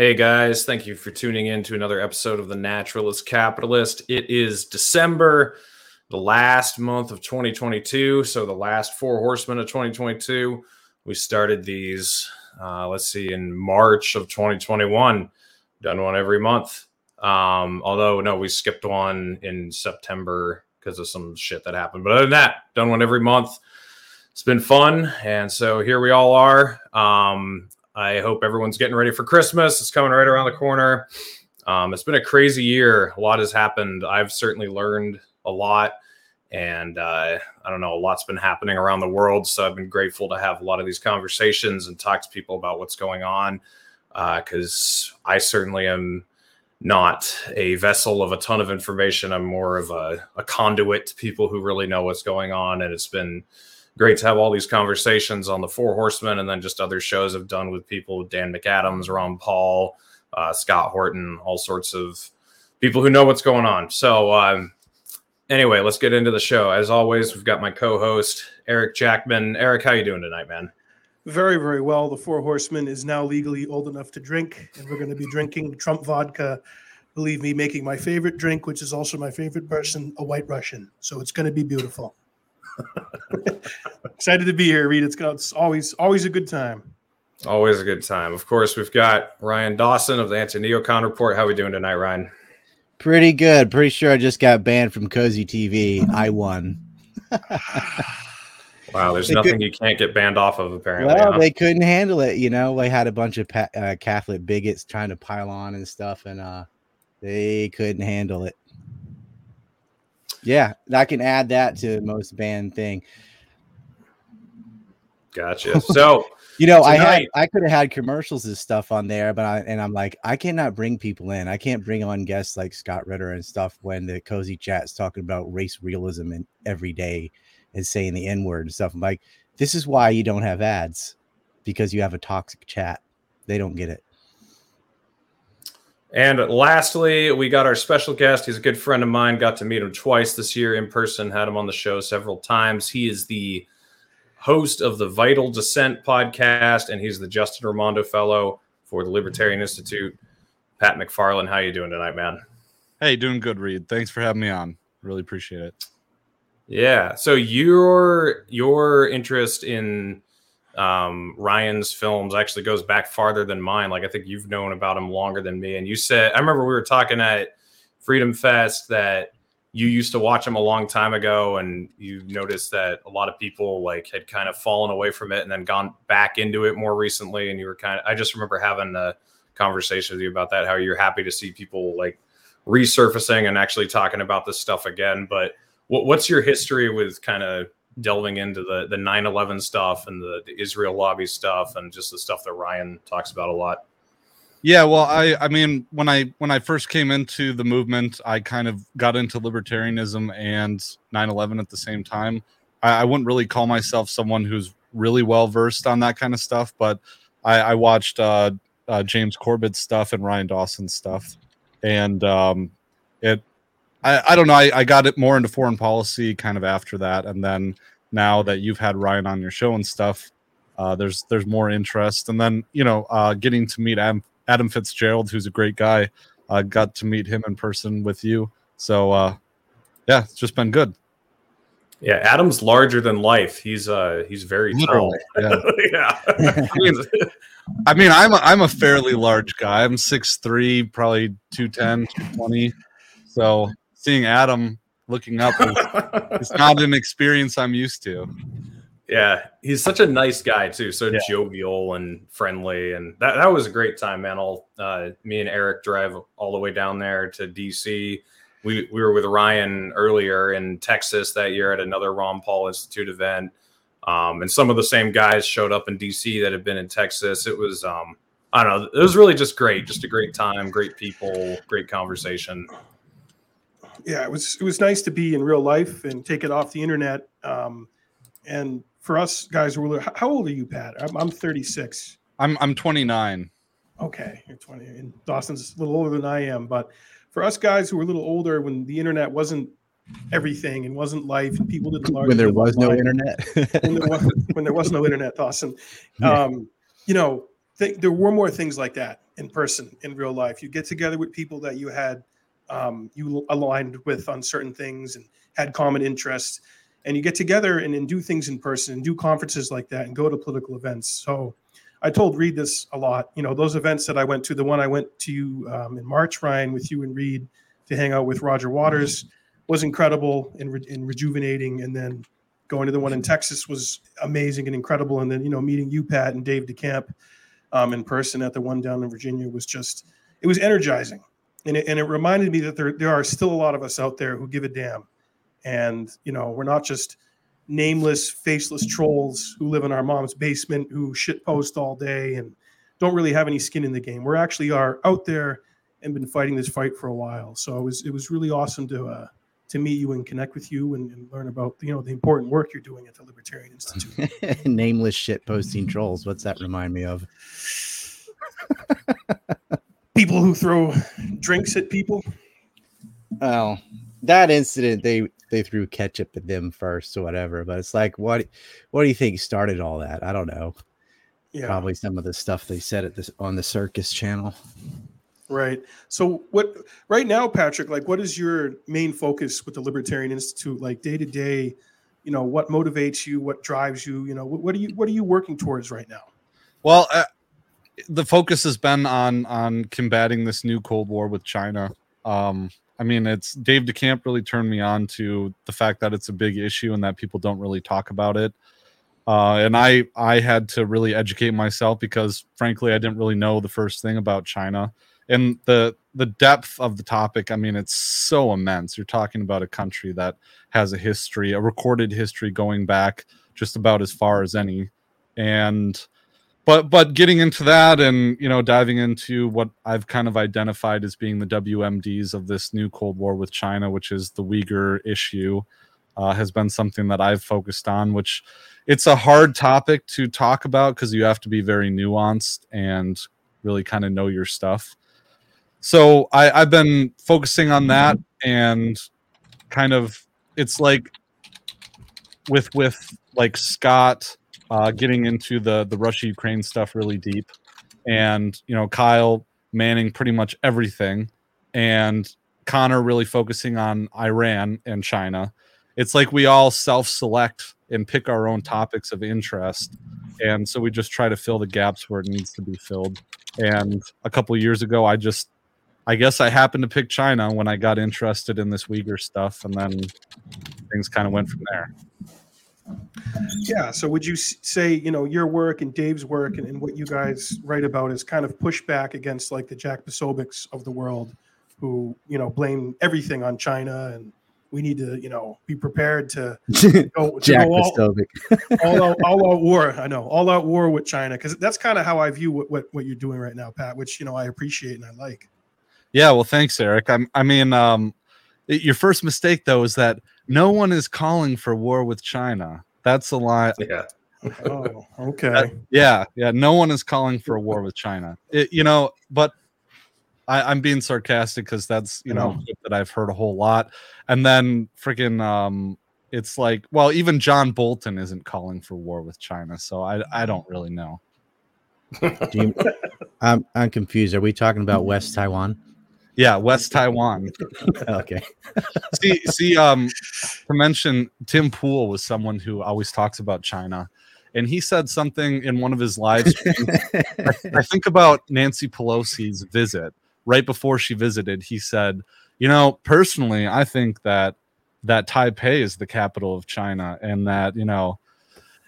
Hey guys, thank you for tuning in to another episode of The Naturalist Capitalist. It is December, the last month of 2022. So, the last four horsemen of 2022. We started these, uh, let's see, in March of 2021. Done one every month. Um, although, no, we skipped one in September because of some shit that happened. But other than that, done one every month. It's been fun. And so here we all are. Um, I hope everyone's getting ready for Christmas. It's coming right around the corner. Um, it's been a crazy year. A lot has happened. I've certainly learned a lot. And uh, I don't know, a lot's been happening around the world. So I've been grateful to have a lot of these conversations and talk to people about what's going on. Because uh, I certainly am not a vessel of a ton of information. I'm more of a, a conduit to people who really know what's going on. And it's been great to have all these conversations on the Four Horsemen, and then just other shows I've done with people, Dan McAdams, Ron Paul, uh, Scott Horton, all sorts of people who know what's going on. So, um, anyway, let's get into the show. As always, we've got my co-host Eric Jackman. Eric, how you doing tonight, man? Very, very well. The Four Horsemen is now legally old enough to drink, and we're going to be drinking Trump vodka. Believe me, making my favorite drink, which is also my favorite person, a White Russian. So it's going to be beautiful. Excited to be here, Reed. It's, it's always always a good time. Always a good time. Of course, we've got Ryan Dawson of the Anti-Neocon Report. How are we doing tonight, Ryan? Pretty good. Pretty sure I just got banned from Cozy TV. I won. wow, there's they nothing could, you can't get banned off of, apparently. Well, huh? they couldn't handle it. You know, they had a bunch of pa- uh, Catholic bigots trying to pile on and stuff, and uh, they couldn't handle it. Yeah, I can add that to most banned thing. Gotcha. So you know, tonight, I had I could have had commercials and stuff on there, but I and I'm like, I cannot bring people in. I can't bring on guests like Scott Ritter and stuff when the cozy chat's talking about race realism and every day and saying the N word and stuff. I'm like, this is why you don't have ads because you have a toxic chat. They don't get it. And lastly, we got our special guest. He's a good friend of mine. Got to meet him twice this year in person. Had him on the show several times. He is the host of the Vital Dissent podcast, and he's the Justin Raimondo Fellow for the Libertarian Institute. Pat McFarland, how you doing tonight, man? Hey, doing good, Reed. Thanks for having me on. Really appreciate it. Yeah. So your your interest in um, Ryan's films actually goes back farther than mine. Like I think you've known about him longer than me. And you said I remember we were talking at Freedom Fest that you used to watch him a long time ago and you noticed that a lot of people like had kind of fallen away from it and then gone back into it more recently and you were kind of i just remember having a conversation with you about that how you're happy to see people like resurfacing and actually talking about this stuff again but what, what's your history with kind of delving into the the 9-11 stuff and the, the israel lobby stuff and just the stuff that ryan talks about a lot yeah, well, I I mean, when I when I first came into the movement, I kind of got into libertarianism and 9/11 at the same time. I, I wouldn't really call myself someone who's really well versed on that kind of stuff, but I, I watched uh, uh, James Corbett's stuff and Ryan Dawson's stuff, and um, it I, I don't know. I, I got it more into foreign policy kind of after that, and then now that you've had Ryan on your show and stuff, uh, there's there's more interest, and then you know, uh, getting to meet Adam, Adam Fitzgerald, who's a great guy. Uh, got to meet him in person with you. So uh, yeah, it's just been good. Yeah, Adam's larger than life. He's uh he's very tall. Yeah. yeah. I, mean, I mean, I'm a, I'm a fairly large guy. I'm 6'3, probably 210, 220. So seeing Adam looking up is not an experience I'm used to. Yeah, he's such a nice guy too, so yeah. jovial and friendly, and that, that was a great time, man. All uh, me and Eric drive all the way down there to DC. We we were with Ryan earlier in Texas that year at another Ron Paul Institute event, um, and some of the same guys showed up in DC that had been in Texas. It was um, I don't know, it was really just great, just a great time, great people, great conversation. Yeah, it was it was nice to be in real life and take it off the internet. Um, and for us guys who are how old are you, Pat? I'm, I'm 36. I'm I'm 29. Okay, you're 20, and Dawson's a little older than I am. But for us guys who were a little older, when the internet wasn't everything and wasn't life, and people didn't large when there was no internet, when, there was, when there was no internet, Dawson, um, you know, th- there were more things like that in person in real life. You get together with people that you had um, you aligned with on certain things and had common interests, and you get together and, and do things in person and do conferences like that and go to political events. So I told Reed this a lot. You know, those events that I went to, the one I went to um, in March, Ryan, with you and Reed to hang out with Roger Waters was incredible and, re- and rejuvenating. And then going to the one in Texas was amazing and incredible. And then, you know, meeting you, Pat, and Dave DeCamp um, in person at the one down in Virginia was just, it was energizing. And it, and it reminded me that there, there are still a lot of us out there who give a damn. And, you know, we're not just nameless, faceless trolls who live in our mom's basement, who shit post all day and don't really have any skin in the game. We're actually are out there and been fighting this fight for a while. So it was, it was really awesome to, uh, to meet you and connect with you and, and learn about you know the important work you're doing at the Libertarian Institute. Nameless shit posting trolls. What's that remind me of? people who throw drinks at people. Oh, that incident they they threw ketchup at them first or whatever. But it's like, what what do you think started all that? I don't know. Yeah, Probably some of the stuff they said at this on the circus channel. right. So what right now, Patrick? Like, what is your main focus with the Libertarian Institute? Like day to day, you know, what motivates you? What drives you? You know, what, what are you what are you working towards right now? Well, uh, the focus has been on on combating this new Cold War with China. Um, I mean, it's Dave DeCamp really turned me on to the fact that it's a big issue and that people don't really talk about it. Uh, and I I had to really educate myself because frankly I didn't really know the first thing about China and the the depth of the topic. I mean, it's so immense. You're talking about a country that has a history, a recorded history going back just about as far as any, and but but getting into that and you know diving into what I've kind of identified as being the WMDs of this new Cold War with China, which is the Uyghur issue, uh, has been something that I've focused on. Which it's a hard topic to talk about because you have to be very nuanced and really kind of know your stuff. So I, I've been focusing on that and kind of it's like with with like Scott uh, getting into the the Russia Ukraine stuff really deep, and you know Kyle manning pretty much everything, and Connor really focusing on Iran and China. It's like we all self select and pick our own topics of interest, and so we just try to fill the gaps where it needs to be filled. And a couple years ago, I just I guess I happened to pick China when I got interested in this Uyghur stuff, and then things kind of went from there. Yeah. So would you say, you know, your work and Dave's work and, and what you guys write about is kind of pushback against like the Jack Posobiecs of the world who, you know, blame everything on China and we need to, you know, be prepared to go, to Jack go all, all, out, all out war. I know, all out war with China. Cause that's kind of how I view what, what, what you're doing right now, Pat, which, you know, I appreciate and I like. Yeah, well, thanks, Eric. I'm, I mean, um, your first mistake though is that no one is calling for war with China. That's a lie. Yeah. Oh, okay. That- yeah, yeah. No one is calling for a war with China. It, you know, but I, I'm being sarcastic because that's you know that I've heard a whole lot. And then freaking, um, it's like, well, even John Bolton isn't calling for war with China, so I I don't really know. Do you- I'm I'm confused. Are we talking about West Taiwan? Yeah, West Taiwan. Okay. see, see, um, to mention Tim Pool was someone who always talks about China, and he said something in one of his live streams. I think about Nancy Pelosi's visit right before she visited. He said, "You know, personally, I think that that Taipei is the capital of China, and that you know,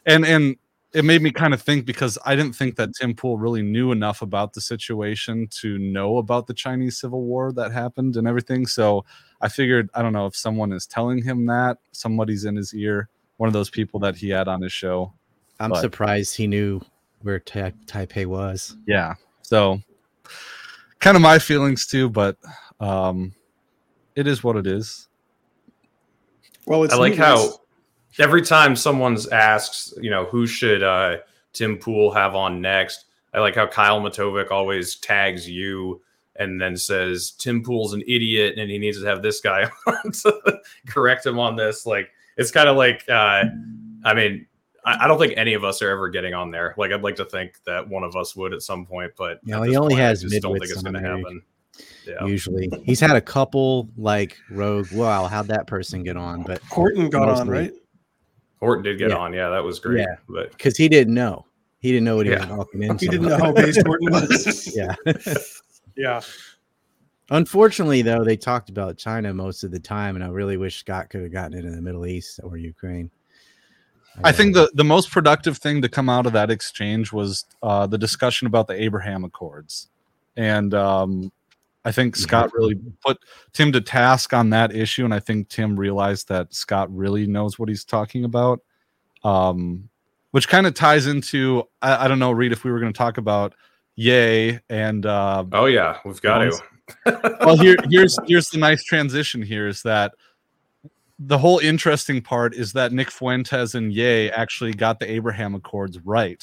and and." It made me kind of think because I didn't think that Tim Pool really knew enough about the situation to know about the Chinese Civil War that happened and everything. So I figured, I don't know if someone is telling him that, somebody's in his ear, one of those people that he had on his show. I'm But- surprised he knew where Tai- Taipei was. Yeah. So kind of my feelings too, but um it is what it is. Well, it's I like neat. how every time someone's asks, you know, who should uh, Tim Pool have on next? I like how Kyle Matovic always tags you and then says Tim Pool's an idiot and he needs to have this guy on to correct him on this. Like it's kind of like, uh, I mean, I, I don't think any of us are ever getting on there. Like I'd like to think that one of us would at some point, but No, at he only point, I just don't think it's going to happen. Yeah. Usually, he's had a couple like rogue. Wow, how'd that person get on? But Horton got on, right? Horton did get Yeah. on. Yeah, that was great. Yeah. But because he didn't know, he didn't know what he Yeah. was walking into. He didn't know how based Horton was. Yeah. yeah. Unfortunately, though, they talked about China most of the time, and I really wish Scott could have gotten into the Middle East or Ukraine. I think the, the most productive thing to come out of that exchange was uh, the discussion about the Abraham Accords. And um, I think Scott really put Tim to task on that issue. And I think Tim realized that Scott really knows what he's talking about, um, which kind of ties into I, I don't know, Reed, if we were going to talk about Yay and uh, oh yeah, we've got to. well here here's here's the nice transition here is that the whole interesting part is that Nick Fuentes and Yay actually got the Abraham Accords right.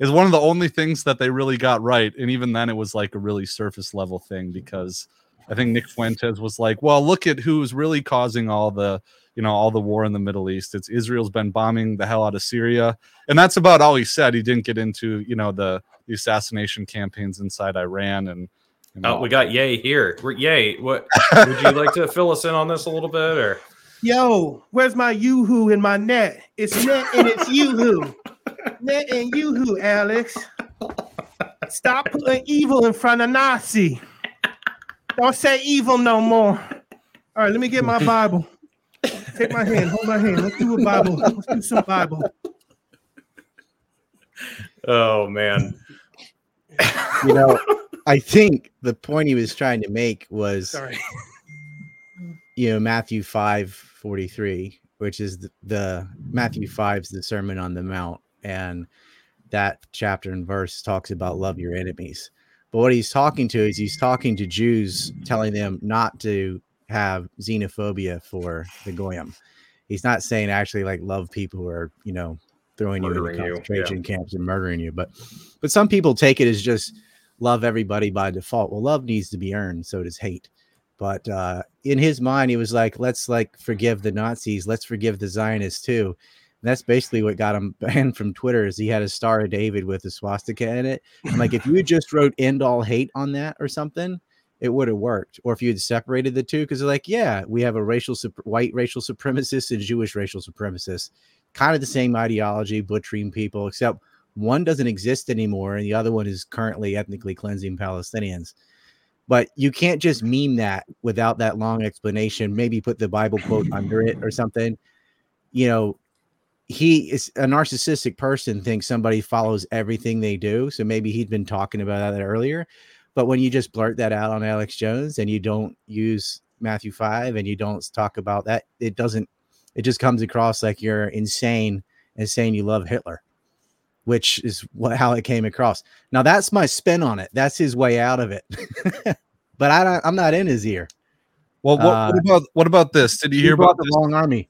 Is one of the only things that they really got right, and even then it was like a really surface level thing because I think Nick Fuentes was like, "Well, look at who's really causing all the you know all the war in the Middle East. It's Israel's been bombing the hell out of Syria, and that's about all he said. He didn't get into you know the the assassination campaigns inside Iran and." you know, Oh, we got Yay here. We're, Yay, what would you like to fill us in on this a little bit, or Yo, where's my yoo-hoo in my net? It's net and it's yoo-hoo. Net and yoo-hoo, Alex. Stop putting evil in front of Nazi. Don't say evil no more. All right, let me get my Bible. Take my hand, hold my hand. Let's do a Bible. Let's do some Bible. oh man, you know, I think the point he was trying to make was, Sorry. you know, Matthew five forty three, which is the, the Matthew mm. five's the Sermon on the Mount, and that chapter and verse talks about love your enemies. But what he's talking to is he's talking to Jews, telling them not to have xenophobia for the goyim. He's not saying actually like love people who are you know throwing you Murdering you, concentration camps and murdering you. But but some people take it as just love everybody by default. Well, love needs to be earned, so does hate. But uh, in his mind, he was like, let's like forgive the Nazis, let's forgive the Zionists too. And that's basically what got him banned from Twitter. Is he had a Star of David with a swastika in it? I'm like, if you just wrote "end all hate" on that or something, it would have worked. Or if you had separated the two, because they're like, yeah, we have a racial white racial supremacist and Jewish racial supremacist, kind of the same ideology, butchering people, except one doesn't exist anymore and the other one is currently ethnically cleansing Palestinians. But you can't just meme that without that long explanation. Maybe put the Bible quote under it or something. You know, he is a narcissistic person, thinks somebody follows everything they do. So maybe he'd been talking about that earlier. But when you just blurt that out on Alex Jones and you don't use Matthew 5 and you don't talk about that, it doesn't, it just comes across like you're insane and saying you love Hitler, which is what how it came across. Now that's my spin on it. That's his way out of it. but I don't, I'm not in his ear. well, what, what uh, about what about this? Did you He hear about the this? long army.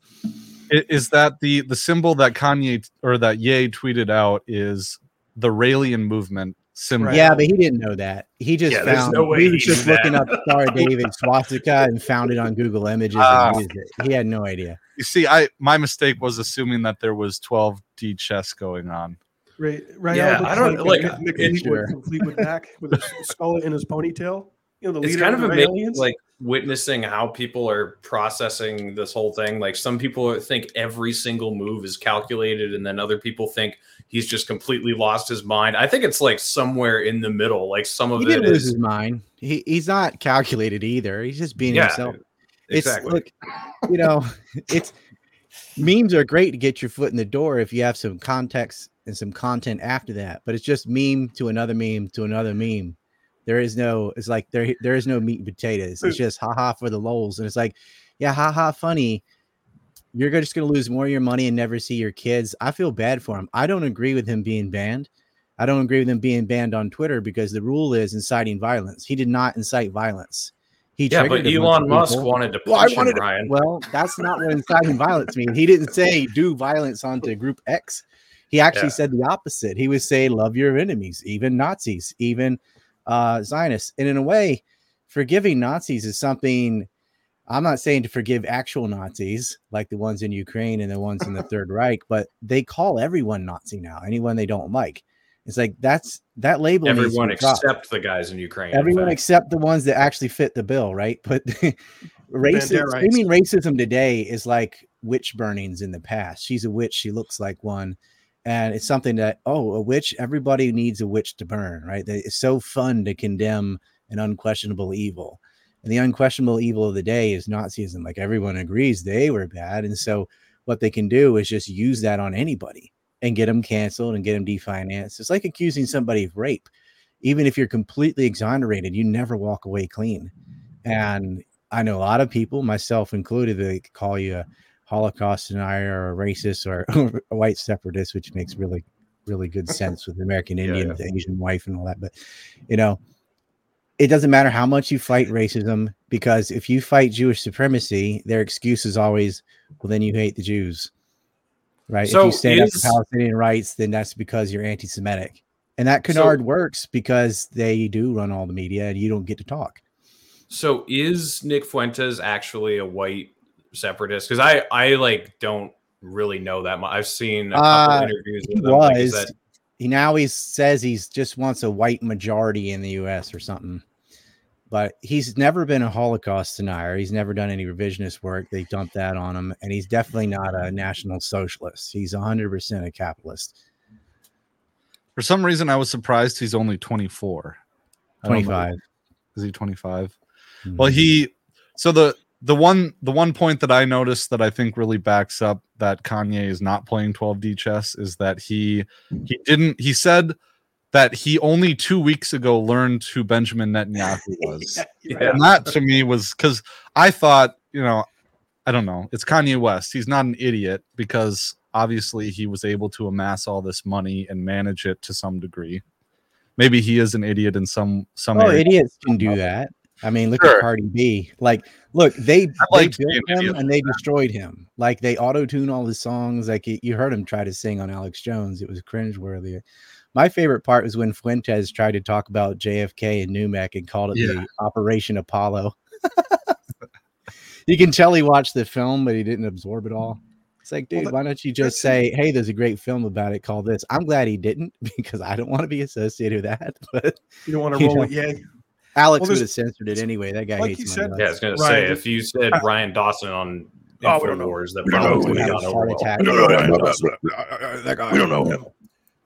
Is that the the symbol that Kanye or that Ye tweeted out is the Raelian movement symbol? Right. Yeah, but he didn't know that. He just Yeah, found no way he was just knew looking that. up Star David swastika and found it on Google Images Ah. and used it. He had no idea. You see, I my mistake was assuming that there was 12D chess going on. Right, right. Yeah, I don't- Fleetwood- like, Mick it's- Fleetwood from Fleetwood Mac with a skull in his ponytail. You know, the it's leader kind of the amazing, aliens. like witnessing how people are processing this whole thing. Like some people think every single move is calculated, and then other people think he's just completely lost his mind. I think it's like somewhere in the middle. Like some of He it didn't lose his mind. He, he's not calculated either. He's just being Yeah, himself. exactly. It's look, you know, it's memes are great to get your foot in the door if you have some context and some content after that. But it's just meme to another meme to another meme. There is no, it's like there there is no meat and potatoes. It's just haha for the lols. And it's like, yeah, haha funny. You're just gonna lose more of your money and never see your kids. I feel bad for him. I don't agree with him being banned. I don't agree with him being banned on Twitter because the rule is inciting violence. He did not incite violence. He yeah, but triggered a bunch Elon Musk people. wanted to Well, I him, wanted to- Ryan. Well, that's not what inciting violence means. He didn't say do violence onto Group X. He actually Yeah. said the opposite. He was saying love your enemies, even Nazis, even uh, Zionists. And in a way, forgiving Nazis is something I'm not saying to forgive actual Nazis like the ones in Ukraine and the ones in the Third Reich, but they call everyone Nazi now, anyone they don't like. It's like that's that label. Everyone be dropped. except the guys in Ukraine. everyone fact. except the ones that actually fit the bill, right? But racism, Banderites. mean, racism today is like witch burnings in the past. She's a witch. She looks like one. And it's something that, oh, a witch, everybody needs a witch to burn, right? It's so fun to condemn an unquestionable evil. And the unquestionable evil of the day is Nazism. Like everyone agrees they were bad. And so what they can do is just use that on anybody and get them canceled and get them definanced. It's like accusing somebody of rape. Even if you're completely exonerated, you never walk away clean. And I know a lot of people, myself included, they call you a Holocaust denier or a racist or a white separatist, which makes really, really good sense with the American Indian, yeah. with the Asian wife, and all that. But you know, it doesn't matter how much you fight racism because if you fight Jewish supremacy, their excuse is always, well, then you hate the Jews, right? So if you stand up for Palestinian rights, then that's because you're anti-Semitic, and that canard works because they do run all the media, and you don't get to talk. So is Nick Fuentes actually a white separatist? Because I I like don't really know that much. I've seen a couple Uh, interviews He with him. Like, was. that, he now he says he's just wants a white majority in the U.S. or something, but he's never been a Holocaust denier. He's never done any revisionist work. They dumped that on him, and he's definitely not a national socialist. He's hundred percent a capitalist. For some reason, I was surprised he's only 24. I don't know. Twenty-five. Is he 25? Hmm. Well, he so the the one the one point that I noticed that I think really backs up that Kanye is not playing 12D chess is that he he didn't he said that he only two weeks ago learned who Benjamin Netanyahu was. yeah. And that to me was because I thought, you know, I don't know, it's Kanye West. He's not an idiot because obviously he was able to amass all this money and manage it to some degree. Maybe he is an idiot in some some Oh, area. idiots can do that. I mean, look Sure. at Cardi B. Like, look, they, they like to be built him and they destroyed him. Like, they auto tune all his songs. Like, you- you heard him try to sing on Alex Jones. It was cringeworthy. My favorite part was when Fuentes tried to talk about JFK and NUMEC and called it Yeah. the Operation Apollo. you can tell he watched the film, but he didn't absorb it all. It's like, Well, dude, that- why don't you just say, "Hey, there's a great film about it called this"? I'm glad he didn't because I don't want to be associated with that. But You don't want to roll know, with yay. Alex Well, would have censored it anyway. That guy like hates you said- Yeah, I was gonna Right. say if you said Ryan Dawson on Oh, we don't know. Infowars, that We don't probably would have is. gone over Heart attack. that guy. We don't know him.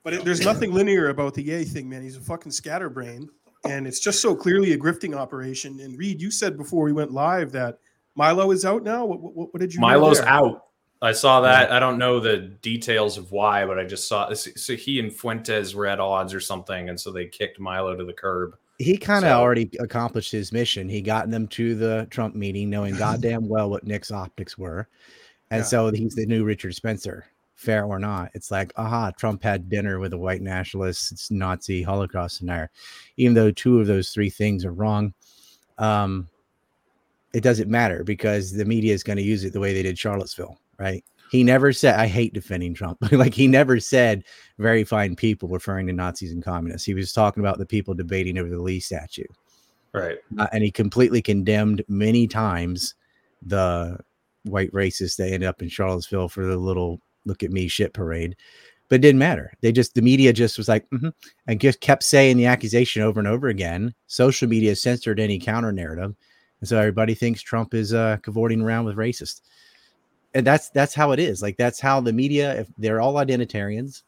But it, there's nothing linear about the Yay thing, man. He's a fucking scatterbrain, and it's just so clearly a grifting operation. And Reed, you said before we went live that Milo is out now. What, what, what did you? read Milo's there? out. I saw that. I don't know the details of why, but I just saw. So he and Fuentes were at odds or something, and so they kicked Milo to the curb. He kind of So- already accomplished his mission. He got them to the Trump meeting, knowing goddamn well what Nick's optics were, and Yeah. so he's the new Richard Spencer. Fair or not, it's like, aha, Trump had dinner with a white nationalist, it's Nazi Holocaust denier. Even though two of those three things are wrong, um, it doesn't matter because the media is going to use it the way they did Charlottesville, right? He never said, I hate defending Trump. like he never said very fine people referring to Nazis and communists. He was talking about the people debating over the Lee statue. Right. Uh, and he completely condemned many times the white racists that ended up in Charlottesville for the little look at me shit parade. But it didn't matter. They just the media just was like, "Mhm," and just kept saying the accusation over and over again. Social media censored any counter narrative, and so everybody thinks Trump is uh, cavorting around with racist. And that's that's how it is. Like that's how the media. If they're all identitarians,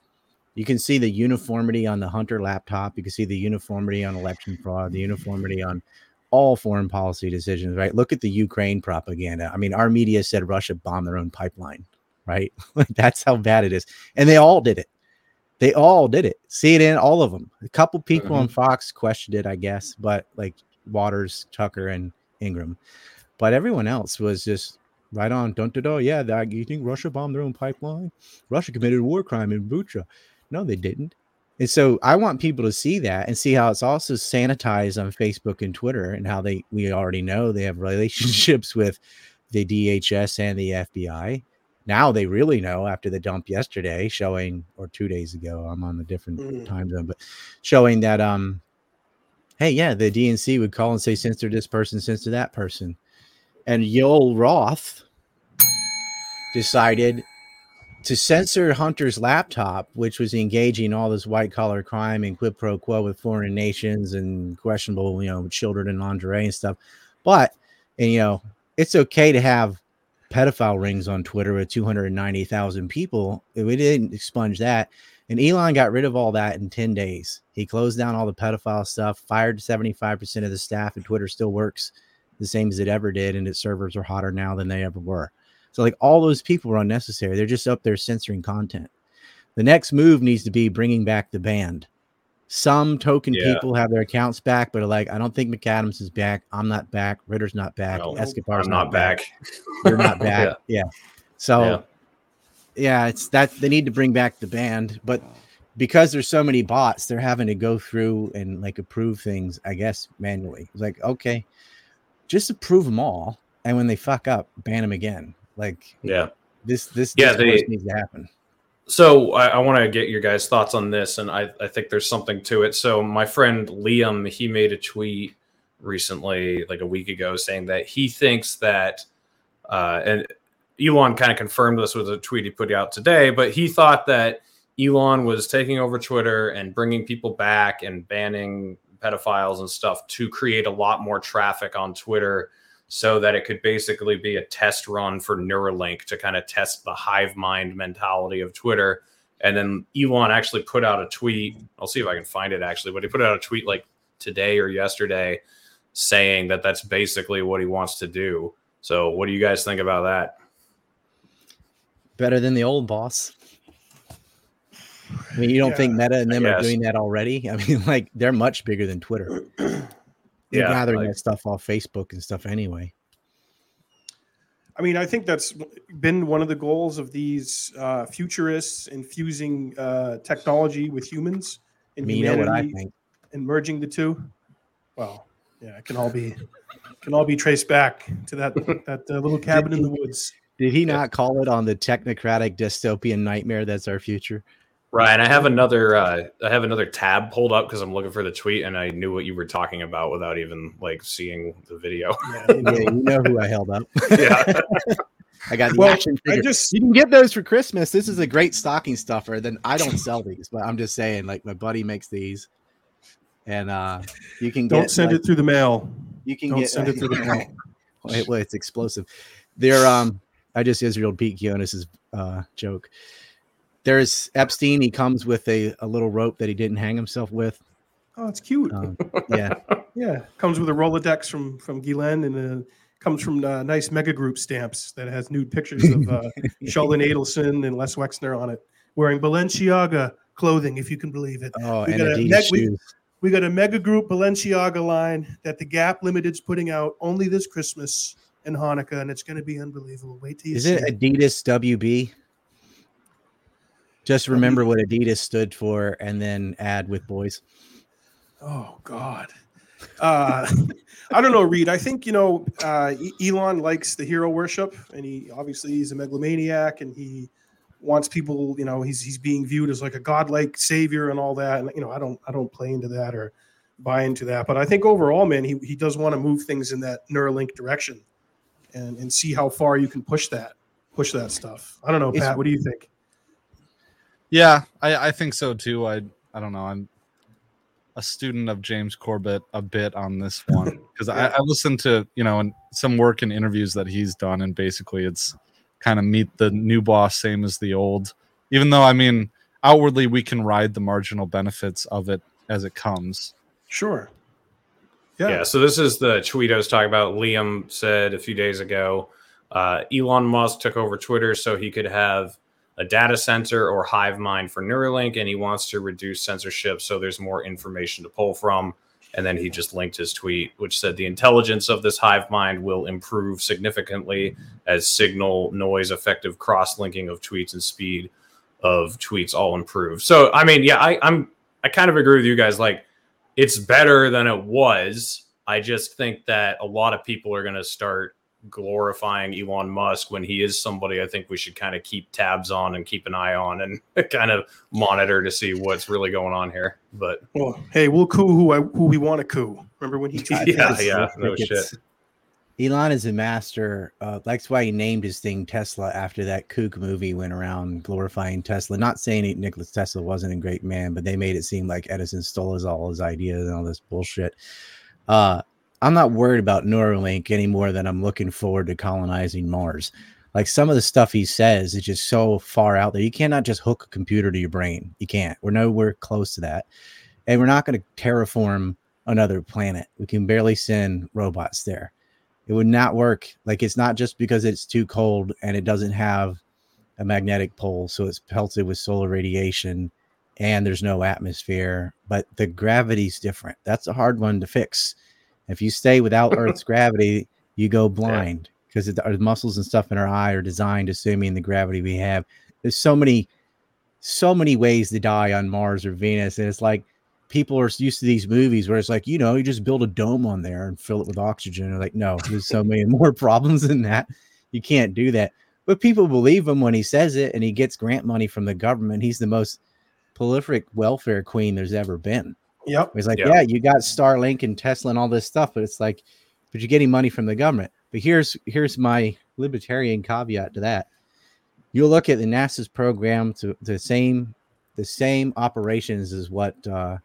you can see the uniformity on the Hunter laptop. You can see the uniformity on election fraud. The uniformity on all foreign policy decisions. Right. Look at the Ukraine propaganda. I mean, our media said Russia bombed their own pipeline right? Like that's how bad it is. And they all did it. They all did it. See it in all of them. A couple people on mm-hmm. Fox questioned it, I guess, but like Watters, Tucker, and Ingraham. But everyone else was just right on. Don't do Yeah, that you think Russia bombed their own pipeline? Russia committed a war crime in Bucha. No, they didn't. And so I want people to see that and see how it's also sanitized on Facebook and Twitter and how they we already know they have relationships with the DHS and the FBI now they really know after the dump yesterday showing or two days ago i'm on a different Mm. time zone but showing that um hey yeah the dnc would call and say censor this person censor that person And Yoel Roth decided to censor Hunter's laptop, which was engaging all this white collar crime and quid pro quo with foreign nations and questionable, you know, children and lingerie and stuff. But, and, you know, it's okay to have pedophile rings on Twitter with 290,000 people. Eh, we didn't expunge that. And Elon got rid of all that in 10 days. He closed down all the pedophile stuff, fired 75% of the staff, and Twitter still works the same as it ever did. And its servers are hotter now than they ever were. So, like, all those people were unnecessary. They're just up there censoring content. The next move needs to be bringing back the band. Some token Yeah. people have their accounts back, but are like, I don't think McAdams is back. I'm not back. Ritter's not back. No, Escobar's I'm not back. You're not back. yeah. So, Yeah. yeah, it's that they need to bring back the band, but because there's so many bots, they're having to go through and like approve things, I guess, manually. It's like, okay, just approve them all, and when they fuck up, ban them again. Like Yeah. this, this, Yeah, this they- needs to happen. So I, I want to get your guys' thoughts on this, and I, I think there's something to it. So my friend Liam, he made a tweet recently, like a week ago, saying that he thinks that, uh, and Elon kind of confirmed this with a tweet he put out today, but he thought that Elon was taking over Twitter and bringing people back and banning pedophiles and stuff to create a lot more traffic on Twitter so that it could basically be a test run for Neuralink to kind of test the hive mind mentality of Twitter. And then Elon actually put out a tweet. I'll see if I can find it actually, but he put out a tweet like today or yesterday saying that that's basically what he wants to do. So, what do you guys think about that? Better than the old boss. I mean, you don't think Meta and them are doing that already? I mean, like they're much bigger than Twitter. They're Yeah, gathering like- that stuff off Facebook and stuff anyway. I mean, I think that's been one of the goals of these uh, futurists infusing uh, technology with humans and you know what I humanity think. and merging the two. Well, yeah, it can all be can all be traced back to that that uh, little cabin in the woods. Did he not call it on the technocratic dystopian nightmare that's our future? Ryan, I have another uh, I have another tab pulled up because I'm looking for the tweet and I knew what you were talking about without even like seeing the video. Yeah, Yeah, you know who I held up. yeah. I got the Well, action I just you can get those for Christmas. This is a great stocking stuffer. Then I don't sell these, but I'm just saying, like my buddy makes these, and uh you can don't get send like, it through the mail. You can Don't get send it through the mail. Wait, well, it's explosive. They're um. I just Israel Pete Gionis's uh joke. There's Epstein. He comes with a, a little rope that he didn't hang himself with. Oh, it's cute. Um, yeah, Yeah, comes with a Rolodex from from Ghislaine and uh, comes from uh, nice mega group stamps that has nude pictures of uh, Sheldon Adelson and Les Wexner on it, wearing Balenciaga clothing, if you can believe it. Oh, We and got a Adidas we- shoes. We got a mega group Balenciaga line that the Gap Limited's putting out only this Christmas and Hanukkah, and it's going to be unbelievable. Wait till you Is see it Adidas WB? Just remember what Adidas stood for, and then add with boys. Oh God. Uh, I don't know, Reed. I think you know uh, Elon likes the hero worship, and he obviously he's a megalomaniac, and he wants people. You know, he's he's being viewed as like a godlike savior and all that. And you know, I don't I don't play into that or buy into that, but I think overall, man, he he does want to move things in that Neuralink direction, and and see how far you can push that push that stuff. I don't know, It's- Pat. What do you think? Yeah, I, I think so too. I I don't know. I'm a student of James Corbett a bit on this one because I, I listened to you know and some work and interviews that he's done, and basically it's kind of meet the new boss same as the old. Even though I mean outwardly we can ride the marginal benefits of it as it comes. Sure. Yeah. So this is the tweet I was talking about. Liam said a few days ago, uh, Elon Musk took over Twitter so he could have a data center or hive mind for Neuralink, and he wants to reduce censorship so there's more information to pull from. And then he just linked his tweet, which said the intelligence of this hive mind will improve significantly as signal, noise, effective cross linking of tweets, and speed of tweets all improve. So, I mean, yeah, I, I'm I kind of agree with you guys. Like, it's better than it was. I just think that a lot of people are going to start glorifying Elon Musk when he is somebody I think we should kind of keep tabs on and keep an eye on and kind of monitor to see what's really going on here. But Well, hey, we'll coup who I who we want to coup. Remember when he tried Yeah, that? yeah. no Crickets. shit. Elon is a master. Uh, that's why he named his thing Tesla after that kook movie went around glorifying Tesla. Not saying he, Nikola Tesla wasn't a great man, but they made it seem like Edison stole his all his ideas and all this bullshit. Uh, I'm not worried about Neuralink any more than I'm looking forward to colonizing Mars. Like some of the stuff he says is just so far out there. You cannot just hook a computer to your brain. You can't. We're nowhere close to that. And we're not going to terraform another planet. We can barely send robots there. It would not work. Like it's not just because it's too cold and it doesn't have a magnetic pole, so it's pelted with solar radiation and there's no atmosphere, but the gravity's different. That's a hard one to fix. If you stay without Earth's gravity, you go blind because yeah. our muscles and stuff in our eye are designed assuming the gravity we have. There's so many, so many ways to die on Mars or Venus, and it's like people are used to these movies where it's like, you know, you just build a dome on there and fill it with oxygen. They're like, no, there's so many more problems than that. You can't do that. But people believe him when he says it and he gets grant money from the government. He's the most prolific welfare queen there's ever been. Yep. He's like, yep. yeah, you got Starlink and Tesla and all this stuff, but it's like, but you're getting money from the government. But here's here's my libertarian caveat to that. You'll look at the NASA's program to the same the same operations as what uh,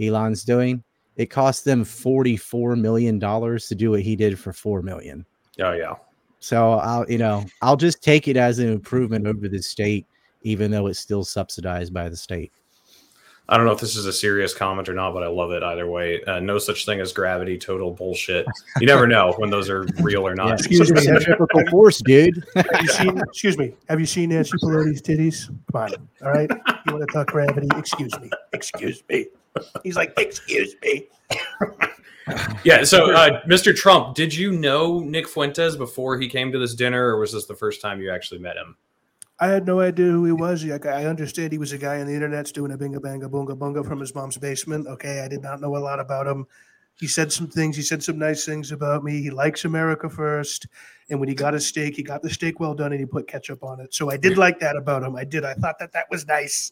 Elon's doing, it cost them $44 million to do what he did for 4 million. Oh, yeah. So I'll, you know, I'll just take it as an improvement over the state, even though it's still subsidized by the state. I don't know if this is a serious comment or not, but I love it either way. Uh, no such thing as gravity, total bullshit. You never know when those are real or not. Yeah, excuse me, centrifugal force, dude. have you seen? Excuse me. Have you seen Nancy Pelosi's titties? Come on. All right. You want to talk gravity? Excuse me. Excuse me. He's like, excuse me. yeah. So, uh, Mr. Trump, did you know Nick Fuentes before he came to this dinner, or was this the first time you actually met him? I had no idea who he was. I understand he was a guy on the internet's doing a binga banga boonga bunga from his mom's basement. Okay, I did not know a lot about him. He said some things. He said some nice things about me. He likes America first. And when he got a steak, he got the steak well done and he put ketchup on it. So I did like that about him. I did. I thought that that was nice.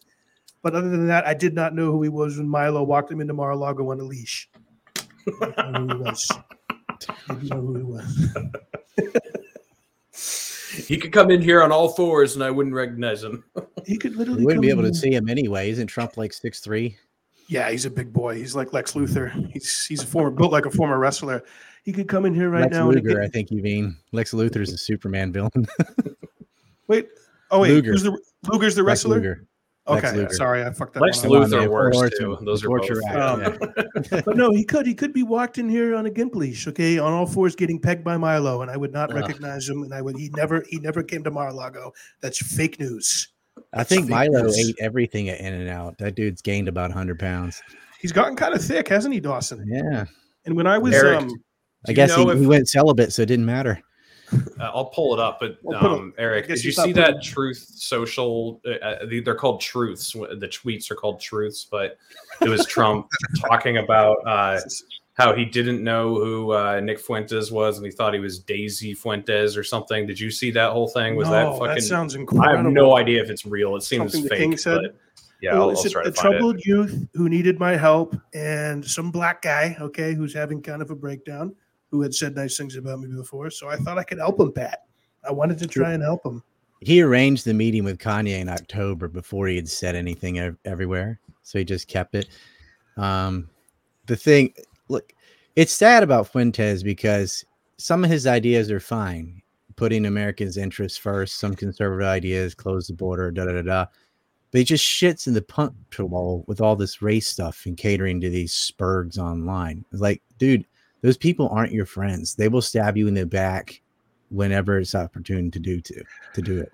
But other than that, I did not know who he was when Milo walked him into Mar-a-Lago on a leash. I didn't know who he was. he could come in here on all fours and I wouldn't recognize him. he could literally. You wouldn't be able to see him anyway. Isn't Trump like six three? Yeah, he's a big boy. He's like Lex Luthor. He's he's a former built like a former wrestler. He could come in here right Lex now. Luger, get, I think you mean Lex Luthor is a Superman villain. wait, oh wait, Luger. who's the Luger's the wrestler? Luger. Okay, sorry, I fucked that. Lex Luthor works too. Those are both. Um, but no, he could. He could be walked in here on a gimp leash, okay, on all fours, getting pegged by Milo, and I would not recognize him. And I would. He never. He never came to Mar-a-Lago. That's fake news. That's I think Milo news. ate everything at In and Out. That dude's gained about hundred pounds. He's gotten kind of thick, hasn't he, Dawson? Yeah. And when I was, Eric, um, I guess he, if, he went celibate, so it didn't matter. Uh, I'll pull it up, but um, Eric, did you see that Truth Social? Uh, uh they're called truths. The tweets are called truths, but it was Trump talking about uh, how he didn't know who uh, Nick Fuentes was, and he thought he was Daisy Fuentes or something. Did you see that whole thing? Was no, that fucking? That sounds incredible. I have no idea if it's real. It seems Something fake. But yeah, well, I'll, I'll a, a troubled it. youth who needed my help, and some black guy, okay, who's having kind of a breakdown who had said nice things about me before. So I thought I could help him, Pat. I wanted to try and help him. He arranged the meeting with Kanye in October before he had said anything ev- everywhere. So he just kept it. Um, the thing, look, it's sad about Fuentes because some of his ideas are fine, putting Americans' interests first, some conservative ideas, close the border, da da da da. But he just shits in the punch bowl with all this race stuff and catering to these spurgs online. It's like, dude, those people aren't your friends. They will stab you in the back whenever it's opportune to do to to do it.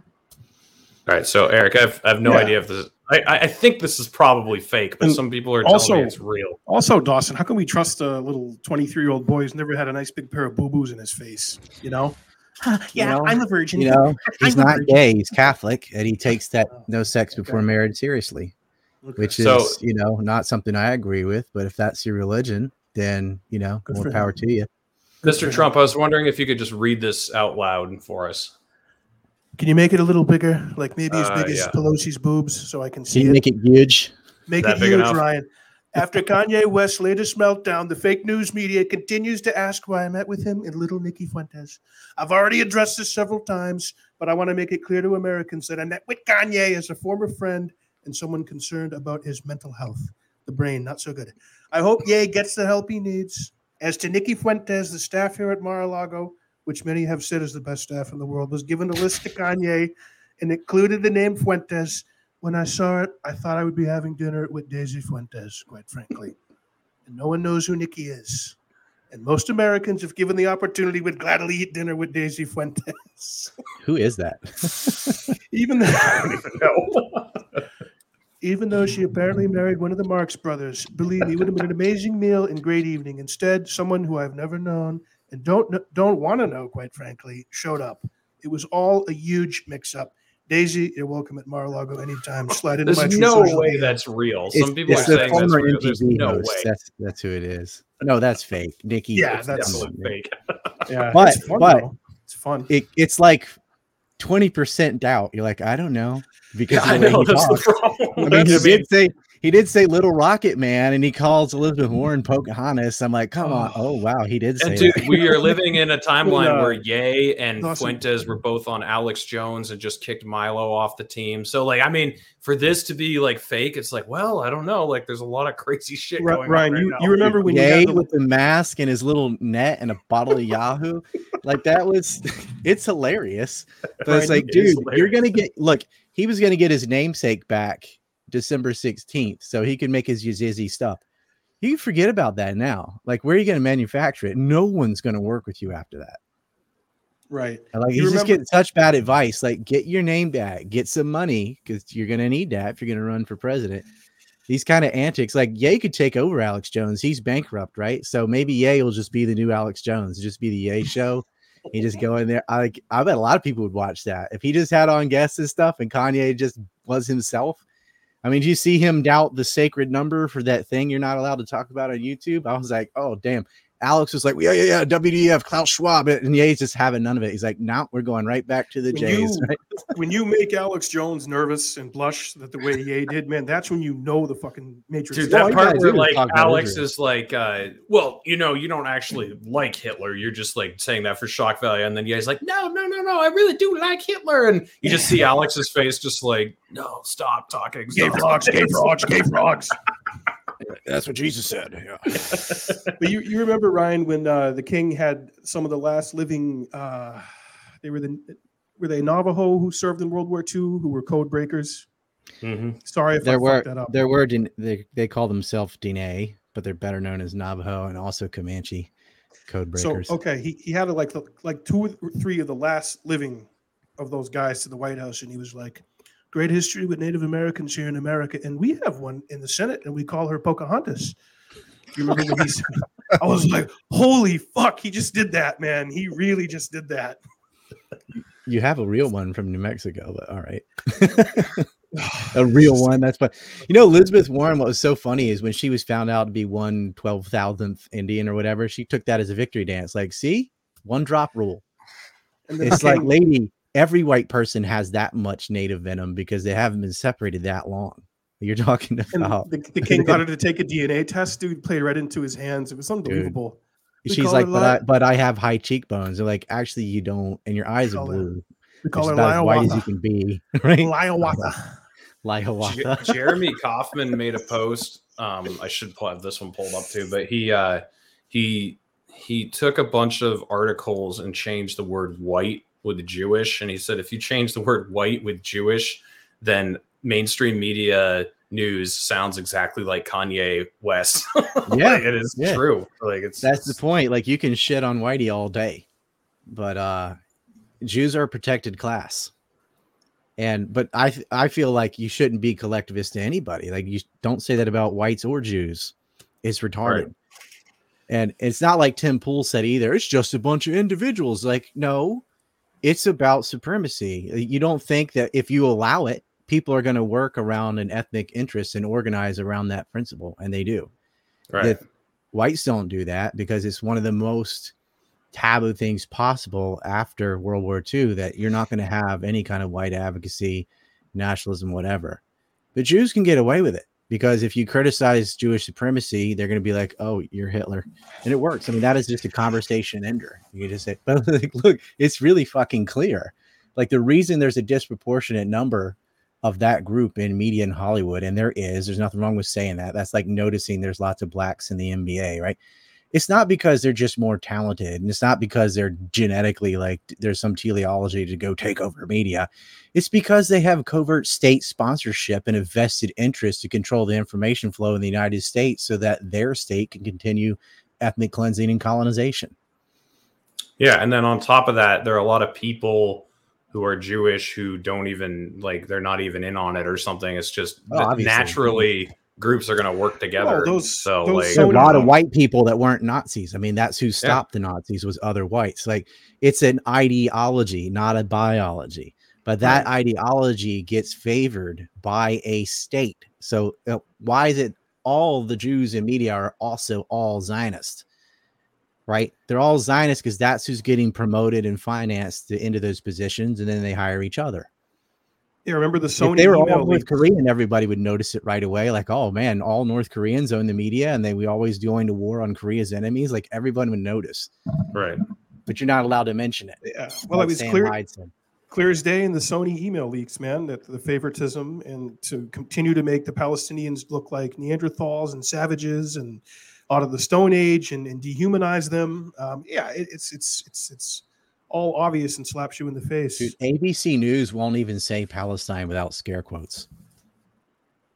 All right, so Eric, I've I have no yeah. idea if this. I, I think this is probably fake, but and some people are also, telling me it's real. Also, Dawson, how can we trust a little twenty-three year old boy who's never had a nice big pair of boo boos in his face? You know. yeah, you know, I'm a virgin. You know, he's not gay. He's Catholic, and he takes that oh, no sex before okay. marriage seriously, okay. which is so, you know not something I agree with. But if that's your religion, then you know Good more power him. to you. Mr. Trump, I was wondering if you could just read this out loud for us. Can you make it a little bigger, like maybe as uh, big as. Pelosi's boobs, so I can see can it? Make it huge. Make it huge, enough? Ryan. After Kanye West's latest meltdown, the fake news media continues to ask why I met with him and little Nikki Fuentes. I've already addressed this several times, but I want to make it clear to Americans that I met with Kanye as a former friend and someone concerned about his mental health. The brain, not so good. I hope Ye gets the help he needs. As to Nikki Fuentes, the staff here at Mar-a-Lago, which many have said is the best staff in the world, was given a list to Kanye and included the name Fuentes. When I saw it, I thought I would be having dinner with Daisy Fuentes, quite frankly. And no one knows who Nikki is. And most Americans, if given the opportunity, would gladly eat dinner with Daisy Fuentes. Who is that? even though, even though she apparently married one of the Marx brothers, believe me, it would have been an amazing meal and great evening. Instead, someone who I've never known and don't don't want to know, quite frankly, showed up. It was all a huge mix-up. Daisy, you're welcome at Mar-a-Lago anytime. Slide into my There's True no way media. that's real. It's, Some people are it's the saying that's real. There's no host. way. That's that's who it is. No, that's fake. Nikki. Yeah, it's that's Definitely fake. Yeah, But- it's fun, but- though. it's fun. It, it's like twenty percent doubt. You're like, I don't know because Yeah, I know that's the problem. I mean, That's- I mean, did say he did say Little Rocket Man, and he calls Elizabeth Warren Pocahontas. I'm like, come on. Oh wow, he did say And dude, that. we are living in a timeline uh, where Ye and awesome. Fuentes were both on Alex Jones and just kicked Milo off the team. So, like, I mean, for this to be like fake, it's like, well, I don't know. Like, there's a lot of crazy shit Ri- going Ryan, on. right you, now. you remember when Ye had the, with the mask and his little net and a bottle of Yahoo. Like that was it's hilarious. But it's like, it is dude, you're gonna get look, he was gonna get his namesake back December 16th, so he could make his Yazizzy stuff. You forget about that now. Like, where are you gonna manufacture it? No one's gonna work with you after that. right? Like You he's just getting such bad advice. Like, get your name back, get some money, because you're gonna need that if you're gonna run for president. These kind of antics, like Ye could take over Alex Jones. He's bankrupt, right? So maybe Ye will just be the new Alex Jones, just be the Ye show. He just go in there. I like. I bet a lot of people would watch that if he just had on guests and stuff, and Kanye just was himself. I mean, do you see him doubt the sacred number for that thing you're not allowed to talk about on YouTube? I was like, oh damn. Alex was like, yeah, yeah, yeah, WEF, Klaus Schwab, and Ye's just having none of it. He's like, no, nah, we're going right back to the When Jays. you- right? when you make Alex Jones nervous and blush that the way Ye did, man, that's when you know the fucking Matrix. Dude, is Oh, that part guys where like Alex is like, uh, well, you know, you don't actually like Hitler. You're just like saying that for shock value, and then Ye's like, no, no, no, no, I really do like Hitler, and you just see Alex's face, just like, no, stop talking. gay stop frogs, gay talking." frogs, gay frogs. That's what Jesus said. Yeah. But you, you remember Ryan when uh, the king had some of the last living. Uh, they were the were they Navajo who served in World War II who were code breakers. Mhm. Sorry if I there were fucked that up. there were Din- they they call themselves Dene, but they're better known as Navajo and also Comanche code breakers. So breakers. okay, he, he had like like two or three of the last living of those guys to the White House, and he was like, "Great history with Native Americans here in America, and we have one in the Senate, and we call her Pocahontas." You remember when he said? I was like, "Holy fuck!" He just did that, man. He really just did that. You have a real one from New Mexico, but all right. a real one. That's fun. You know, Elizabeth Warren, what was so funny is when she was found out to be one twelve thousandth Indian or whatever, she took that as a victory dance. Like, see, one drop rule. And It's like, lady, every white person has that much native venom because they haven't been separated that long. You're talking and about the, the king got her to take a DNA test. Dude played right into his hands. It was unbelievable. We she's like, but I but I have high cheekbones. They're like, actually, you don't, and your eyes are call her blue. We Which call is her about as white as you can be, right? Liawata. Liawata. Je- Jeremy Kauffman made a post. Um, I should pull- have this one pulled up too, but he uh, he he took a bunch of articles and changed the word white with Jewish, and he said if you change the word white with Jewish, then mainstream media news sounds exactly like Kanye West. Yeah, Like, it is yeah. true. Like it's That's the point. Like you can shit on Whitey all day, but uh Jews are a protected class. And but I I feel like you shouldn't be collectivist to anybody. Like you don't say that about whites or Jews. It's retarded. Right. And it's not like Tim Pool said either. It's just a bunch of individuals. Like no, it's about supremacy. Uh, you don't think that if you allow it, people are going to work around an ethnic interest and organize around that principle, and they do right. that whites don't do that because it's one of the most taboo things possible after World War II that you're not going to have any kind of white advocacy, nationalism, whatever. But Jews can get away with it. Because if you criticize Jewish supremacy, they're going to be like, "Oh, you're Hitler," and it works. I mean, that is just a conversation ender. You just say, "But like, look, it's really fucking clear." Like the reason there's a disproportionate number of that group in media in Hollywood, and there is. There's nothing wrong with saying that. That's like noticing there's lots of blacks in the NBA, right? It's not because they're just more talented, and it's not because they're genetically like there's some teleology to go take over media. It's because they have covert state sponsorship and a vested interest to control the information flow in the United States so that their state can continue ethnic cleansing and colonization. Yeah, and then on top of that, there are a lot of people who are Jewish who don't even like they're not even in on it or something. It's just Oh, naturally groups are going to work together. those- so those like a lot of white people that weren't Nazis. I mean, that's who stopped the Nazis was other whites. Like it's an ideology, not a biology. But that ideology gets favored by a state. So uh, why is it all the Jews in media are also all Zionist? Right? They're all Zionist because that's who's getting promoted and financed into those positions, and then they hire each other. Yeah, remember the Sony if they were email all North leaks? Korean, everybody would notice it right away. Like, oh man, all North Koreans own the media, and they we always going to war on Korea's enemies. Like everyone would notice, right. but you're not allowed to mention it. Yeah. Well, it was Sam clear Hyde said. clear as day in the Sony email leaks, man, that the favoritism and to continue to make the Palestinians look like Neanderthals and savages and out of the Stone Age and, and dehumanize them. Um, yeah, it, it's it's it's it's all obvious and slaps you in the face. Dude, ABC News won't even say Palestine without scare quotes.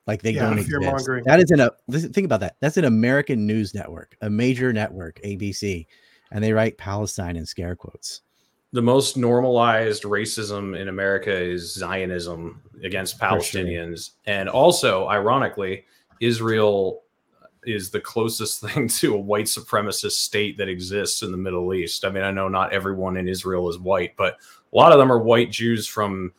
Like they Yeah, don't exist. fear-mongering. That is an uh, a listen, think about that. That's an American news network, a major network, ABC, and they write Palestine in scare quotes. The most normalized racism in America is Zionism against For sure. Palestinians. And also, ironically, Israel is the closest thing to a white supremacist state that exists in the Middle East. I mean, I know not everyone in Israel is white, but a lot of them are white Jews from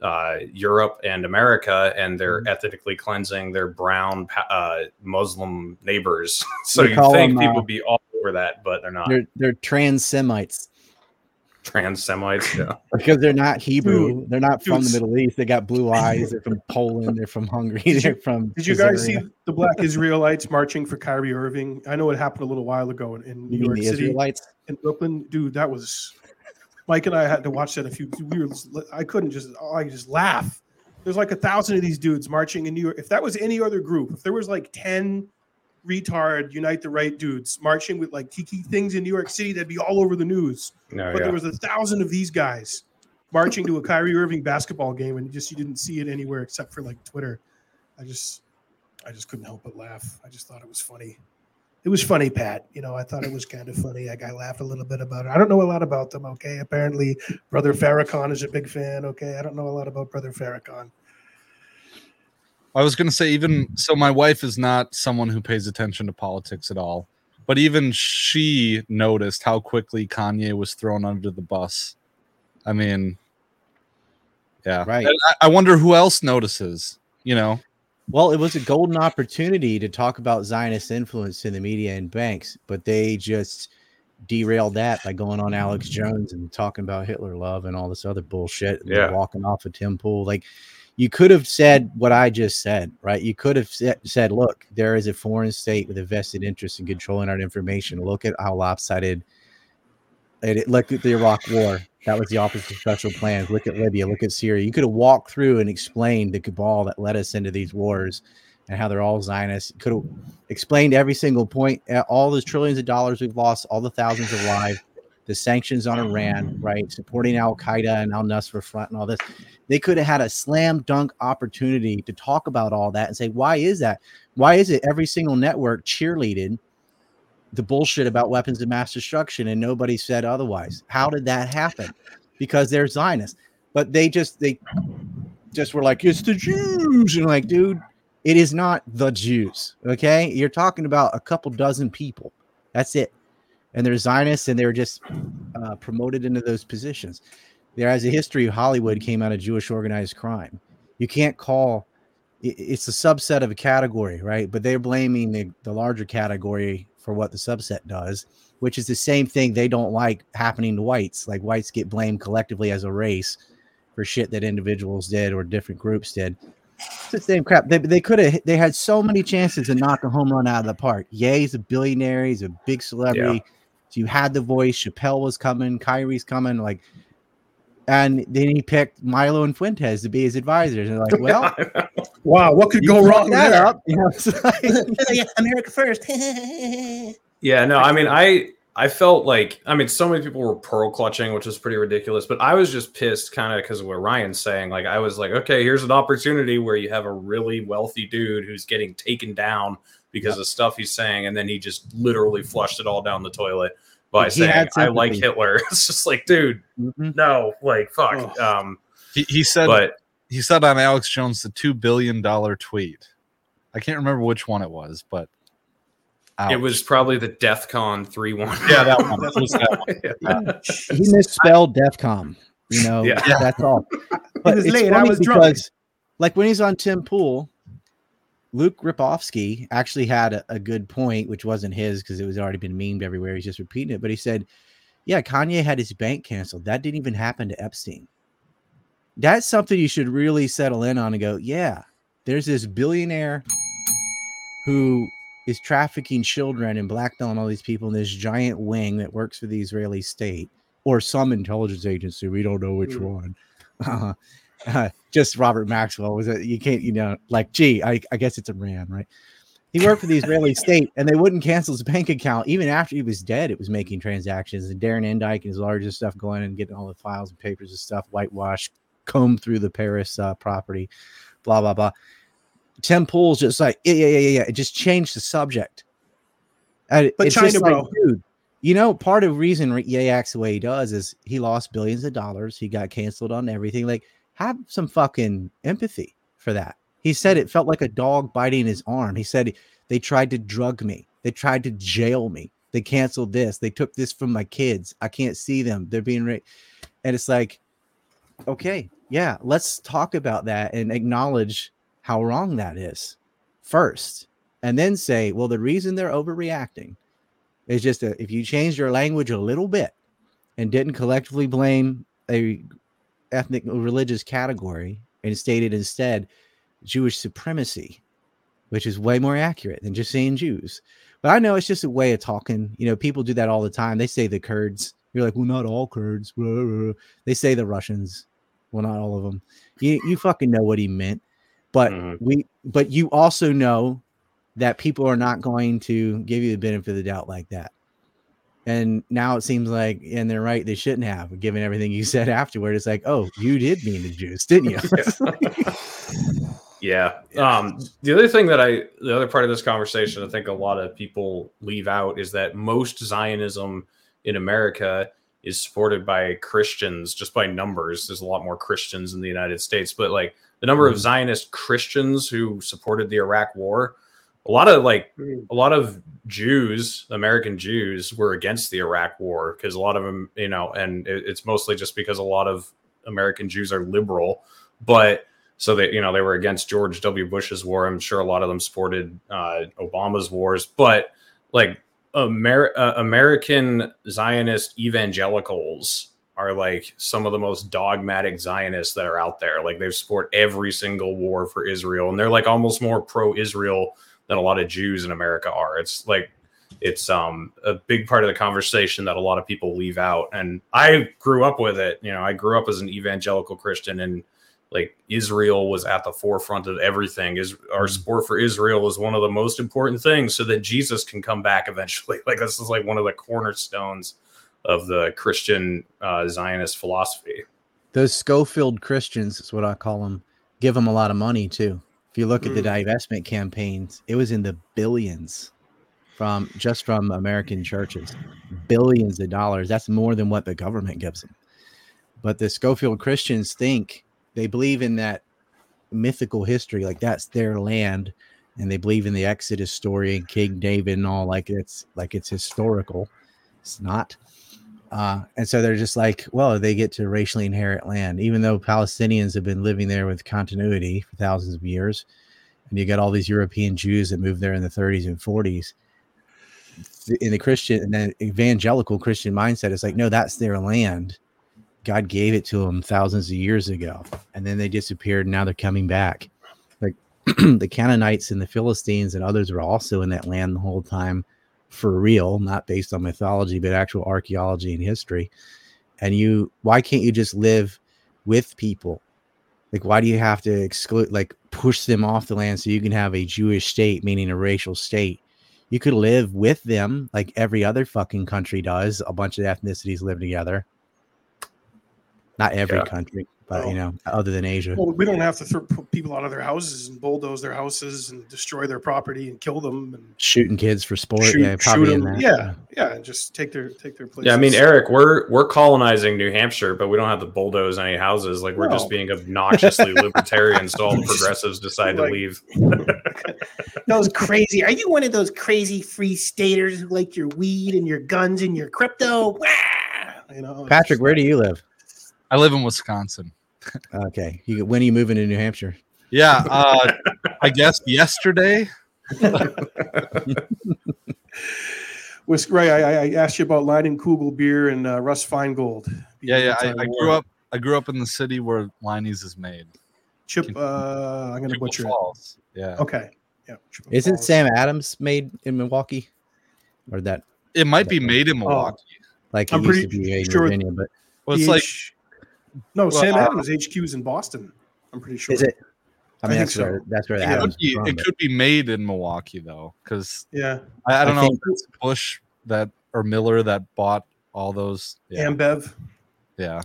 uh, Europe and America, and they're Mm-hmm. ethnically cleansing their brown uh, Muslim neighbors. so you think them, people uh, be all over that, but they're not They're they're trans Semites trans Semites. Yeah. because they're not Hebrew. they're not from the Middle East. They got blue eyes. They're from Poland. They're from Hungary. Did They're from. Did you guys see the black Israelites marching for Kyrie Irving? I know it happened a little while ago in, in New York the City. Israelites? in Brooklyn, dude, that was Mike and I had to watch that a few. We were, I couldn't just, I could just laugh. There's like a thousand of these dudes marching in New York. If that was any other group, if there was like ten retard unite the right dudes marching with like tiki things in New York City, that'd be all over the news. No, But yeah. there was a thousand of these guys marching to a Kyrie Irving basketball game, and just you didn't see it anywhere except for like Twitter. I just, I just couldn't help but laugh. I just thought it was funny it was funny, Pat. You know, I thought it was kind of funny. I, I laughed a little bit about it. I don't know a lot about them. Okay, apparently, Brother Farrakhan is a big fan. Okay, I don't know a lot about Brother Farrakhan. I was going to say, even mm-hmm. so, my wife is not someone who pays attention to politics at all. But even she noticed how quickly Kanye was thrown under the bus. I mean, yeah. Right. And I, I wonder who else notices, you know? Well, it was a golden opportunity to talk about Zionist influence in the media and banks, but they just derailed that by going on Alex Jones and talking about Hitler love and all this other bullshit. and Yeah. walking off of Tim Pool. Like you could have said what I just said, right? You could have said, look, there is a foreign state with a vested interest in controlling our information. Look at how lopsided it, look at the Iraq war. That was the opposite of special plans. Look at Libya. Look at Syria. You could have walked through and explained the cabal that led us into these wars and how they're all Zionists. Could have explained every single point, all those trillions of dollars we've lost, all the thousands of lives, the sanctions on Iran, right? Supporting Al Qaeda and Al Nusra Front and all this. They could have had a slam dunk opportunity to talk about all that and say, why is that? Why is it every single network cheerleaded the bullshit about weapons of mass destruction and nobody said otherwise. How did that happen? Because they're Zionists. But they just they just were like, it's the Jews. And like, dude, it is not the Jews. Okay. You're talking about a couple dozen people. That's it. And they're Zionists and they're just uh, promoted into those positions. There has a history of Hollywood came out of Jewish organized crime. You can't call it's a subset of a category, right? But they're blaming the, the larger category for what the subset does, which is the same thing they don't like happening to whites. Like whites get blamed collectively as a race for shit that individuals did or different groups did. It's the same crap. They, they could have. They had so many chances to knock a home run out of the park. Ye, he's a billionaire. He's a big celebrity. So you had the voice. Chappelle was coming. Kyrie's coming. Like, and then he picked Milo and Fuentes to be his advisors. And like, well, Wow, what could go wrong that there? up. You know, like- America first. Yeah, no, I mean, I I felt like I mean, so many people were pearl clutching, which was pretty ridiculous. But I was just pissed, kind of because of what Ryan's saying. Like, I was like, okay, here's an opportunity where you have a really wealthy dude who's getting taken down because of stuff he's saying, and then he just literally flushed it all down the toilet by He saying, "I like. Hitler." It's just like, dude, Mhm. no, like, fuck. Oh. Um, He, he said but he said on Alex Jones the two billion dollar tweet. I can't remember which one it was, but it was probably the DEF CON three one. yeah that one. It was that one. he misspelled DEFCON. You know, Yeah. that's all. But was it's late, I funny was drunk. like when he's on Tim Pool, Luke Ripofsky actually had a, a good point, which wasn't his because it was already been memed everywhere. He's just repeating it, but he said, "Yeah, Kanye had his bank canceled. That didn't even happen to Epstein. That's something you should really settle in on and go, yeah, there's this billionaire who is trafficking children and blackmailing all these people in this giant wing that works for the Israeli state or some intelligence agency. We don't know which Mm. one. Uh, uh, just Robert Maxwell was it? You can't, you know, like, gee, I, I guess it's Iran, right? He worked for the Israeli state, and they wouldn't cancel his bank account even after he was dead. It was making transactions, and Darren Indyke and his largest stuff going and getting all the files and papers and stuff, whitewash, comb through the Paris uh, property, blah blah blah. Tim Pool's just like, yeah, yeah, yeah, yeah, yeah. It just changed the subject. And But it's China, like, bro. dude, you know, part of the reason Re- Ye acts the way he does is he lost billions of dollars. He got canceled on everything. Like, have some fucking empathy for that. He said mm. it felt like a dog biting his arm. He said they tried to drug me. They tried to jail me. They canceled this. They took this from my kids. I can't see them. They're being ra-. and it's like, okay, yeah, let's talk about that and acknowledge how wrong that is first, and then say, well, the reason they're overreacting is just a, if you changed your language a little bit and didn't collectively blame a ethnic religious category and stated instead Jewish supremacy, which is way more accurate than just saying Jews. But I know it's just a way of talking. You know, people do that all the time. They say the Kurds. You're like, well, not all Kurds. blah, blah, blah." They say the Russians. Well, not all of them. You you fucking know what he meant. But Mhm. we but you also know that people are not going to give you the benefit of the doubt like that. And now it seems like, and they're right, they shouldn't have, given everything you said afterward. It's like, oh, you did mean the Jews, didn't you? Yeah. Um, the other thing that I, the other part of this conversation, I think a lot of people leave out is that most Zionism in America is supported by Christians just by numbers. There's a lot more Christians in the United States, but like the number of Mhm. Zionist Christians who supported the Iraq war, a lot of like a lot of Jews, American Jews, were against the Iraq war because a lot of them, you know, and it, it's mostly just because a lot of American Jews are liberal, but so they, you know, they were against George W. Bush's war. I'm sure a lot of them supported uh, Obama's wars, but like Amer- uh, American Zionist evangelicals are like some of the most dogmatic Zionists that are out there. Like they've support every single war for Israel, and they're like almost more pro-Israel than a lot of Jews in America are. It's like it's um a big part of the conversation that a lot of people leave out. And I grew up with it. You know, I grew up as an evangelical Christian and like Israel was at the forefront of everything. Is our support for Israel is one of the most important things so that Jesus can come back eventually. Like this is like one of the cornerstones of the Christian uh, Zionist philosophy. Those Scofield Christians is what I call them. Give them a lot of money too. If you look at the mm. divestment campaigns, it was in the billions from just from American churches, billions of dollars. That's more than what the government gives them. But the Scofield Christians think they believe in that mythical history, like that's their land, and they believe in the Exodus story and King David and all, like it's like it's historical. It's not. Uh, and so they're just like, well, they get to racially inherit land, even though Palestinians have been living there with continuity for thousands of years. And you got all these European Jews that moved there in the 30s and 40s. In the Christian and then evangelical Christian mindset, it's like, no, that's their land. God gave it to them thousands of years ago, and then they disappeared. And now they're coming back. Like the Canaanites and the Philistines and others were also in that land the whole time for real, not based on mythology, but actual archaeology and history. And you, why can't you just live with people? Like, why do you have to exclude, like, push them off the land so you can have a Jewish state, meaning a racial state? You could live with them like every other fucking country does. A bunch of ethnicities live together. Not every Yeah. country, but Oh. you know, other than Asia. Well, we don't have to throw people out of their houses and bulldoze their houses and destroy their property and kill them and Shooting kids for sport. shoot, yeah, probably in them. that. Yeah, yeah, and just take their take their place. Yeah, I mean, Eric, we're we're colonizing New Hampshire, but we don't have to bulldoze any houses. Like we're just being obnoxiously libertarian, so all the progressives decide to Like- leave. those crazy. Are you one of those crazy free staters who like your weed and your guns and your crypto? Wah! You know, Patrick, where do you live? I live in Wisconsin. Okay. You, when are you moving to New Hampshire? Yeah, uh, I guess yesterday. Was right. I, I- I asked you about Leinenkugel beer and uh, Russ Feingold. Yeah, yeah. I, I grew up. I grew up in the city where Leinie's is made. Chip. Uh, I'm going to Chippewa butcher it. Yeah, Okay. Yeah. Chippewa Isn't Falls. Sam Adams made in Milwaukee? Or that it might be made in Milwaukee. like it I'm used to pretty be in sure- Virginia, but Well, it's like PH no Sam uh, Adams is in Boston. I'm pretty sure. is it? I I mean, think that's so. where that's where the Yeah. it could, be, from, it but- could be made in Milwaukee though, because Yeah. I, I don't I know if it's Bush that or Miller that bought all those. Yeah, Ambev. yeah.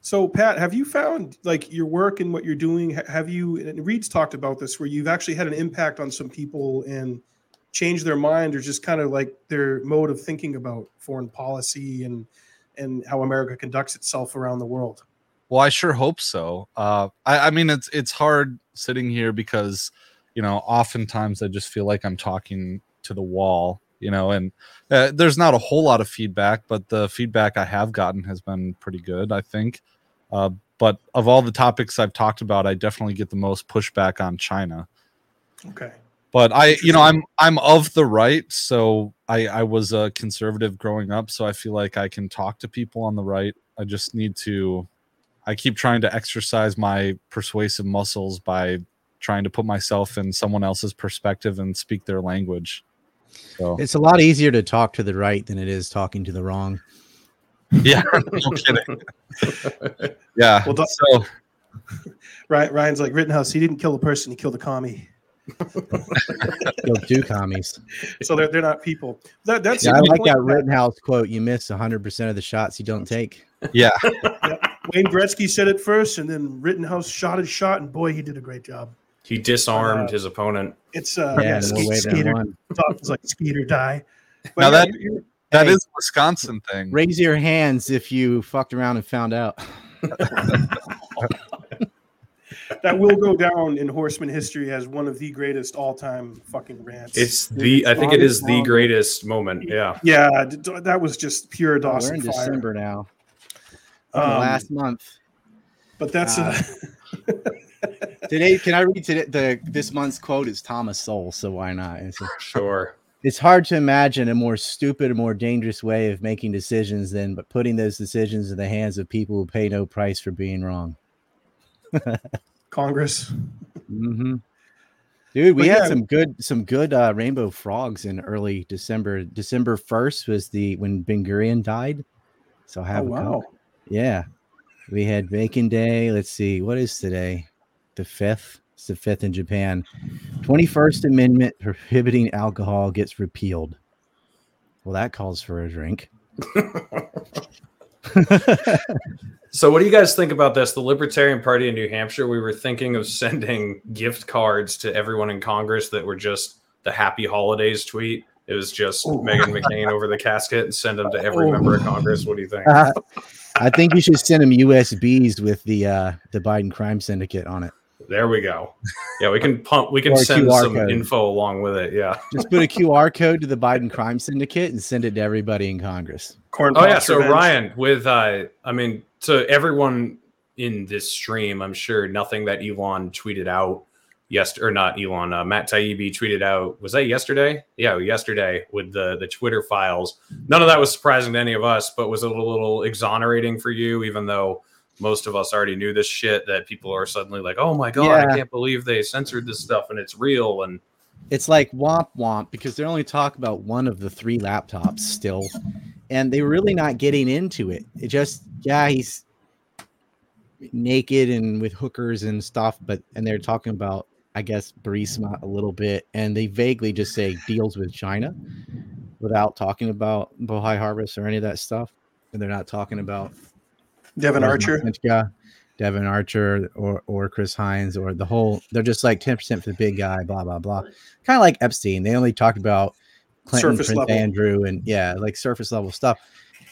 So, Pat, have you found like your work and what you're doing? Have you, and Reed's talked about this, where you've actually had an impact on some people and changed their mind or just kind of like their mode of thinking about foreign policy and and how America conducts itself around the world? Well, I sure hope so. Uh, I, I mean, it's it's hard sitting here because, you know, oftentimes I just feel like I'm talking to the wall, you know, and uh, there's not a whole lot of feedback, but the feedback I have gotten has been pretty good, I think. Uh, but of all the topics I've talked about, I definitely get the most pushback on China. Okay. But I, you know, I'm I'm of the right, so I I was a conservative growing up, so I feel like I can talk to people on the right. I just need to I keep trying to exercise my persuasive muscles by trying to put myself in someone else's perspective and speak their language. So It's a lot easier to talk to the right than it is talking to the wrong. yeah, no kidding. Yeah. Well, so Ryan, Ryan's like Rittenhouse. He didn't kill a person; he killed a commie. Go do commies. So they're, they're not people. That, that's Yeah, a I good like that Rittenhouse quote. You miss 100% of the shots you don't take. yeah, Wayne Gretzky said it first, and then Rittenhouse shot his shot, and boy, he did a great job. He disarmed Uh, his opponent. It's uh, Yeah, yeah, in more skate, way than skater. one. It's like skate or die. But Now yeah, that- you're- you're- that is Hey. a Wisconsin thing. Raise your hands if you fucked around and found out. that will go down in horseman history as one of the greatest all-time fucking rants. It's the I think it is the greatest moment. Yeah. Yeah, d- d- that was just pure Dawson. We're Dawson in fire. December now. We're Um, last month. but that's uh, uh, Today, can I read today? The this month's quote is Thomas Sowell, so why not? It's, Sure. it's hard to imagine a more stupid, more dangerous way of making decisions than but putting those decisions in the hands of people who pay no price for being wrong. Congress. hmm Dude, we But had yeah. some good some good uh, rainbow frogs in early December. December first was the when Ben Gurion died. So Oh have a wow. Coke. Yeah. We had Bacon Day. Let's see, what is today? The fifth. It's the fifth in Japan. 21st Amendment prohibiting alcohol gets repealed. Well, that calls for a drink. So, what do you guys think about this? The Libertarian Party in New Hampshire, we were thinking of sending gift cards to everyone in Congress that were just the Happy Holidays tweet. It was just Ooh. Meghan McCain over the casket and send them to every member of Congress. What do you think? I think you should send them USBs with the uh, the Biden crime syndicate on it. There we go. Yeah, we can pump. We can send QR some code. info along with it. Yeah. Just put a QR code to the Biden crime syndicate and send it to everybody in Congress. Corn Oh yeah. So revenge. Ryan, with uh, I mean, to everyone in this stream, I'm sure nothing that Elon tweeted out yesterday, or not Elon, uh, Matt Taibbi tweeted out. Was that yesterday? Yeah, yesterday with the the Twitter files. None of that was surprising to any of us, but was it a little exonerating for you, even though most of us already knew this shit that people are suddenly like, "Oh my god, Yeah. I can't believe they censored this stuff and it's real." And it's like womp womp because they only talk about one of the three laptops still, and they're really not getting into it. It just yeah, he's naked and with hookers and stuff, but and they're talking about I guess Burisma a little bit, and they vaguely just say deals with China without talking about Bohai Harvest or any of that stuff. And they're not talking about Devon Archer. Masinchka, Devon Archer, or or Chris Heinz, or the whole. They're just like ten percent for the big guy. Blah blah blah. Kind of like Epstein. They only talked about Clinton, Surface Prince level. Andrew, and yeah, like surface level stuff.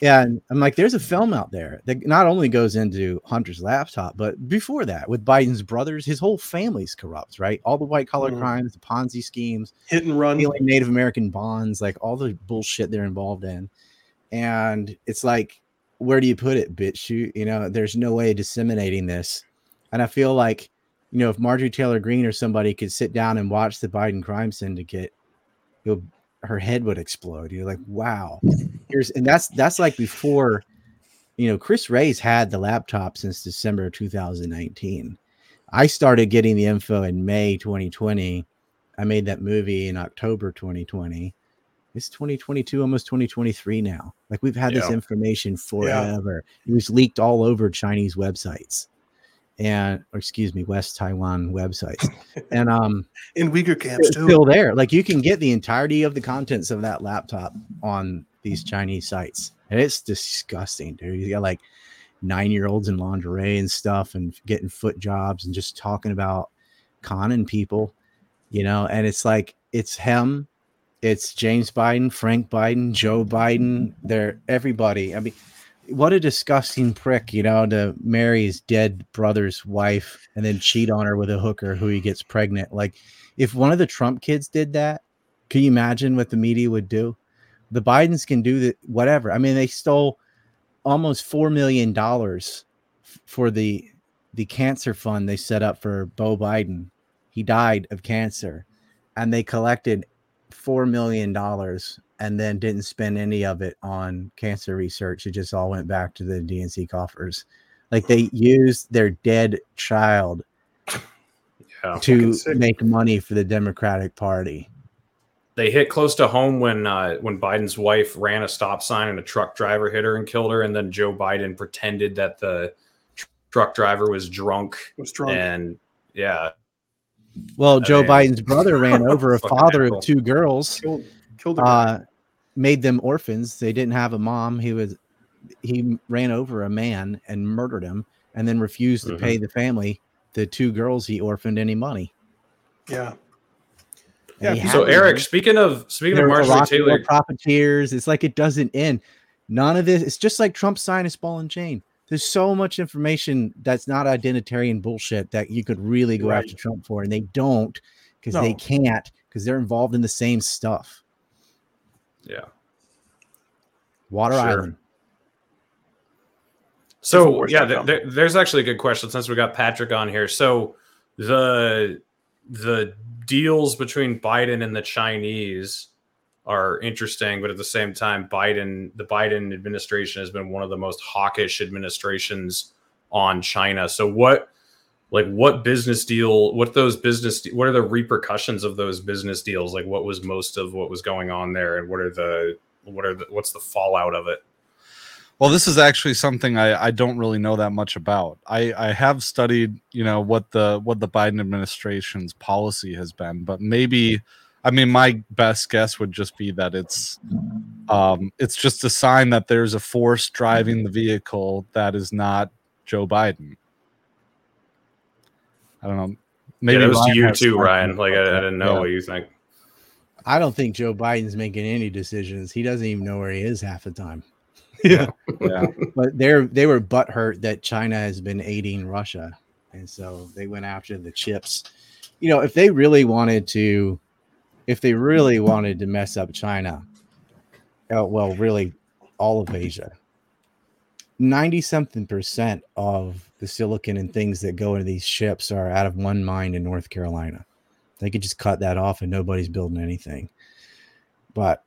Yeah, and I'm like, there's a film out there that not only goes into Hunter's laptop, but before that, with Biden's brothers, his whole family's corrupt, right? All the white collar Mhm. crimes, the Ponzi schemes, Hit and run. stealing Native American bonds, like all the bullshit they're involved in. And it's like, where do you put it, bitch? You, you know, there's no way of disseminating this. And I feel like, you know, if Marjorie Taylor Greene or somebody could sit down and watch the Biden crime syndicate, her head would explode. You're like, wow. Here's and that's that's like before, you know, Chris Wray's had the laptop since December 2019. I started getting the info in May 2020. I made that movie in October 2020. It's 2022, almost 2023 now. Like we've had this information forever. It was leaked all over Chinese websites and or excuse me, West Taiwan websites. and um in Uyghur camps it's too. still there. Like you can get the entirety of the contents of that laptop on these Chinese sites. And it's disgusting, dude. You got like nine year olds in lingerie and stuff and getting foot jobs and just talking about conning people, you know, and it's like it's him, it's James Biden, Frank Biden, Joe Biden, they're everybody. I mean, what a disgusting prick, you know, to marry his dead brother's wife and then cheat on her with a hooker who he gets pregnant. Like, if one of the Trump kids did that, can you imagine what the media would do? The Bidens can do that, whatever. I mean, they stole almost four million dollars for the the cancer fund they set up for Beau Biden. He died of cancer, and they collected four million dollars and then didn't spend any of it on cancer research. It just all went back to the DNC coffers. Like they used their dead child yeah, to make money for the Democratic Party. they hit close to home when uh, when Biden's wife ran a stop sign and a truck driver hit her and killed her, and then Joe Biden pretended that the tr- truck driver was drunk, was drunk. and yeah, Well, Joe mean- Biden's brother ran over a father of two girls, Killed, killed uh, made them orphans. They didn't have a mom. He was he ran over a man and murdered him, and then refused to Mhm. pay the family the two girls he orphaned any money. yeah. And Yeah, So Eric, man. speaking of speaking of They're Marjorie Iraqi Taylor, profiteers. It's like it doesn't end. None of this. It's just like Trump's sign sinus ball and chain. There's so much information that's not identitarian bullshit that you could really go Right. after Trump for, and they don't because they can't because they're involved in the same stuff. yeah. Water Sure. Island. So yeah, that there, come? there- there's actually a good question since we got Patrick on here. So the the deals between Biden and the Chinese are interesting, but at the same time, Biden the Biden administration has been one of the most hawkish administrations on China. So what like what business deal what those business what are the repercussions of those business deals like what was most of what was going on there and what are the what are the what's the fallout of it Well, this is actually something I, I don't really know that much about. I, I have studied, you know, what the what the Biden administration's policy has been, but maybe I mean my best guess would just be that it's um it's just a sign that there's a force driving the vehicle that is not Joe Biden. I don't know. Maybe yeah, that was Ryan to you too, Ryan. Like I, I didn't know Yeah. what you think. I don't think Joe Biden's making any decisions. He doesn't even know where he is half the time. Yeah. yeah. but they're they were butthurt that China has been aiding Russia, and so they went after the chips. You know, if they really wanted to, if they really wanted to mess up China, oh, well, really, all of Asia, ninety something percent of the silicon and things that go into these ships are out of one mine in North Carolina. They could just cut that off, and nobody's building anything. But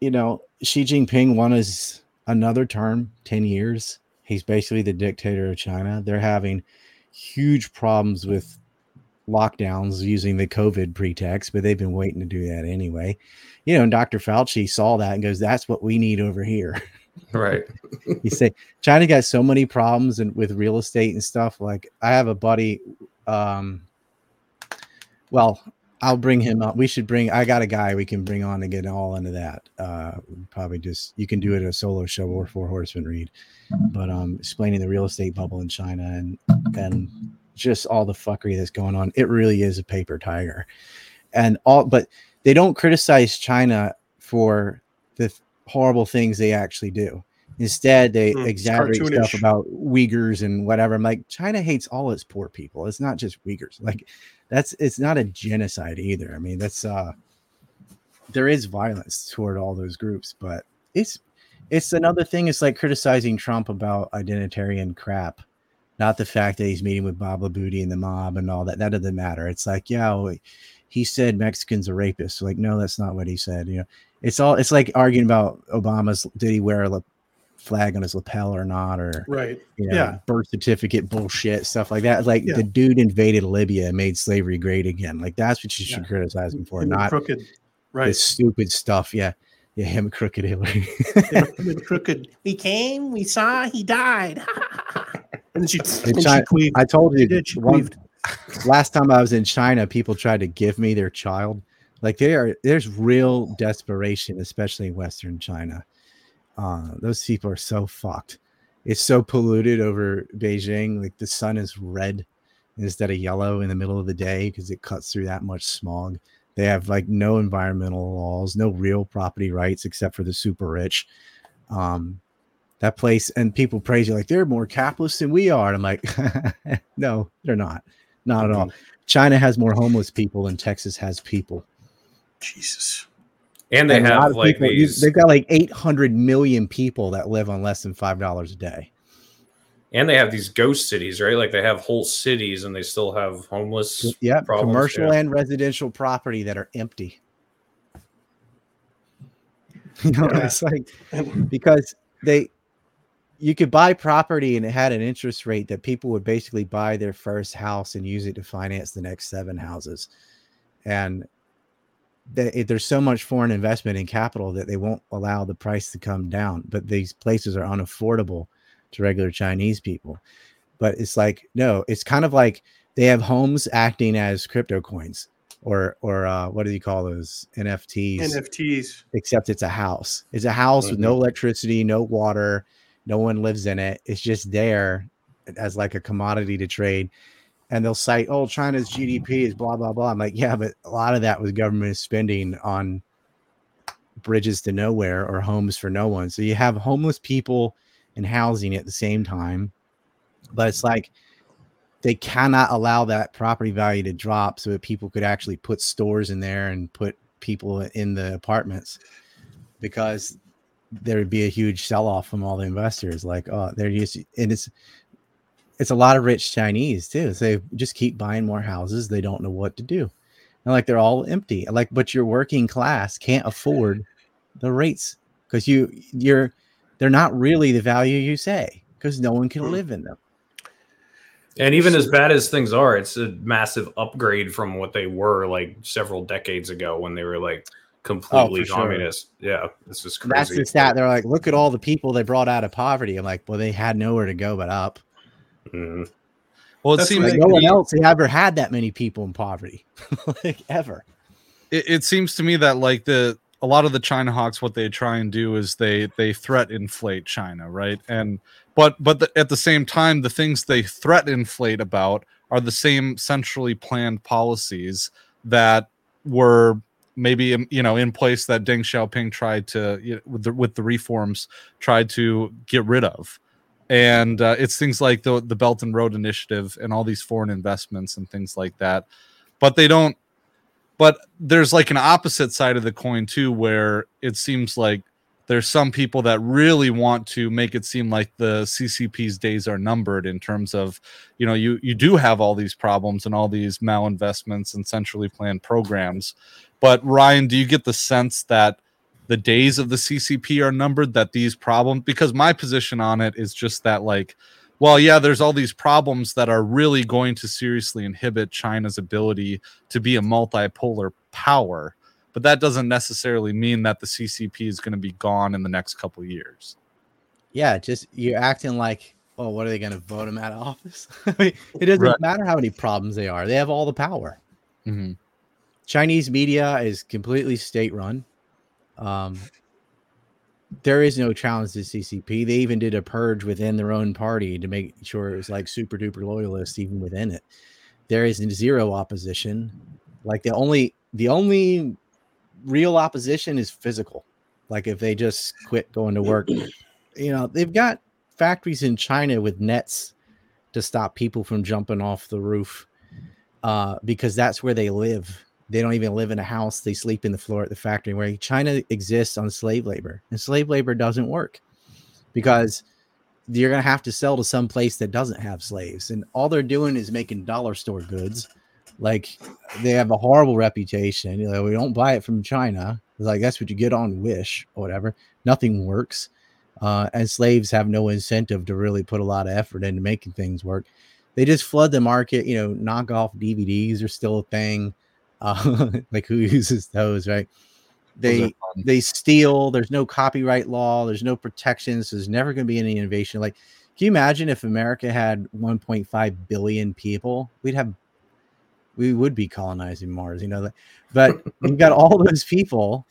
you know, Xi Jinping won his another term, 10 years. He's basically the dictator of China. They're having huge problems with lockdowns using the COVID pretext, but they've been waiting to do that anyway. You know, and Dr. Fauci saw that and goes, "That's what we need over here." Right. he said China got so many problems and with real estate and stuff. Like I have a buddy, um, well, I'll bring him up. We should bring. I got a guy we can bring on to get all into that. Uh, probably just you can do it a solo show or four horsemen read, but um, explaining the real estate bubble in China and and just all the fuckery that's going on. It really is a paper tiger, and all. But they don't criticize China for the horrible things they actually do. Instead, they it's exaggerate stuff about Uyghurs and whatever. I'm like, China hates all its poor people. It's not just Uyghurs. Like, that's it's not a genocide either. I mean, that's uh, there is violence toward all those groups, but it's it's another thing. It's like criticizing Trump about identitarian crap, not the fact that he's meeting with Bob Labooty and the mob and all that. That doesn't matter. It's like, yeah, he said Mexicans are rapists. Like, no, that's not what he said. You know, it's all it's like arguing about Obama's did he wear a flag on his lapel or not, or Right. you know, Yeah. birth certificate bullshit, stuff like that. Like Yeah. the dude invaded Libya and made slavery great again. Like that's what you should Yeah. criticize him for, and not crooked. the Right. stupid stuff. Yeah. Yeah, him crooked Hillary. Him crooked. We came, we saw, he died. and then she, and she I told you She did, she one, last time I was in China, people tried to give me their child. Like they are, there's real desperation, especially in Western China. Uh, those people are so fucked. It's so polluted over Beijing. Like the sun is red instead of yellow in the middle of the day because it cuts through that much smog. They have like no environmental laws, no real property rights except for the super rich. Um, that place and people praise you like they're more capitalist than we are. And I'm like, no, they're not. Not at all. Mm-hmm. China has more homeless people than Texas has people. Jesus. And they And a lot have of like people- these, they've got like 800 million people that live on less than five dollars a day. and they have these ghost cities, right? Like they have whole cities, and they still have homeless. Yeah, problems, commercial yeah. and residential property that are empty. You know, Yeah. it's like because they you could buy property and it had an interest rate that people would basically buy their first house and use it to finance the next seven houses. And they, there's so much foreign investment in capital that they won't allow the price to come down. But these places are unaffordable to regular Chinese people. But it's like, no, it's kind of like they have homes acting as crypto coins or or uh, what do you call those NFTs? NFTs. except it's a house. It's a house with no electricity, no water, no one lives in it. It's just there as like a commodity to trade. And they'll cite, oh, China's GDP is blah, blah, blah. I'm like, yeah, but a lot of that was government spending on bridges to nowhere or homes for no one. So you have homeless people and housing at the same time. But it's like they cannot allow that property value to drop so that people could actually put stores in there and put people in the apartments because there would be a huge sell off from all the investors. Like, oh, they're used, and it's it's a lot of rich Chinese too. So they just keep buying more houses. They don't know what to do. And like they're all empty. Like, but your working class can't afford the rates because you you're they're not really the value you say because no one can hmm. live in them. And even as bad as things are, it's a massive upgrade from what they were like several decades ago when they were like completely sure. communist. Yeah, this is crazy. That's the stat. They're like, look at all the people they brought out of poverty. I'm like, well, they had nowhere to go but up. Mhm. Well, it That's seems Like no one else ever had that many people in poverty, like ever. it, it seems to me that like the a lot of the China hawks, what they try and do is they they threat inflate China, right? And but but the, at the same time, the things they threat inflate about are the same centrally planned policies that were maybe um, you know in place that Deng Xiaoping tried to you know, with the with the reforms tried to get rid of. And uh, it's things like the the Belt and Road Initiative and all these foreign investments and things like that. But they don't but there's like an opposite side of the coin too where it seems like there's some people that really want to make it seem like the ccp's days are numbered in terms of you know you you do have all these problems and all these malinvestments and centrally planned programs but ryan do you get the sense that the days of the CCP are numbered that these problems because my position on it is just that like well yeah there's all these problems that are really going to seriously inhibit China's ability to be a multipolar power but that doesn't necessarily mean that the CCP is going to be gone in the next couple years. Yeah, just you're acting like, oh, what are they going to vote him out of office? I mean, it doesn't Right. matter how many problems they are; they have all the power. Mm-hmm. Chinese media is completely state run. Um, there is no challenge to CCP. They even did a purge within their own party to make sure it was like super duper loyalists even within it. There is zero opposition. Like the only the only real opposition is physical. Like if they just quit going to work, you know, they've got factories in China with nets to stop people from jumping off the roof uh, because that's where they live. They don't even live in a house; they sleep in the floor at the factory. Where China exists on slave labor, and slave labor doesn't work because you're gonna have to sell to some place that doesn't have slaves, and all they're doing is making dollar store goods. Like they have a horrible reputation. You know, we don't buy it from China. It's like that's what you get on Wish or whatever. Nothing works, uh, and slaves have no incentive to really put a lot of effort into making things work they just flood the market. You know, knockoff DVDs are still a thing. Uh, like who uses those, right? They they steal. There's no copyright law. There's no protections. There's never going to be any innovation. Like, can you imagine if America had 1.5 billion people? We'd have we would be colonizing Mars. You know that, but we've got all those people,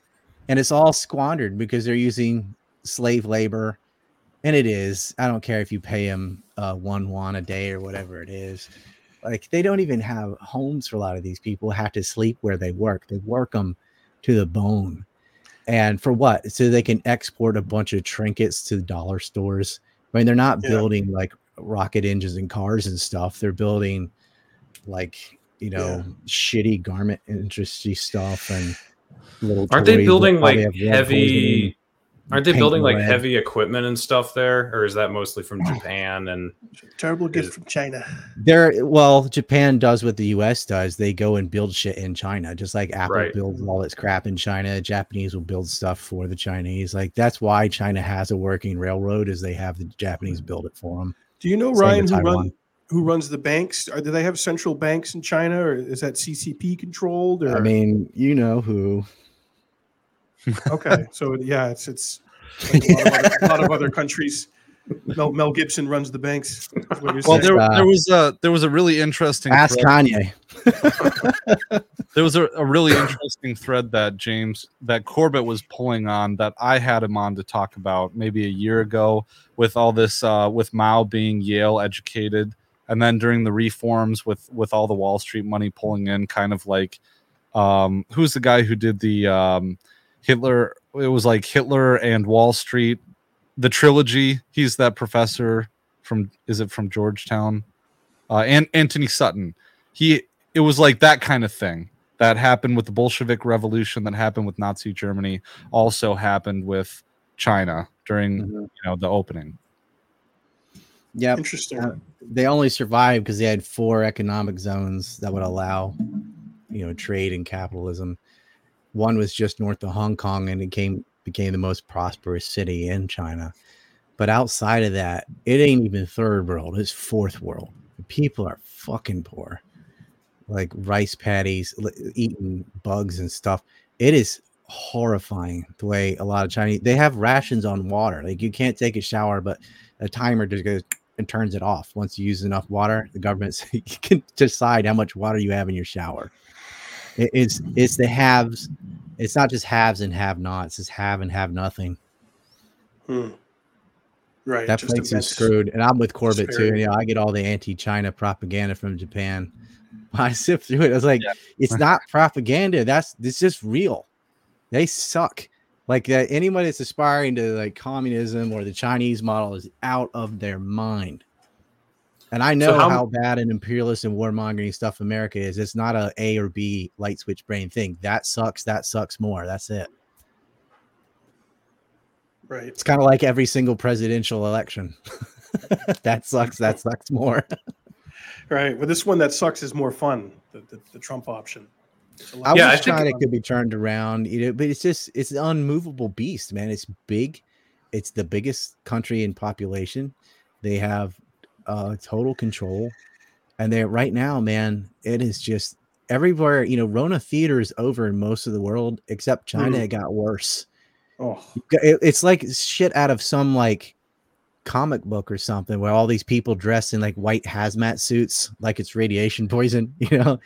and it's all squandered because they're using slave labor and it is i don't care if you pay them uh, one won a day or whatever it is like they don't even have homes for a lot of these people have to sleep where they work they work them to the bone and for what so they can export a bunch of trinkets to dollar stores i mean they're not Yeah. building like rocket engines and cars and stuff they're building like you know Yeah. shitty garment industry stuff and little Aren't they building like probably have poisoning. heavy? Aren't they paint building like red. heavy equipment and stuff there, or is that mostly from Japan? And Terrible gift Is- from China. There, well, Japan does what the U.S. does. They go and build shit in China, just like Apple Right. builds all its crap in China. Japanese will build stuff for the Chinese. Like that's why China has a working railroad, is they have the Japanese build it for them. Do you know Same Ryan who run who runs the banks? Are, do they have central banks in China, or is that CCP controlled? Or I mean, you know who? Okay, so yeah, it's it's like a, lot of other, a lot of other countries. Mel, Mel Gibson runs the banks. is what you're Well, saying. there, uh, there was a there was a really interesting Ask thread- Kanye. there was a, a really interesting thread that James that Corbett was pulling on that I had him on to talk about maybe a year ago with all this uh, with Mao being Yale educated and then during the reforms with with all the Wall Street money pulling in kind of like um, who's the guy who did the um, Hitler it was like Hitler and Wall Street the trilogy he's that professor from is it from Georgetown uh, and Antony Sutton he it was like that kind of thing that happened with the Bolshevik Revolution, that happened with Nazi Germany, also happened with China during Mhm. you know the opening. Yeah, Interesting. Uh, they only survived because they had four economic zones that would allow, you know, trade and capitalism. One was just north of Hong Kong, and it came became the most prosperous city in China. But outside of that, it ain't even third world; it's fourth world. People are fucking poor, like rice paddies, li- eating bugs and stuff. It is horrifying the way a lot of Chinese they have rations on water. Like you can't take a shower, but a timer just goes and turns it off once you use enough water. The government can decide how much water you have in your shower. It- it's it's the haves. It's not just haves and have nots. It's have and have nothing. Hmm. Right. That place is screwed. And I'm with Corbett too. You know, I get all the anti-China propaganda from Japan. I sift through it. I was like, Yeah. it's not propaganda. That's it's just real. They suck. Like uh, anybody that's aspiring to like communism or the Chinese model is out of their mind. And I know how- how, bad and imperialist and warmongering stuff America is. It's not a A or B light switch brain thing. That sucks. That sucks more. That's it. Right. It's kind of like every single presidential election. that sucks. That sucks more. Right. Well, this one that sucks is more fun. The, the, the Trump option. I Yeah, I wish think- China could be turned around, you know, but it's just it's an unmovable beast, man. It's big. It's the biggest country in population. They have uh total control. And they right now, man, it is just everywhere, you know, Rona theater is over in most of the world except China. Mm. It got worse. Oh, It- it's like shit out of some like comic book or something where all these people dressed in like white hazmat suits like it's radiation poison you know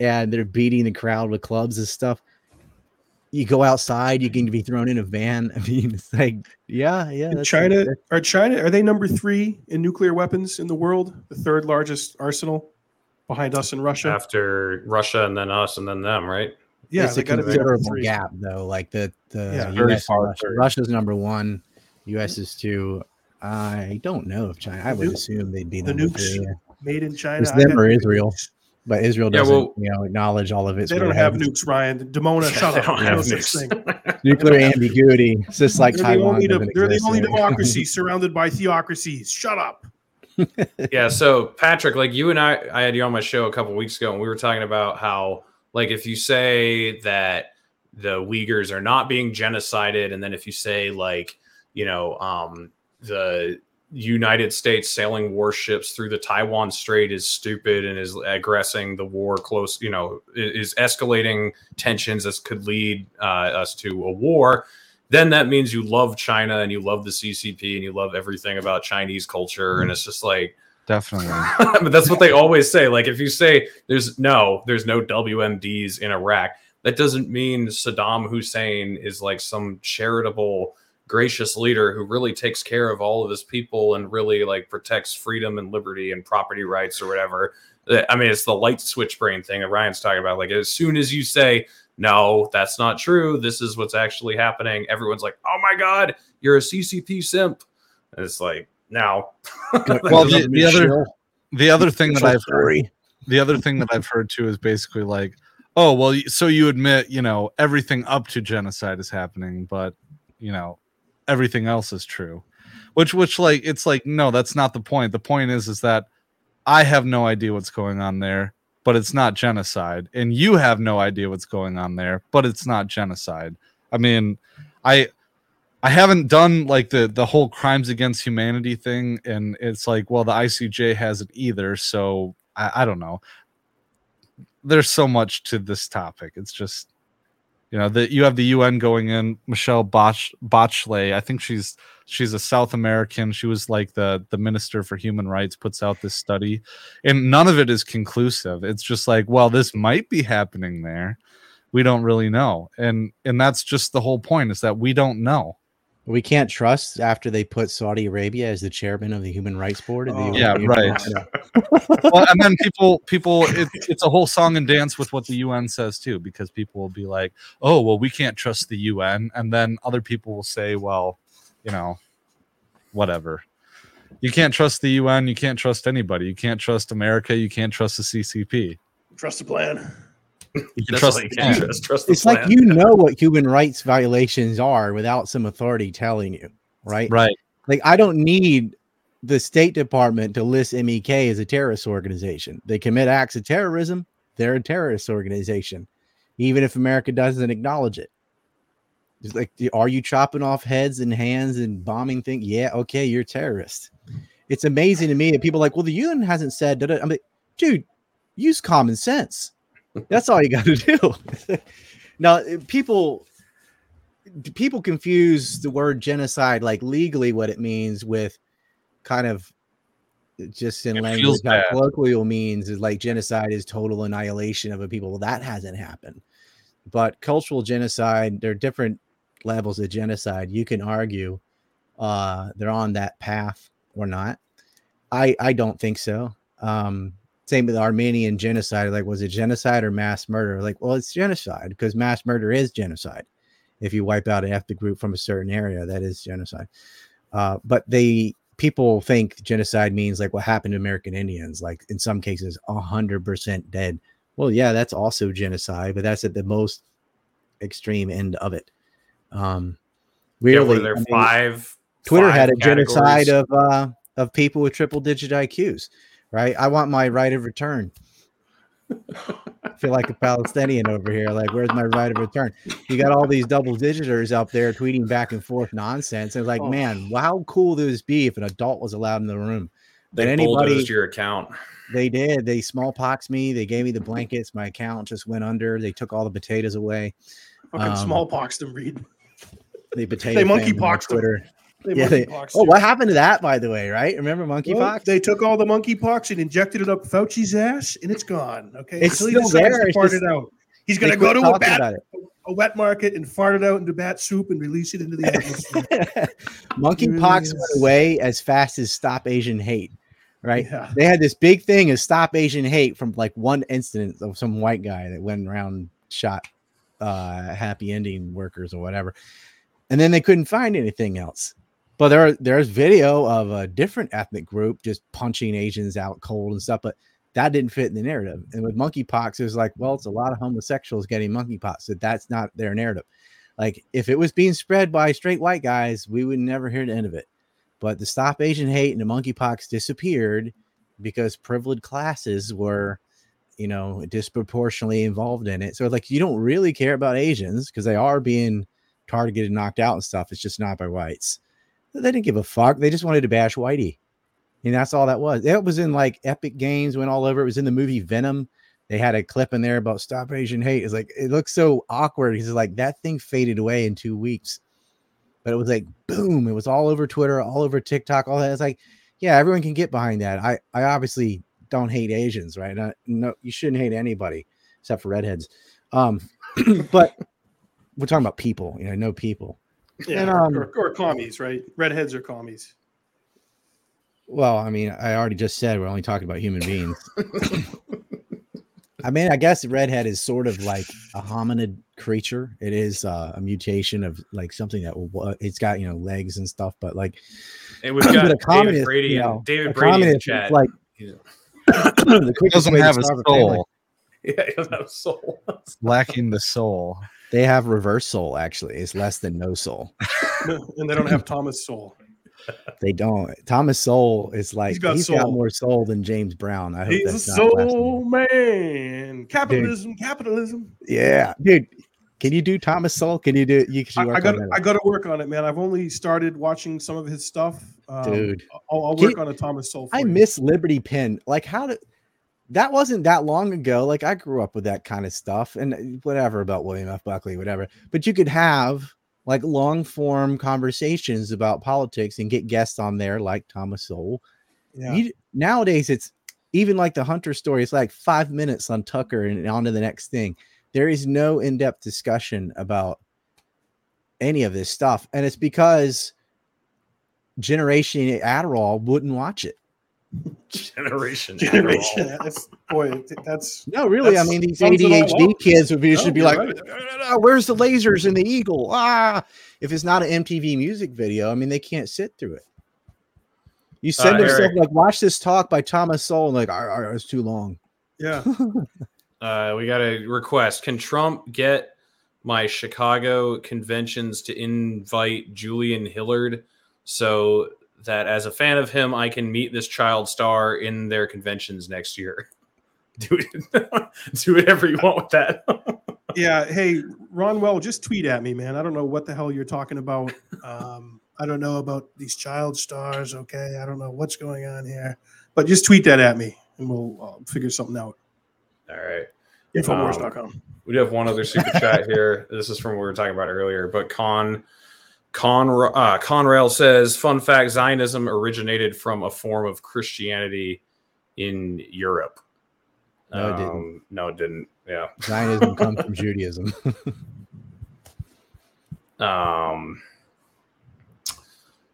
and they're beating the crowd with clubs and stuff you go outside you can mm-hmm. be thrown in a van i mean it's like yeah yeah that's China like- are China are they number three in nuclear weapons in the world? The third largest arsenal behind us and Russia. After Russia and then us and then them, right? yeah, it's they a got to be considerable gap though like the the Yeah. US, far Russia. third. russia's number one us is two i don't know if china i would nuke- assume they'd be the number nukes. three. Made in China. It's them got or nukes. Israel. but israel doesn't well- you know acknowledge all of it. They don't have nukes, Ryan. Dimona, shut they up. don't have nukes. nuclear ambiguity. It's just like they're Taiwan. the only, they're the only democracy surrounded by theocracies. Shut up. yeah so patrick like you and i i had you on my show a couple weeks ago and we were talking about how like if you say that the uyghurs are not being genocided and then if you say like you know um the united states sailing warships through the taiwan strait is stupid and is aggressing the war close you know is escalating tensions that could lead uh, us to a war then that means you love China and you love the CCP and you love everything about Chinese culture. And it's just like, Definitely. but that's what they always say. Like, if you say there's no, there's no WMDs in Iraq, that doesn't mean Saddam Hussein is like some charitable, gracious leader who really takes care of all of his people and really like protects freedom and liberty and property rights or whatever. Uh, I mean, it's the light switch brain thing that Ryan's talking about. Like, as soon as you say, no, that's not true. This is what's actually happening. Everyone's like, oh my God, you're a CCP simp. And it's like, now. Well, the, the other the other thing that I've heard, the other thing that I've heard too is basically like, oh well, so you admit you know everything up to genocide is happening, but you know everything else is true, which which like it's like no, that's not the point. The point is is that I have no idea what's going on there, but it's not genocide, and you have no idea what's going on there, but it's not genocide. I mean, I I haven't done like the the whole crimes against humanity thing, and it's like, well, the ICJ hasn't either, so I, I don't know. There's so much to this topic. It's just, you know, that you have the UN going in. Michelle Botch Botchley, I think she's she's a South American. She was like the the minister for human rights. Puts out this study, and none of it is conclusive. It's just like, well, this might be happening there. We don't really know, and and that's just the whole point is that we don't know. We can't trust after they put Saudi Arabia as the chairman of the Human Rights Board. of the Oh. Yeah, You right. well, and then people, people, it, it's a whole song and dance with what the UN says too, because people will be like, "Oh, well, we can't trust the UN," and then other people will say, "Well, you know, whatever." You can't trust the UN. You can't trust anybody. You can't trust America. You can't trust the CCP. Trust the plan. You can trust. you can trust. Trust the It's like plan. you know what human rights violations are without some authority telling you, right? Right. Like I don't need the State Department to list MEK as a terrorist organization. They commit acts of terrorism, they're a terrorist organization, even if America doesn't acknowledge it. It's like, are you chopping off heads and hands and bombing things? Yeah, okay, you're a terrorist. It's amazing to me that people are like, well, the UN hasn't said that. I'm like, dude, use common sense. That's all you got to do. now, people people confuse the word genocide like legally what it means with kind of just in It language how colloquial means is like genocide is total annihilation of a people. Well that hasn't happened. But cultural genocide there are different levels of genocide. You can argue uh they're on that path or not. I i don't think so. Um same with the armenian genocide like was it genocide or mass murder? Like well it's genocide because mass murder is genocide. If you wipe out an ethnic group from a certain area that is genocide. Uh, but they people think genocide means like what happened to american indians like in some cases 100% dead. Well yeah that's also genocide but that's at the most extreme end of it. Um Yeah, really were there I mean, five? Twitter five had a genocide of uh of people with triple digit IQs, right? I want my right of return. I feel like a Palestinian over here. Like, where's my right of return? You got all these double digiters up there tweeting back and forth nonsense. And it's like, Oh. man, how cool would this be if an adult was allowed in the room? But They anybody, bulldozed your account. they did. They smallpox me. They gave me the blankets. My account just went under. They took all the potatoes away. Fucking Um, smallpox them, Reed. They potato They fanned me on monkeypoxed them. Twitter. They Yeah, they- Oh, you. what happened to that, by the way? Right? Remember monkeypox? Well, they took all the monkeypox and injected it up Fauci's ass, and it's gone. Okay, It's still there, to it's just- it out. He's gonna go to a bat, a wet market and fart it out into bat soup and release it into the atmosphere. monkeypox Yes. went away as fast as stop Asian hate. Right? yeah. They had this big thing of stop Asian hate from like one incident of some white guy that went around shot uh happy ending workers or whatever. And then they couldn't find anything else. But there there's video of a different ethnic group just punching Asians out cold and stuff, but that didn't fit in the narrative. And with monkeypox, it was like, well, it's a lot of homosexuals getting monkeypox. So that's not their narrative. Like if it was being spread by straight white guys, we would never hear the end of it. But the stop Asian hate and the monkeypox disappeared because privileged classes were, you know, disproportionately involved in it. So like you don't really care about Asians because they are being targeted and knocked out and stuff. It's just not by whites. They didn't give a fuck. They just wanted to bash Whitey. And that's all that was. It was in like Epic Games, went all over. It was in the movie Venom. They had a clip in there about stop Asian hate. It's like it looks so awkward because like that thing faded away in two weeks. But it was like boom, it was all over Twitter, all over TikTok, all that. It's like, yeah, everyone can get behind that. I I obviously don't hate Asians, right? No, no you shouldn't hate anybody except for redheads. Um, but we're talking about people, you know, no people. Yeah, And, um, or, or commies, right? Redheads are commies. Well, I mean, I already just said we're only talking about human beings. I mean, I guess redhead is sort of like a hominid creature. It is uh, a mutation of like something that will. uh, It's got you know legs and stuff, but like it was got a David communist, Brady you know, David a Brady in the communist is chat. like Yeah. the It quickest doesn't have a starve family. soul, yeah, he doesn't have a soul. lacking the soul. They have reverse soul. Actually, it's less than no soul. and they don't have Thomas Sowell. They don't. Thomas Sowell is like he's got got, soul. more soul than James Brown. I hope He's a that's not blasphemy. soul man. Capitalism, capitalism. Yeah, dude. Can you do Thomas Sowell? Can you do? You, I, you I got. I got to work on it, man. I've only started watching some of his stuff, um, Dude. I'll, I'll work you- on a Thomas Sowell. I you. miss Liberty Pin. Like, how did that wasn't that long ago? Like, I grew up with that kind of stuff and uh, whatever about William F. Buckley, whatever. But you could have like long form conversations about politics and get guests on there like Thomas Sowell. Yeah. You, nowadays, it's even like the Hunter story. It's like five minutes on Tucker and on to the next thing. There is no in depth discussion about any of this stuff. And it's because Generation Adderall wouldn't watch it. Generation. Generation. That's, boy, that's No, really. I mean, these sums it all ADHD kids would be No, should be like, right. "Ah, "Where's the lasers and the eagle?" Ah, if it's not an MTV music video, I mean, they can't sit through it. You send Uh, them Eric. like, "Watch this talk by Thomas Sowell," and like, "All right, all right, it's too long." yeah. Uh, we got a request. Can Trump get my Chicago conventions to invite Julian Hillard so that as a fan of him, I can meet this child star in their conventions next year? Do it. Do whatever you want with that. Yeah. Hey, Ron Well, just tweet at me, man. I don't know what the hell you're talking about. Um, I don't know about these child stars. Okay. I don't know what's going on here, but just tweet that at me and we'll uh, figure something out. All right. Infowars.com. We do have one other super chat here. This is from what we were talking about earlier, but Con Con uh, Conrail says, "Fun fact: Zionism originated from a form of Christianity in Europe." No, it didn't. Um, No, it didn't. Yeah. Zionism comes from Judaism. Um,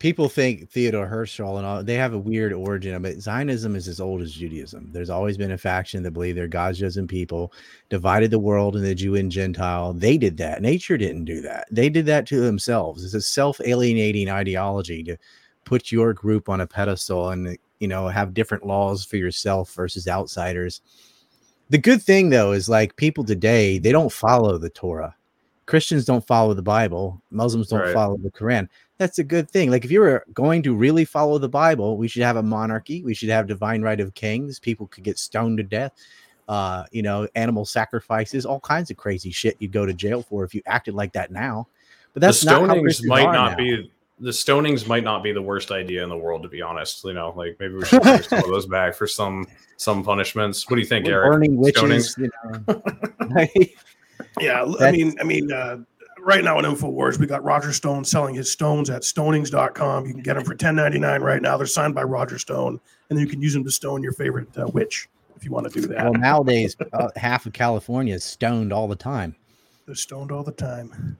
People think Theodore Herzl and all they have a weird origin, but Zionism is as old as Judaism. There's always been a faction that believe they're God's chosen people, divided the world into Jew and Gentile. They did that. Nature didn't do that. They did that to themselves. It's a self-alienating ideology to put your group on a pedestal and you know have different laws for yourself versus outsiders. The good thing though is like people today, they don't follow the Torah. Christians don't follow the Bible. Muslims don't Right. follow the Quran. That's a good thing. Like if you were going to really follow the Bible, we should have a monarchy. We should have divine right of kings. People could get stoned to death. uh, you know, animal sacrifices, all kinds of crazy shit you'd go to jail for if you acted like that now. But that's the not how stonings Christians might not now. be the stonings might not be the worst idea in the world to be honest you know like maybe we should bring some of those back for some some punishments what do you think We're eric burning Stonings? witches, you know. Yeah, l- I That's- mean, I mean, uh, right now in Infowars, we got Roger Stone selling his stones at stonings.com. You can get them for ten ninety nine right now. They're signed by Roger Stone, and then you can use them to stone your favorite uh, witch if you want to do that. well, nowadays, uh, half of California is stoned all the time. They're stoned all the time.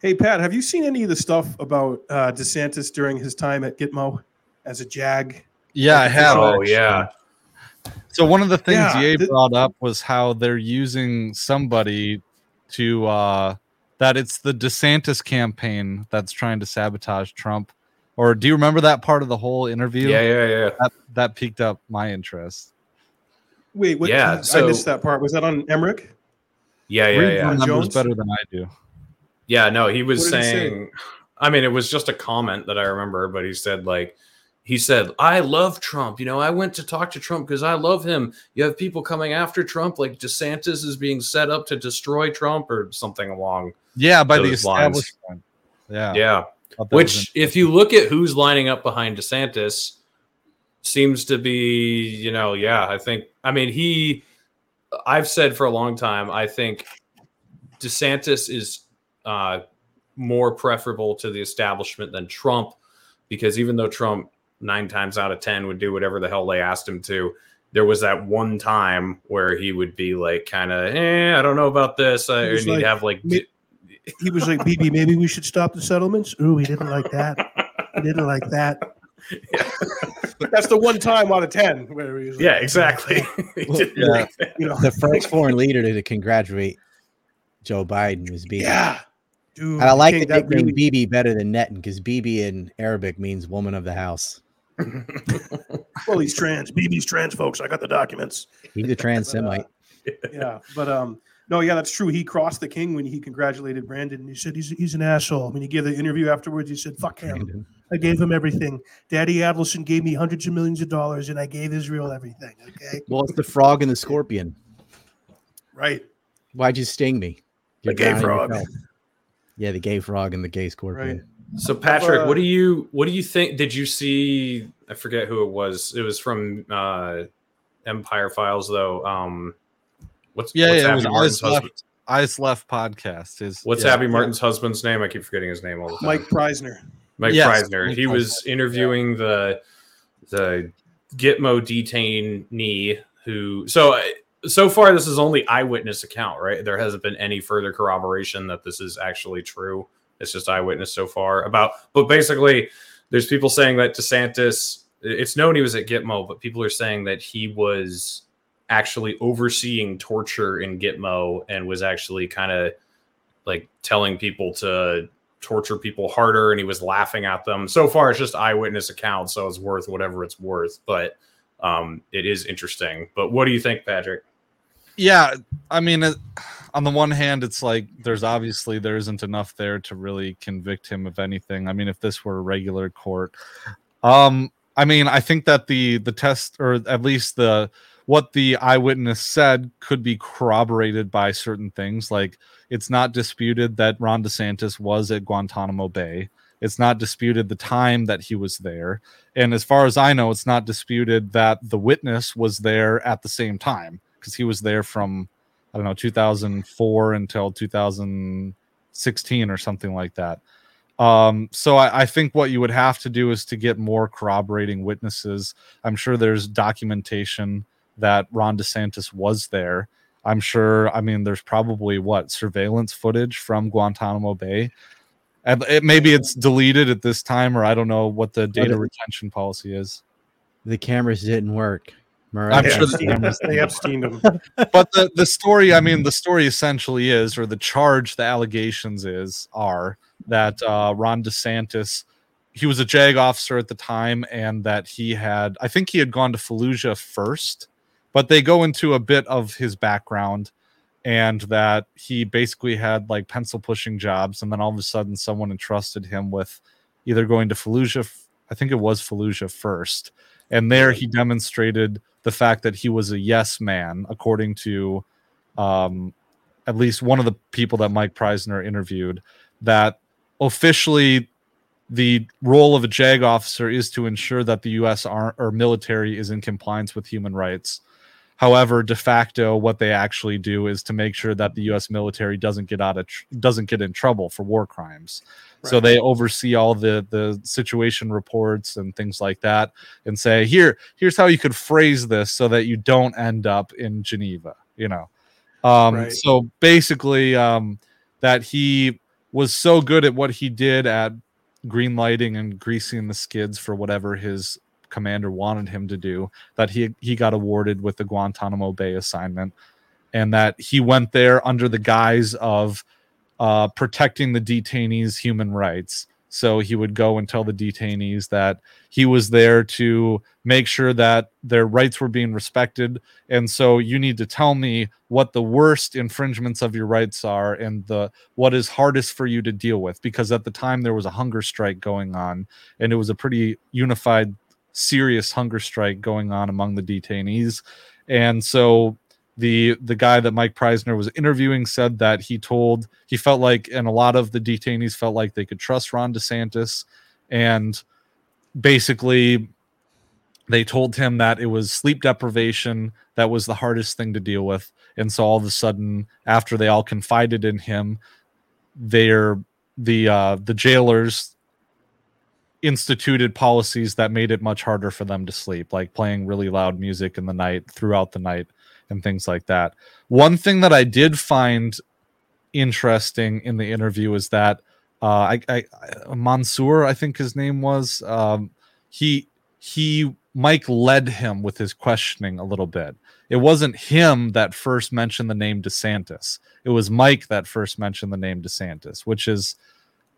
Hey, Pat, have you seen any of the stuff about uh, DeSantis during his time at Gitmo as a JAG? Yeah, I have. oh actually. yeah So one of the things Yeah, Ye th- brought up was how they're using somebody to uh that it's the DeSantis campaign that's trying to sabotage Trump. Or do you remember that part of the whole interview? yeah yeah yeah That that piqued up my interest. Wait, what? Yeah, I so- missed that part. Was that on Emmerich? yeah yeah Reed yeah Ron remembers Jones? better than I do. Yeah, no, he was What did he say? saying. I mean, it was just a comment that I remember, but he said like he said, "I love Trump. You know, I went to talk to Trump because I love him. You have people coming after Trump, like DeSantis is being set up to destroy Trump or something along. Yeah, by the Those lines. establishment. Yeah. Yeah, thought that was which if you look at who's lining up behind DeSantis, seems to be, you know, yeah, I think. I mean, he. I've said for a long time, I think DeSantis is uh, more preferable to the establishment than Trump, because even though Trump nine times out of ten would do whatever the hell they asked him to, there was that one time where he would be like, kind of, eh, I don't know about this, uh, He and was he'd like, have like, "Me- He was like, "Bibi, maybe we should stop the settlements." Ooh, he didn't like that. He didn't like that. That's the one time out of ten where he was. Like, yeah, exactly. He Well, yeah. like. You know, The first foreign leader to congratulate Joe Biden was Bibi. yeah, dude. And I like King, the that nickname really- Bibi better than Netin because Bibi in Arabic means woman of the house. Well, he's trans. Bibi's trans, folks. I got the documents. He's a trans Semite. Yeah, but um, no, yeah, that's true. He crossed the king when he congratulated Brandon. And He said he's he's an asshole. When he gave the interview afterwards, he said, "Fuck him. I gave him everything. Daddy Adelson gave me hundreds of millions of dollars, and I gave Israel everything." Okay, Well, it's the frog and the scorpion. right. Why'd you sting me? The You're gay frog. Yeah, the gay frog and the gay scorpion. So Patrick, uh, what do you what do you think? Did you see? I forget who it was. It was from uh, Empire Files, though. Um, what's Yeah, what's yeah, it was Abby Martin's Eyes? Left, Eyes Left podcast. Is What's yeah. Abby Martin's husband's name? I keep forgetting his name all the time. Mike Prysner. Mike Yes, Prysner. Mike He was Prysner, interviewing the the Gitmo detainee who. So uh, so far, this is only eyewitness account, right? There hasn't been any further corroboration that this is actually true. It's just eyewitness so far about. But basically, there's people saying that DeSantis. It's known he was at Gitmo, but people are saying that he was actually overseeing torture in Gitmo and was actually kind of like telling people to torture people harder and he was laughing at them. So far, it's just eyewitness accounts, so it's worth whatever it's worth. But um, it is interesting. But what do you think, Patrick? Yeah i mean on the one hand it's like there's obviously there isn't enough there to really convict him of anything. I mean if this were a regular court um i mean i think that the the test or at least the what the eyewitness said could be corroborated by certain things. Like it's not disputed that ron desantis was at guantanamo bay. It's not disputed the time that he was there. And as far as i know it's not disputed that the witness was there at the same time because he was there from I don't know 2004 until 2016 or something like that. Um, so I, I think what you would have to do is to get more corroborating witnesses. I'm sure there's documentation that Ron DeSantis was there. I'm sure. I mean, there's probably what surveillance footage from Guantanamo Bay. And it, maybe it's deleted at this time, or I don't know what the data retention policy is. The cameras didn't work. Murray. I'm sure that- Epstein- they Epsteined him. but the the story i mean the story essentially is or the charge the allegations is are that uh ron desantis he was a jag officer at the time and that he had i think he had gone to fallujah first but they go into a bit of his background and that he basically had like pencil pushing jobs and then all of a sudden someone entrusted him with either going to fallujah I think it was Fallujah first, and there he demonstrated the fact that he was a yes man, according to um, at least one of the people that Mike Prysner interviewed. That officially the role of a JAG officer is to ensure that the U.S. Ar- or military is in compliance with human rights. However, de facto, what they actually do is to make sure that the U.S. military doesn't get out of tr- doesn't get in trouble for war crimes. So they oversee all the the situation reports and things like that, and say, here, here's how you could phrase this so that you don't end up in Geneva. You know, um, Right. so basically, um, that he was so good at what he did at green lighting and greasing the skids for whatever his commander wanted him to do that he he got awarded with the Guantanamo Bay assignment and that he went there under the guise of uh, protecting the detainees human rights. So he would go and tell the detainees that he was there to make sure that their rights were being respected. And so you need to tell me what the worst infringements of your rights are and the what is hardest for you to deal with. Because at the time there was a hunger strike going on and it was a pretty unified serious hunger strike going on among the detainees. And so the the guy that Mike Prysner was interviewing said that he told he felt like and a lot of the detainees felt like they could trust Ron DeSantis. And basically they told him that it was sleep deprivation that was the hardest thing to deal with. And so all of a sudden after they all confided in him they're the uh the jailers instituted policies that made it much harder for them to sleep like playing really loud music in the night throughout the night and things like that. One thing that i did find interesting in the interview is that uh i, I mansour i think his name was um he he mike led him with his questioning a little bit. It wasn't him that first mentioned the name desantis. It was mike that first mentioned the name desantis which is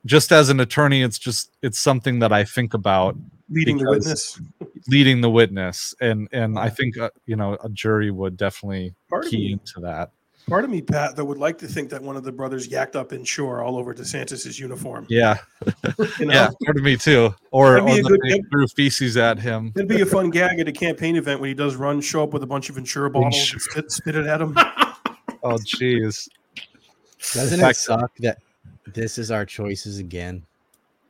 just as an attorney it's just it's something that i think about leading the witness. leading the witness. And and i think uh, you know a jury would definitely Part of key me, into that. Part of me, Pat, that would like to think that one of the brothers yacked up Ensure all over DeSantis's uniform. yeah. You know? yeah part of me too. Or, That'd be or a good- they threw feces at him. It'd be a fun gag at a campaign event when he does run, show up with a bunch of Ensure bottles, and spit, spit it at him. oh jeez. Doesn't it suck that this is our choices again?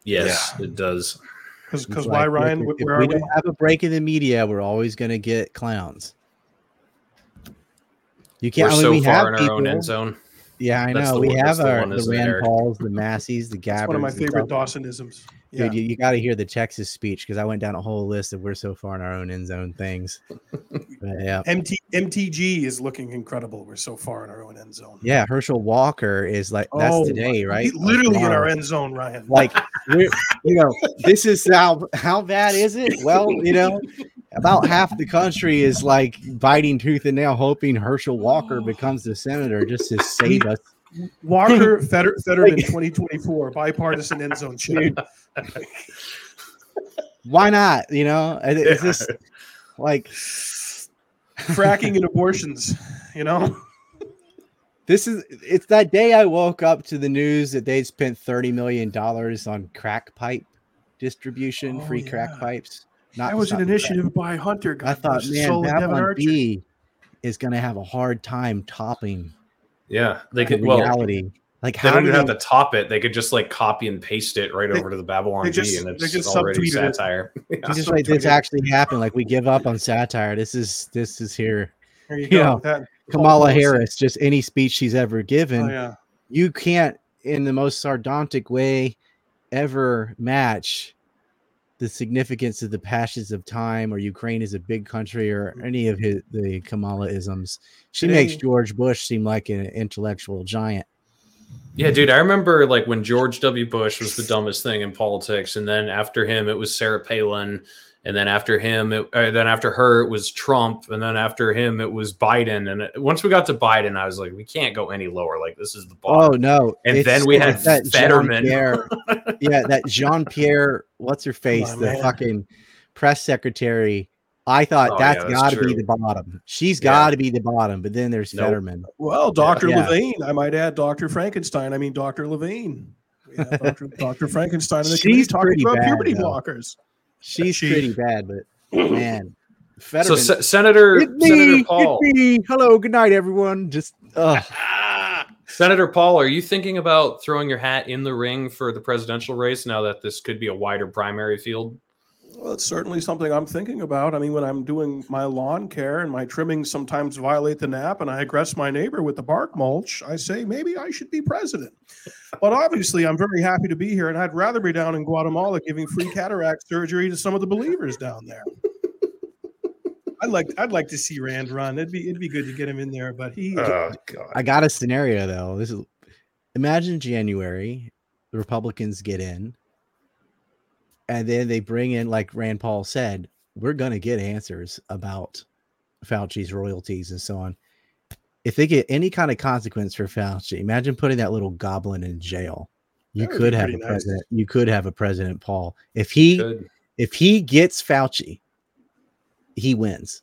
Yes, it does. Because It's why, like, Ryan? if- Wh- if Where we are we? don't have a break in the media, we're always going to get clowns. You can't. We're I mean, so we far have in our own end zone. Yeah, I That's know. We one- have that's the our the Rand Eric? Pauls, the Masseys, the Gabbards. It's one of my favorite stuff. Dawsonisms. Yeah. Dude, you, you got to hear the Texas speech because I went down a whole list of we're so far in our own end zone things. But, yeah, MT, MTG is looking incredible. We're so far in our own end zone. yeah. Herschel Walker is like that's Oh, today, right? Literally in our end zone, Ryan. like you know this is how how bad is it well you know about half the country is like biting tooth and nail hoping herschel walker oh. becomes the senator just to save us Walker Feder, Fetterman 2024 bipartisan end zone shit. why not you know And it's just like Fracking and abortions, you know? this is it's that day i woke up to the news that they'd spent 30 million dollars on crack pipe distribution Oh, free crack pipes not That was an initiative by Hunter. i thought man Devon Archer. b is going to have a hard time topping Yeah, they the could. Well, reality like they don't do even they- have to top it. They could just like copy and paste it right They- over to the Babylon they G, and it's just already subtweeted it. satire. Yeah. It's just like this actually happened. Like we give up on satire. This is this is here. There you you go. know, That- Kamala. Harris, just any speech she's ever given, Oh, yeah. you can't, in the most sardonic way, ever match the significance of the passions of time or Ukraine is a big country or mm-hmm. any of his the Kamala isms. She makes George Bush seem like an intellectual giant. Yeah, dude, I remember like when George W. Bush was the dumbest thing in politics, and then after him it was Sarah Palin, and then after him, it, uh, then after her it was Trump, and then after him it was Biden. And it, once we got to Biden, I was like, we can't go any lower. Like this is the bottom. Oh no! And then we had Fetterman. Jean-Pierre- yeah, that Jean Pierre, what's her face, on, the man. fucking press secretary. I thought Oh, that's yeah, that's got to be the bottom. She's Yeah. got to be the bottom. But then there's Nope. Fetterman. Well, Dr. Yeah. Levine, I might add Dr. Frankenstein. I mean, Dr. Levine. We Dr. Dr. Frankenstein in the She's community talking about bad, puberty though. blockers. She's She- pretty bad, but man, So, Fetterman. Se- Senator It's me, Senator Paul, it's me. Hello, good night, everyone. Just uh, Senator Paul, are you thinking about throwing your hat in the ring for the presidential race now that this could be a wider primary field? Well, it's certainly something I'm thinking about. I mean, when I'm doing my lawn care and my trimmings sometimes violate the nap and I aggress my neighbor with the bark mulch, I say maybe I should be president. But obviously, I'm very happy to be here and I'd rather be down in Guatemala giving free cataract surgery to some of the believers down there. I'd like I'd like to see Rand run. It'd be it'd be good to get him in there, but he Oh God! I got a scenario though. This is imagine January, the Republicans get in, and then they bring in, like Rand Paul said, we're gonna get answers about Fauci's royalties and so on. If they get any kind of consequence for Fauci, imagine putting that little goblin in jail. You That would be could have a nice. president. You could have a President Paul. If he Good. if he gets Fauci, he wins.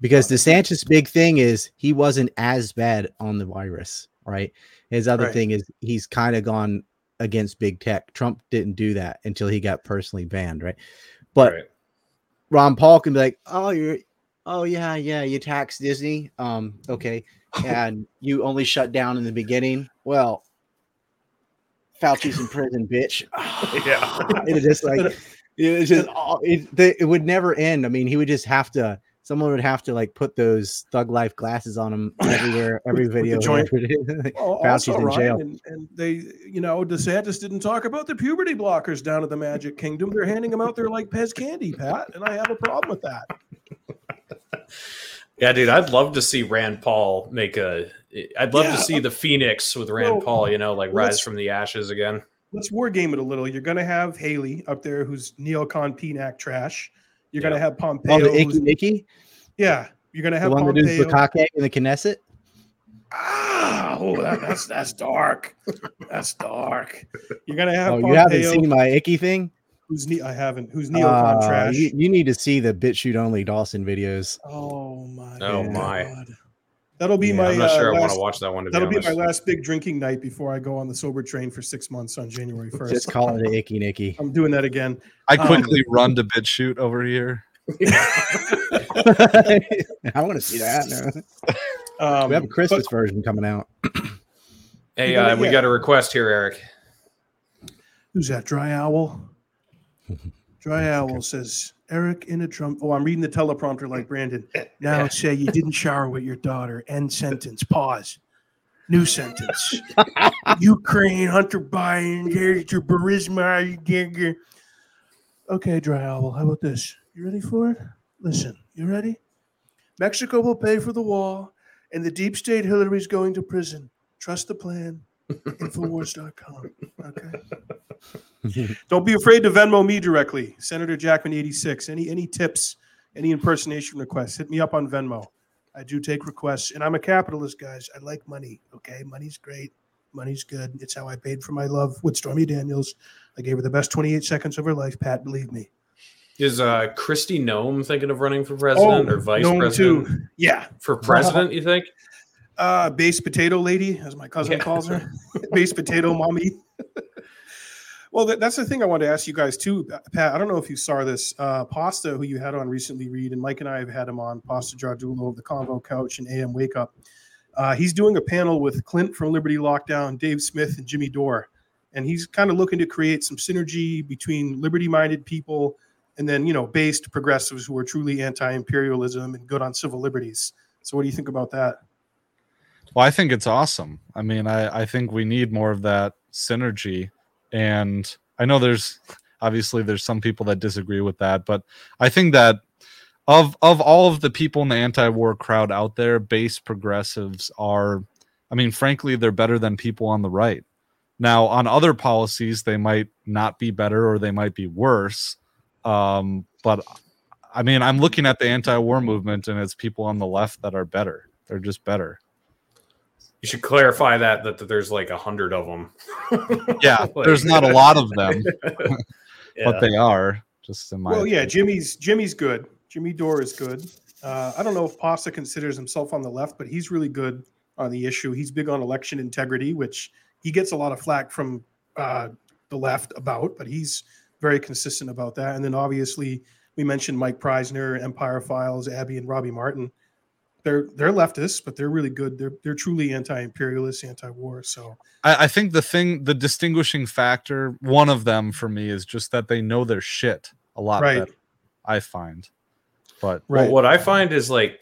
Because DeSantis' big thing is he wasn't as bad on the virus, right? His other Right. thing is he's kind of gone against big tech. Trump didn't do that until he got personally banned, right? But Right. Ron Paul can be like, "Oh, you're, oh yeah, yeah, you tax Disney, um, okay, and you only shut down in the beginning. Well, Fauci's in prison, bitch. yeah. It's just like it's just all- it, it would never end. I mean, he would just have to. Someone would have to like put those thug life glasses on them everywhere, every With- with the video. joint. whatever. Well, Fauci's also, in Ryan, jail. And, and they, you know, DeSantis didn't talk about the puberty blockers down at the Magic Kingdom. They're handing them out there like Pez candy, Pat, and I have a problem with that. Yeah, dude, I'd love to see Rand Paul make a. I'd love Yeah. to see uh, the Phoenix with Rand Well, Paul. You know, like rise from the ashes again. Let's war game it a little. You're going to have Haley up there, who's neocon PNAC trash. You're gonna have Pompeo. Oh, the who's- Icky Nicky, yeah, you're going to have the have one that does Pompeo. Bukake in the Knesset. Ah, oh, that, that's that's dark. That's dark. You're going to have Oh, Pompeo, you haven't seen my Icky thing? who's ne- I haven't. Who's neocon Uh, trash? you, you need to see the BitChute only Dawson videos. oh my. Oh, God. my. That'll be Yeah, my. I'm not uh, sure I want last- to watch that one. To That'll be be my last big drinking night before I go on the sober train for six months on January 1st. Just first. call it a Icky Nicky. I'm doing that again. I Um, quickly run to BitChute over here. I want to see that. now. Um, we have a Christmas but version coming out. Hey, uh, what? we got a request here, Eric. who's that? Dry owl. Dry owl says Eric in a drum. Oh, I'm reading the teleprompter like Brandon. Now say you didn't shower with your daughter. End sentence. Pause. New sentence. Ukraine, Hunter Biden, your Burisma. you get your- Okay, Dry Owl, how about this? You ready for it? Listen, you ready? Mexico will pay for the wall, and the deep state Hillary's going to prison. Trust the plan. Infowars.com. Okay. Don't be afraid to Venmo me directly, Senator Jackman86. Any any tips, any impersonation requests, hit me up on Venmo. I do take requests, and I'm a capitalist, guys. I like money. Okay, money's great. Money's good. It's how I paid for my love with Stormy Daniels. I gave her the best 28 seconds of her life. Pat, believe me. Is uh Kristi Noem thinking of running for president or vice president? too. Yeah, For president, you think? uh, base potato lady, as my cousin Yeah. calls her, base potato mommy. Well, that, that's the thing I wanted to ask you guys too, Pat. I don't know if you saw this. Uh, Pasta, who you had on recently, read, and Mike and I have had him on. Pasta Jardulo of the Convo Couch and AM Wake Up. Uh, he's doing a panel with Clint from Liberty Lockdown, Dave Smith, and Jimmy Dore, and he's kind of looking to create some synergy between liberty-minded people and then you know based progressives who are truly anti-imperialism and good on civil liberties. So, what do you think about that? Well, I think it's awesome. I mean, I, I think we need more of that synergy. And I know there's obviously there's some people that disagree with that, but I think that of of all of the people in the anti-war crowd out there, base progressives are I mean, frankly, they're better than people on the right. Now, on other policies, they might not be better or they might be worse. Um, but I mean, I'm looking at the anti-war movement and it's people on the left that are better. They're just better. You should clarify that that, that there's like a hundred of them. Yeah, Like- there's not a lot of them, Yeah. but they are just in my. Well, yeah. Jimmy's Jimmy's good. Jimmy Dore is good. Uh, I don't know if Pasta considers himself on the left, but he's really good on the issue. He's big on election integrity, which he gets a lot of flack from uh, the left about, but he's very consistent about that. And then obviously we mentioned Mike Prysner, Empire Files, Abby and Robbie Martin. They're they're leftists, but they're really good. They're they're truly anti-imperialist, anti-war. So I, I think the thing, the distinguishing factor, one of them for me is just that they know their shit a lot Right. better. I find, but right, Well, what I find is like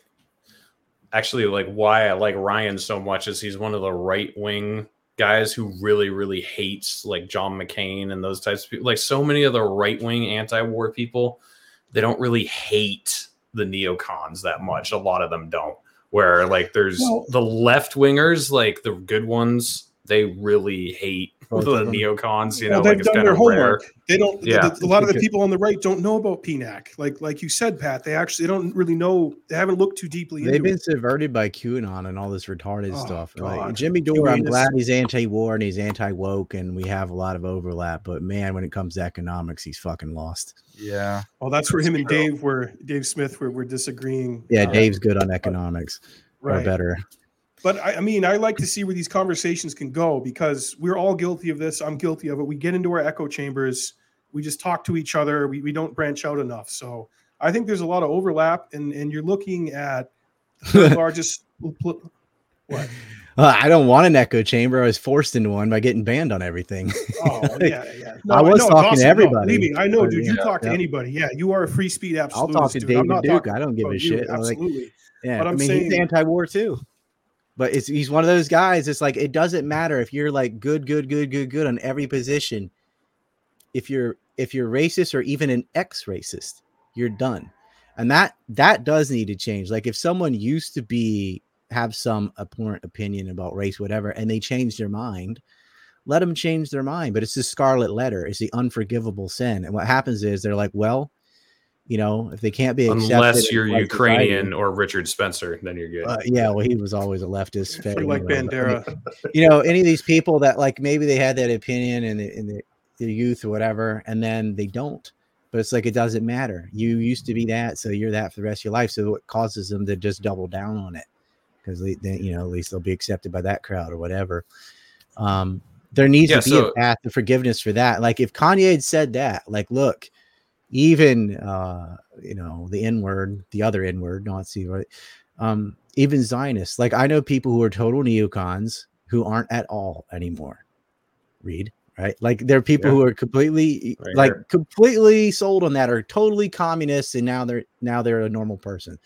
actually like why I like Ryan so much is he's one of the right wing guys who really really hates like John McCain and those types of people. Like so many of the right wing anti-war people, they don't really hate the neocons that much. A lot of them don't. Where like there's Well- the left wingers, like the good ones, they really hate Both the neocons. You well, know, they've like it's done kind their of rare. homework. They don't. Yeah. the- a lot of the people on the right don't know about PNAC. Like like you said, Pat. They actually they don't really know. They haven't looked too deeply They've into been it. subverted by QAnon and all this retarded Oh, stuff. Like Jimmy Dore, I'm glad he's anti-war and he's anti-woke, and we have a lot of overlap. But man, when it comes to economics, he's fucking lost. Yeah, Well, that's where him and Dave were. Dave Smith were, were disagreeing. Yeah, uh, Dave's good on economics, or right. better. But I, I mean, I like to see where these conversations can go because we're all guilty of this. I'm guilty of it. We get into our echo chambers, we just talk to each other, we, we don't branch out enough. So I think there's a lot of overlap, and, and you're looking at the largest. What? Uh, I don't want an echo chamber. I was forced into one by getting banned on everything. Oh, yeah, yeah. I was know, talking to Dawson, no, everybody. I know, dude. You yeah, talk to yeah. anybody. Yeah, you are a free speed I'll talk to dude. David Duke. talking I don't give a shit. Like, Absolutely. yeah, But I I'm mean, he's anti-war too. But it's he's one of those guys. It's like it doesn't matter if you're like good, good, good, good, good on every position. If you're if you're racist or even an ex-racist, you're done. And that that does need to change. Like if someone used to be have some abhorrent opinion about race, whatever, and they change their mind, let them change their mind. But it's the scarlet letter. It's the unforgivable sin. And what happens is they're like, well, you know, if they can't be accepted Unless you're white society- Ukrainian or Richard Spencer, then you're good. uh, yeah, well, he was always a leftist. Free fan, like anyway, but, Bandera. You know, any of these people that like maybe they had that opinion in the, in the, the youth or whatever, and then they don't. But it's like it doesn't matter. You used to be that, so you're that for the rest of your life. So it causes them to just double down on it because they, you know, at least they'll be accepted by that crowd or whatever. Um, there needs Yeah, to be so- a path to forgiveness for that. Like if Kanye had said that, like, look, even uh, you know, the N word, the other N word, Nazi, right? Um, even Zionists. Like I know people who are total neocons who aren't at all anymore. Read, right? Like there are people Yeah. who are completely Right like here. completely sold on that are totally communists and now they're now they're a normal person.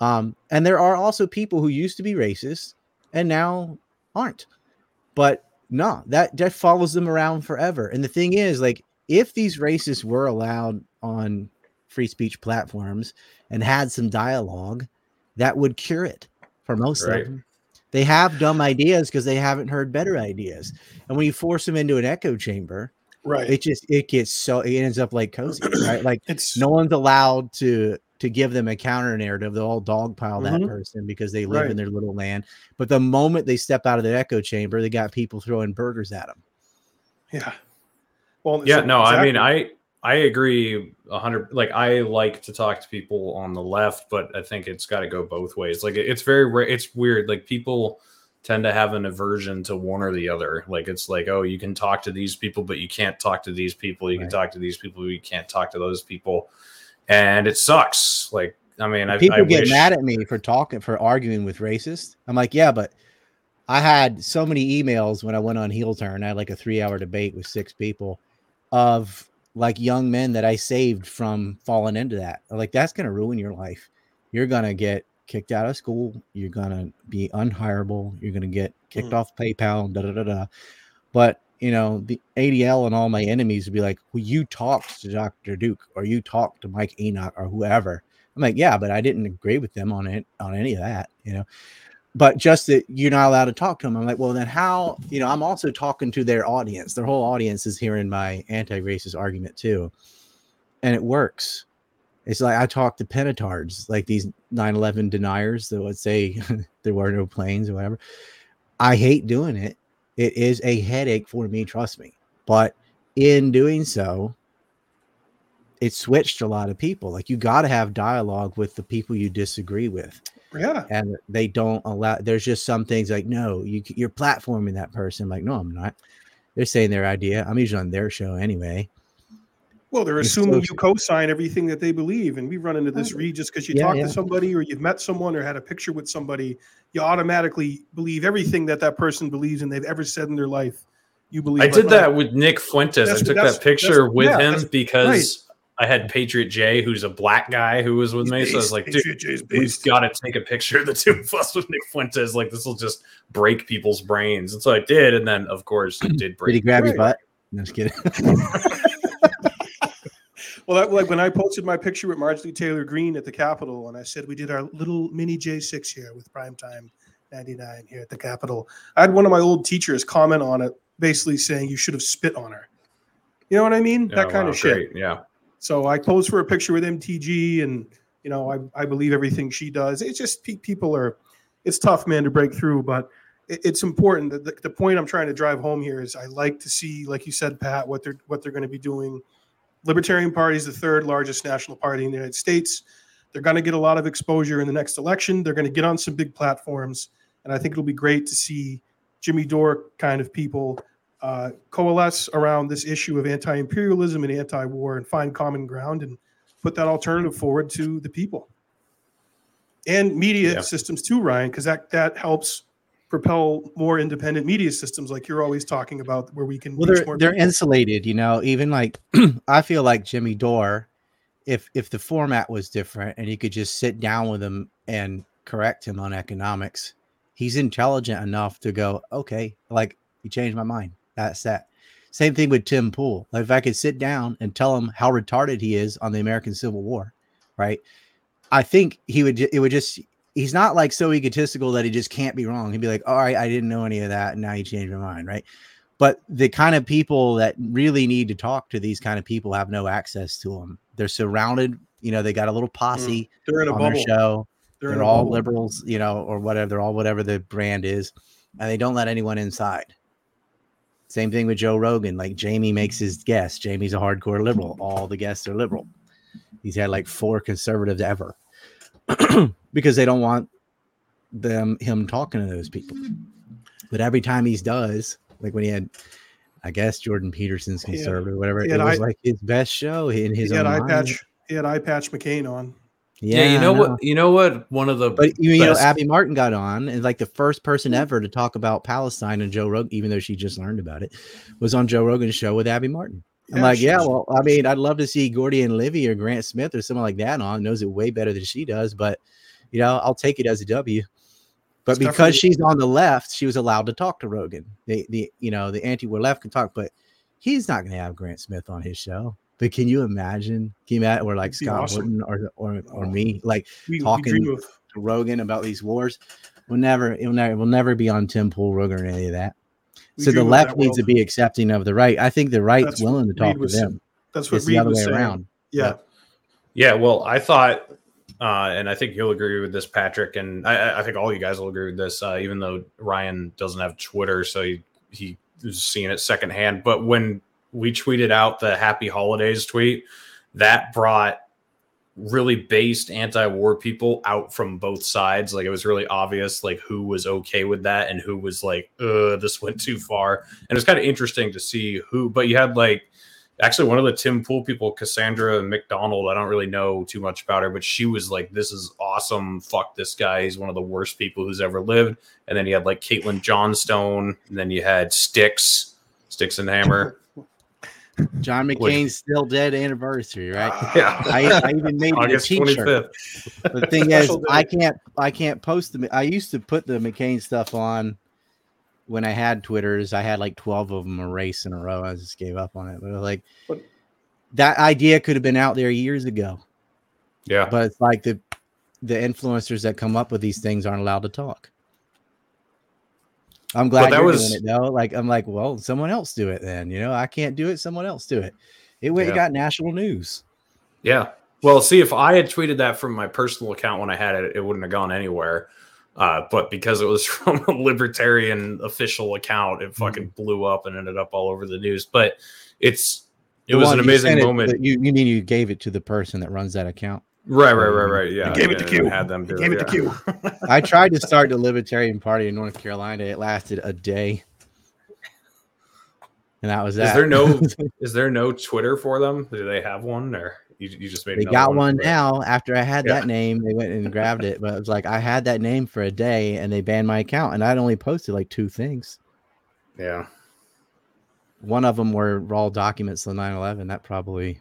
Um, and there are also people who used to be racist and now aren't. But no, that that follows them around forever. And the thing is, like, if these racists were allowed on free speech platforms and had some dialogue, that would cure it for most Right. of them. They have dumb ideas because they haven't heard better ideas. And when you force them into an echo chamber, Right. it just it gets so it ends up like cozy, right? Like it's no one's allowed to to give them a counter narrative. They'll all dogpile that Mhm. person because they live Right. in their little land. But the moment they step out of the echo chamber, they got people throwing burgers at them. yeah. Well, yeah so- no i mean i i agree a hundred like i like to talk to people on the left but i think it's got to go both ways like it- it's very ra- it's weird like people tend to have an aversion to one or the other like it's like oh you can talk to these people but you can't talk to these people you can talk to these people but you can't talk to those people and it sucks like i mean I, people I get wish, mad at me for talking for arguing with racists. I'm like, yeah, but I had so many emails when I went on heel turn. I had like a three hour debate with six people of like young men that I saved from falling into that. Like that's gonna ruin your life. You're gonna get kicked out of school. You're gonna be unhireable. You're gonna get kicked Mm. off PayPal. Da da da da. But you know the ADL and all my enemies would be like, "Well, you talked to Dr. Duke or you talked to Mike Enoch or whoever." I'm like, yeah, but I didn't agree with them on it on any of that, you know. But just that you're not allowed to talk to them. I'm like, well, then how? You know, I'm also talking to their audience. Their whole audience is hearing my anti-racist argument too, and it works. It's like I talk to penetards, like these 9/11 deniers that would say there were no planes or whatever. I hate doing it. It is a headache for me, trust me. But in doing so, it switched a lot of people. Like you got to have dialogue with the people you disagree with, yeah. and they don't allow. There's just some things like, no, you, you're platforming that person. I'm like, no, I'm not. They're saying their idea. I'm usually on their show anyway. Well, they're assuming you co-sign everything that they believe, and we run into this oh, read just because you Yeah, talk yeah. to somebody or you've met someone or had a picture with somebody, you automatically believe everything that that person believes and they've ever said in their life. You believe. I did oh, that with Nick Fuentes. I took that picture with yeah, him that's- because I had Patriot Jay, who's a black guy who was with he's me. So I was based. like, dude, Patriot Jay's we've got to take a picture of the two of us with Nick Fuentes. Like this will just break people's brains. And so I did, and then of course it did break. Did he grab your butt? No, just kidding. Well, that, like when I posted my picture with Marjorie Taylor Greene at the Capitol, and I said we did our little mini J6 here with Primetime 99 here at the Capitol. I had one of my old teachers comment on it, basically saying you should have spit on her. You know what I mean? that Oh, kind wow, of shit. great. Yeah. So I posed for a picture with MTG, and you know I, I believe everything she does. It's just pe- people are, it's tough, man, to break through, but it, it's important. that The, the point I'm trying to drive home here is I like to see, like you said, Pat, what they're what they're going to be doing. Libertarian Party is the third largest national party in the United States. They're going to get a lot of exposure in the next election. They're going to get on some big platforms, and I think it'll be great to see Jimmy Dore kind of people uh, coalesce around this issue of anti-imperialism and anti-war and find common ground and put that alternative forward to the people and media Yeah. systems too, Ryan, because that that helps propel more independent media systems, like you're always talking about, where we can. well they're more they're insulated you know even like i feel like jimmy dore if if the format was different and you could just sit down with him and correct him on economics he's intelligent enough to go okay like you changed my mind. That's that. Same thing with tim pool. Like if i could sit down and tell him how retarded he is on the american civil war right? I think he would it would just he's not like so egotistical that he just can't be wrong he'd be like all right i didn't know any of that and now you changed my mind right but the kind of people that really need to talk to these kind of people have no access to them. They're surrounded, you know, they got a little mm. posse They're in a on their show. They're, They're, all bubble. liberals, you know, or whatever. They're all whatever the brand is, and they don't let anyone inside. Same thing with Joe Rogan. Like Jamie makes his guests. Jamie's a hardcore liberal. All the guests are liberal. He's had like four conservatives ever because they don't want them him talking to those people. But every time he does, like when he had, I guess Jordan Peterson's He had- conservative, whatever, it was eye- like his best show in his He had own eye patch. He had eye patch McCain on. Yeah, you I know what? You know what? One of the But you, you know, Abby Martin got on, and like the first person ever to talk about Palestine and Joe Rogan, even though she just learned about it, was on Joe Rogan's show with Abby Martin. I'm Yeah, like, she- yeah, well, I mean, I'd love to see Gordy and Livy or Grant Smith or someone like that on. Knows it way better than she does, but you know, I'll take it as a W. But because definitely- she's on the left, she was allowed to talk to Rogan. The the you know the anti-war left can talk, but he's not going to have Grant Smith on his show. But can you imagine? Can you imagine, or like Scott awesome. Horton or or or me, like We, we talking of to Rogan about these wars. We'll never, it'll never, will never be on Tim Pool, Rogan, or any of that. We so the left that needs to be accepting of the right. I think the right's That's willing to talk Reed to them. That's what It's the Reed other was way saying. around. Yeah. Yeah, well, I thought, uh, and I think you'll agree with this, Patrick, and I- I, I think all you guys will agree with this, uh, even though Ryan doesn't have Twitter, so he, he was seeing it secondhand. But when we tweeted out the Happy Holidays tweet, that brought really based anti-war people out from both sides. Like it was really obvious, like who was okay with that and who was like, "Uh, this went too far." And it's kind of interesting to see who. But you had like actually one of the Tim Pool people, Cassandra McDonald. I don't really know too much about her, but she was like, "This is awesome. Fuck this guy. He's one of the worst people who's ever lived." And then you had like Caitlin Johnstone, and then you had Sticks, Sticks and Hammer. John McCain's still dead anniversary, right? yeah, I, I even made it a August twenty t-shirt. fifth. The thing is, I can't, I can't post them. I used to put the McCain stuff on when I had Twitters. I had like twelve of them a race in a row. I just gave up on it. But like that idea could have been out there years ago. Yeah, but it's like the the influencers that come up with these things aren't allowed to talk. I'm glad that you're was- doing it though. Like I'm like, well, someone else do it then. You know, I can't do it. Someone else do it. It went Yeah. got national news. Yeah. Well, see, if I had tweeted that from my personal account when I had it, it wouldn't have gone anywhere. Uh, but because it was from a libertarian official account, it fucking blew up and ended up all over the news. But it's it The was an amazing it- moment. that you you mean you gave it to the person that runs that account? Right, right, right, right. Yeah, gave it to and Q. Had them do Gave it yeah. to Q. I tried to start the Libertarian Party in North Carolina. It lasted a day. and that was Is that. there no is there no Twitter for them? Do they have one or you, you just made they got one for- now after I had Yeah. that name. They went and grabbed it, but it was like I had that name for a day and they banned my account, and I'd only posted like two things. Yeah. One of them were raw documents of 9/11. That probably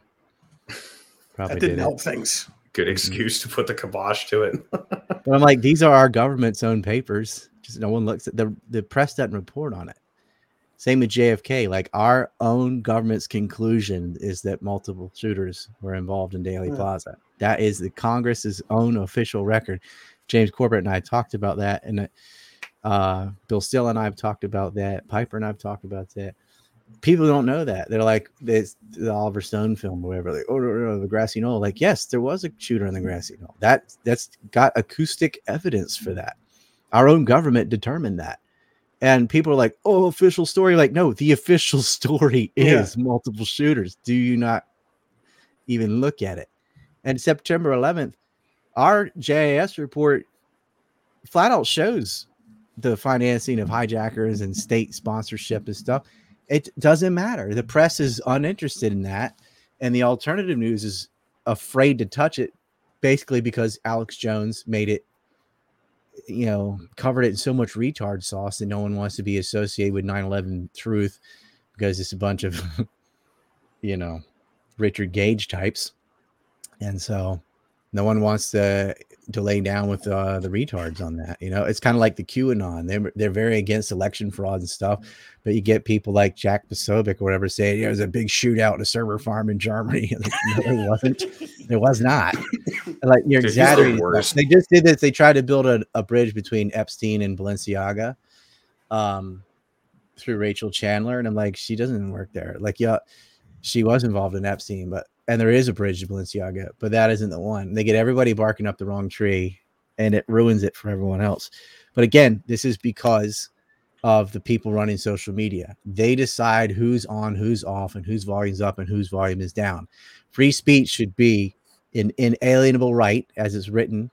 probably That did didn't it. help things. Good excuse to put the kibosh to it. But I'm like, these are our government's own papers. Just no one looks at the the press doesn't report on it. Same with JFK. Like our own government's conclusion is that multiple shooters were involved in Dealey Yeah. Plaza. That is the Congress's own official record. James Corbett and I talked about that, and uh, Bill Still and I have talked about that. Piper and I've talked about that. People don't know that. They're like it's the Oliver Stone film, or whatever. Like, oh, no, no, the grassy knoll. Like, yes, there was a shooter in the grassy knoll. That that's got acoustic evidence for that. Our own government determined that. And people are like, oh, official story. Like, no, the official story Yeah. is multiple shooters. Do you not even look at it? And September 11th, our JAS report flat out shows the financing of hijackers and state sponsorship and stuff. It doesn't matter. The press is uninterested in that. And the alternative news is afraid to touch it basically because Alex Jones made it, you know, covered it in so much retard sauce that no one wants to be associated with 9 11 truth because it's a bunch of, you know, Richard Gage types. And so no one wants to to lay down with uh, the retards on that. You know, it's kind of like the QAnon. They're they're very against election fraud and stuff, but you get people like Jack Posobiec or whatever saying, "Yeah, was a big shootout at a server farm in Germany." no, there wasn't. It was not. Like you're Dude, the exaggerating. worst. They just did this. They tried to build a, a bridge between Epstein and Balenciaga, um, through Rachel Chandler, and I'm like, she doesn't work there. Like, yeah, she was involved in Epstein, but and there is a bridge to Balenciaga, but that isn't the one. They get everybody barking up the wrong tree, and it ruins it for everyone else. But again, this is because of the people running social media. They decide who's on, who's off, and whose volume's up and whose volume is down. Free speech should be an inalienable right, as it's written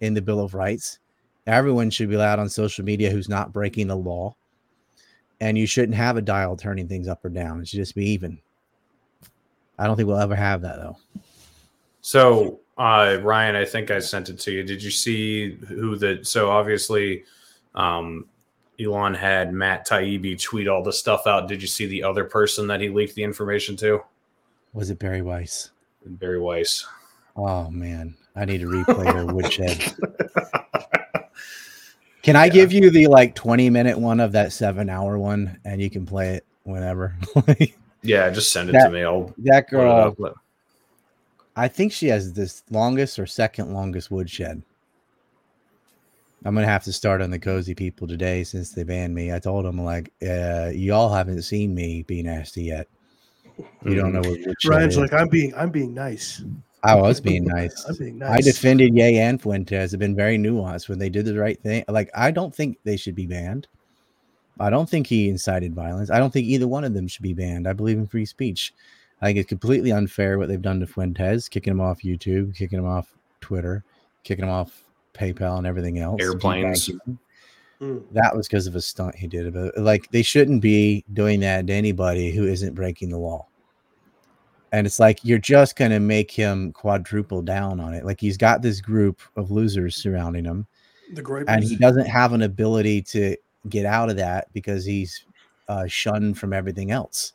in the Bill of Rights. Everyone should be allowed on social media who's not breaking the law. And you shouldn't have a dial turning things up or down. It should just be even. I don't think we'll ever have that though. So, uh, Ryan, I think I sent it to you. Did you see who the? So obviously, um, Elon had Matt Taibbi tweet all the stuff out. Did you see the other person that he leaked the information to? Was it Bari Weiss? Bari Weiss. Oh man, I need to replay the woodshed. Can I give you the like 20 minute one of that seven hour one and you can play it whenever? Yeah, just send it That- to me. I'll that put it girl, up. I think she has this longest or second longest woodshed. I'm gonna have to start on the cozy people today since they banned me. I told them like, uh, y'all haven't seen me be nasty yet. You don't know what woodshed Ryan's is. like, I'm being, I'm being nice. I was being nice. I'm being nice. I defended Ye and Fuentes have been very nuanced when they did the right thing. Like, I don't think they should be banned. I don't think he incited violence. I don't think either one of them should be banned. I believe in free speech. I think it's completely unfair what they've done to Fuentes, kicking him off YouTube, kicking him off Twitter, kicking him off PayPal and everything else. Airplanes. Mm. That was because of a stunt he did. But like, they shouldn't be doing that to anybody who isn't breaking the law. And it's like you're just going to make him quadruple down on it. Like he's got this group of losers surrounding him, The great and he doesn't have an ability to get out of that because he's uh, shunned from everything else.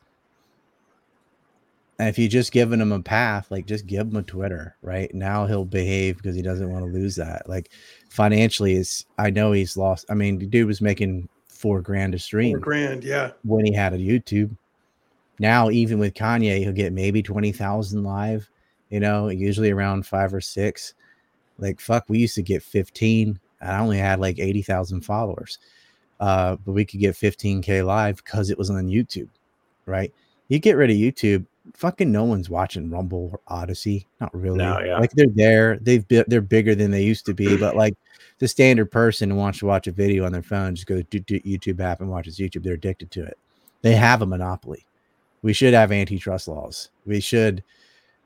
And if you just given him a path, like just give him a Twitter, right? Now he'll behave because he doesn't want to lose that. Like financially, is I know he's lost. I mean, the dude was making four grand a stream four grand. Yeah. when he had a YouTube. Now, even with Kanye, he'll get maybe 20,000 live, you know, usually around five or six. Like, fuck, we used to get 15. I only had like 80,000 followers, uh, but we could get 15K live because it was on YouTube, right? You get rid of YouTube, fucking no one's watching Rumble or Odysee. Not really. No, yeah. Like, they're there. They've been, they're bigger than they used to be, but like, the standard person who wants to watch a video on their phone just go to YouTube app and watches YouTube. They're addicted to it. They have a monopoly. We should have antitrust laws. We should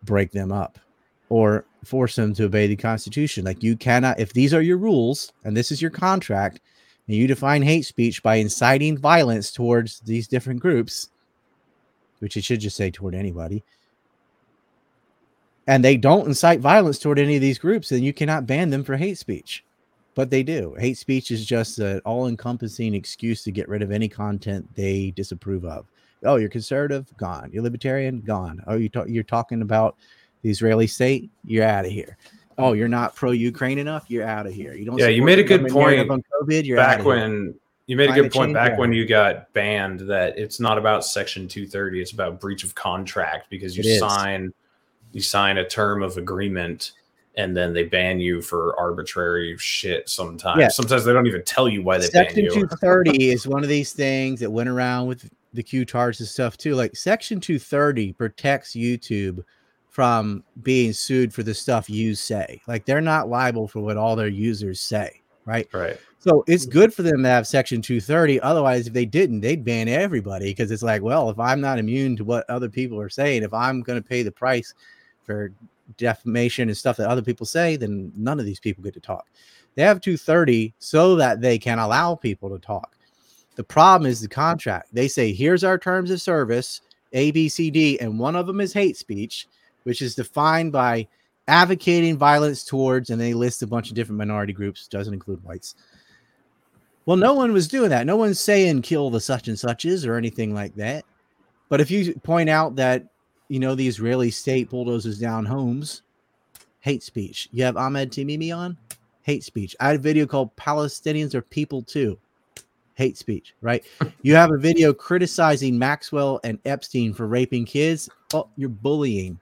break them up or force them to obey the Constitution. Like you cannot, if these are your rules and this is your contract, you define hate speech by inciting violence towards these different groups, which it should just say toward anybody, and they don't incite violence toward any of these groups, then you cannot ban them for hate speech. But they do. Hate speech is just an all encompassing excuse to get rid of any content they disapprove of. Oh, you're conservative? Gone. You're libertarian? Gone. Oh, you you're talking about the Israeli state? You're out of here. Oh, you're not pro Ukraine enough? You're out of here. You don't. Yeah, you made a good point on COVID. You're back when you made a good point back when you got banned that it's not about section 230 it's about breach of contract because you It is. sign you sign a term of agreement and then they ban you for arbitrary shit sometimes Yeah. sometimes they don't even tell you why they ban Section you 230 is one of these things that went around with the Q charts and stuff too. Like Section 230 protects YouTube from being sued for the stuff you say. Like they're not liable for what all their users say, right? right So it's good for them to have Section 230. Otherwise, if they didn't, they'd ban everybody because it's like, well, if I'm not immune to what other people are saying, if I'm going to pay the price for defamation and stuff that other people say, then none of these people get to talk. They have 230 so that they can allow people to talk. The problem is the contract. They say, here's our terms of service, A, B, C, D, and one of them is hate speech, which is defined by advocating violence towards, and they list a bunch of different minority groups, doesn't include whites. Well, no one was doing that. No one's saying kill the such and suches or anything like that. But if you point out that, you know, the Israeli state bulldozes down homes, hate speech. You have Ahmed Tamimi on, hate speech. I had a video called Palestinians are people too. Hate speech, right? you have a video criticizing Maxwell and Epstein for raping kids. Oh, you're bullying.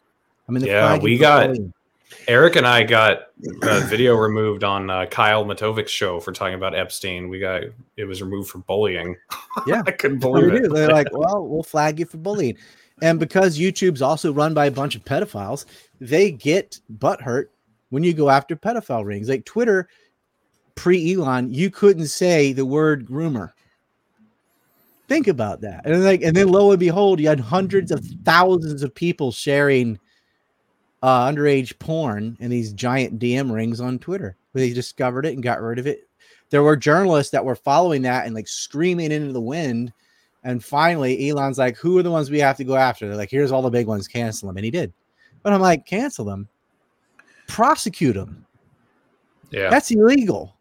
I mean, the Yeah, we got- eric and i got a video removed on uh, kyle matovic's show for talking about epstein we got it was removed for bullying Yeah. i couldn't believe it They're like, well, we'll flag you for bullying. And because YouTube's also run by a bunch of pedophiles, they get butthurt when you go after pedophile rings. Like Twitter, pre Elon, you couldn't say the word groomer. Think about that. And like, and then lo and behold, you had hundreds of thousands of people sharing uh, underage porn and these giant DM rings on Twitter. Where they discovered it and got rid of it. There were journalists that were following that and like screaming into the wind. And finally, Elon's like, "Who are the ones we have to go after?" They're like, "Here's all the big ones. Cancel them." And he did. But I'm like, "Cancel them, prosecute them. yeah That's illegal."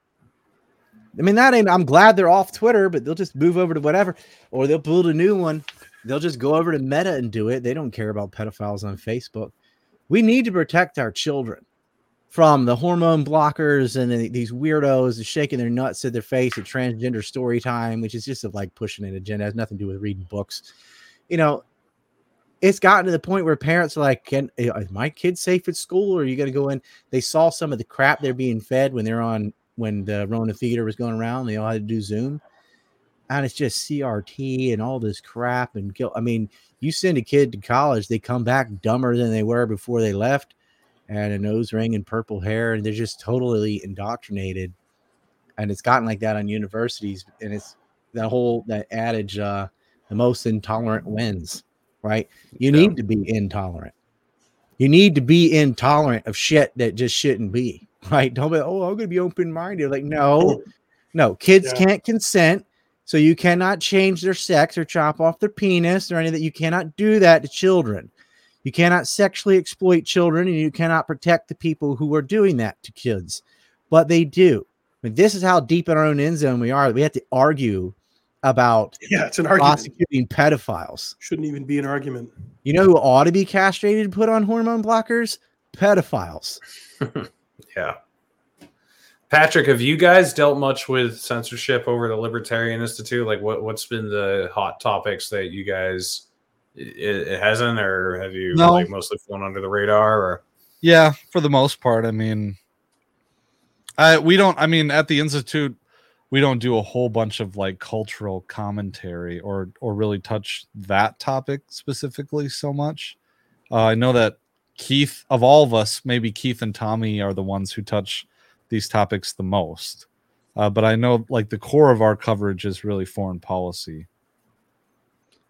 I mean, that ain't. I'm glad they're off Twitter, but they'll just move over to whatever, or they'll build a new one. They'll just go over to Meta and do it. They don't care about pedophiles on Facebook. We need to protect our children from the hormone blockers and the- these weirdos shaking their nuts at their face at transgender story time, which is just like pushing an agenda. It has nothing to do with reading books. You know, it's gotten to the point where parents are like, "Can eh, is my kid safe at school? Or are you going to go in?" They saw some of the crap they're being fed when they're on when the Rona theater was going around. They all had to do Zoom, and it's just CRT and all this crap and guilt. I mean, you send a kid to college, they come back dumber than they were before they left, and a nose ring and purple hair, and they're just totally indoctrinated. And it's gotten like that on universities, and it's that whole that adage, uh, the most intolerant wins, right? You Yeah. need to be intolerant. You need to be intolerant of shit that just shouldn't be, right? Don't be, oh, I'm gonna be open minded. Like, no, no, kids Yeah. can't consent. So you cannot change their sex or chop off their penis or any that. You cannot do that to children. You cannot sexually exploit children and you cannot protect the people who are doing that to kids. But they do. I mean, this is how deep in our own end zone we are. We have to argue about Yeah, it's an argument. prosecuting pedophiles. Shouldn't even be an argument. You know who ought to be castrated and put on hormone blockers? Pedophiles. Yeah. Patrick, have you guys dealt much with censorship over the Libertarian Institute? Like, what what's been the hot topics that you guys it, it hasn't, or have you No. like mostly flown under the radar? Or Yeah, for the most part. I mean, I we don't. I mean, at the institute, we don't do a whole bunch of like cultural commentary or or really touch that topic specifically so much. Uh, I know that Keith, of all of us, maybe Keith and Tommy are the ones who touch these topics the most. Uh, but I know like the core of our coverage is really foreign policy.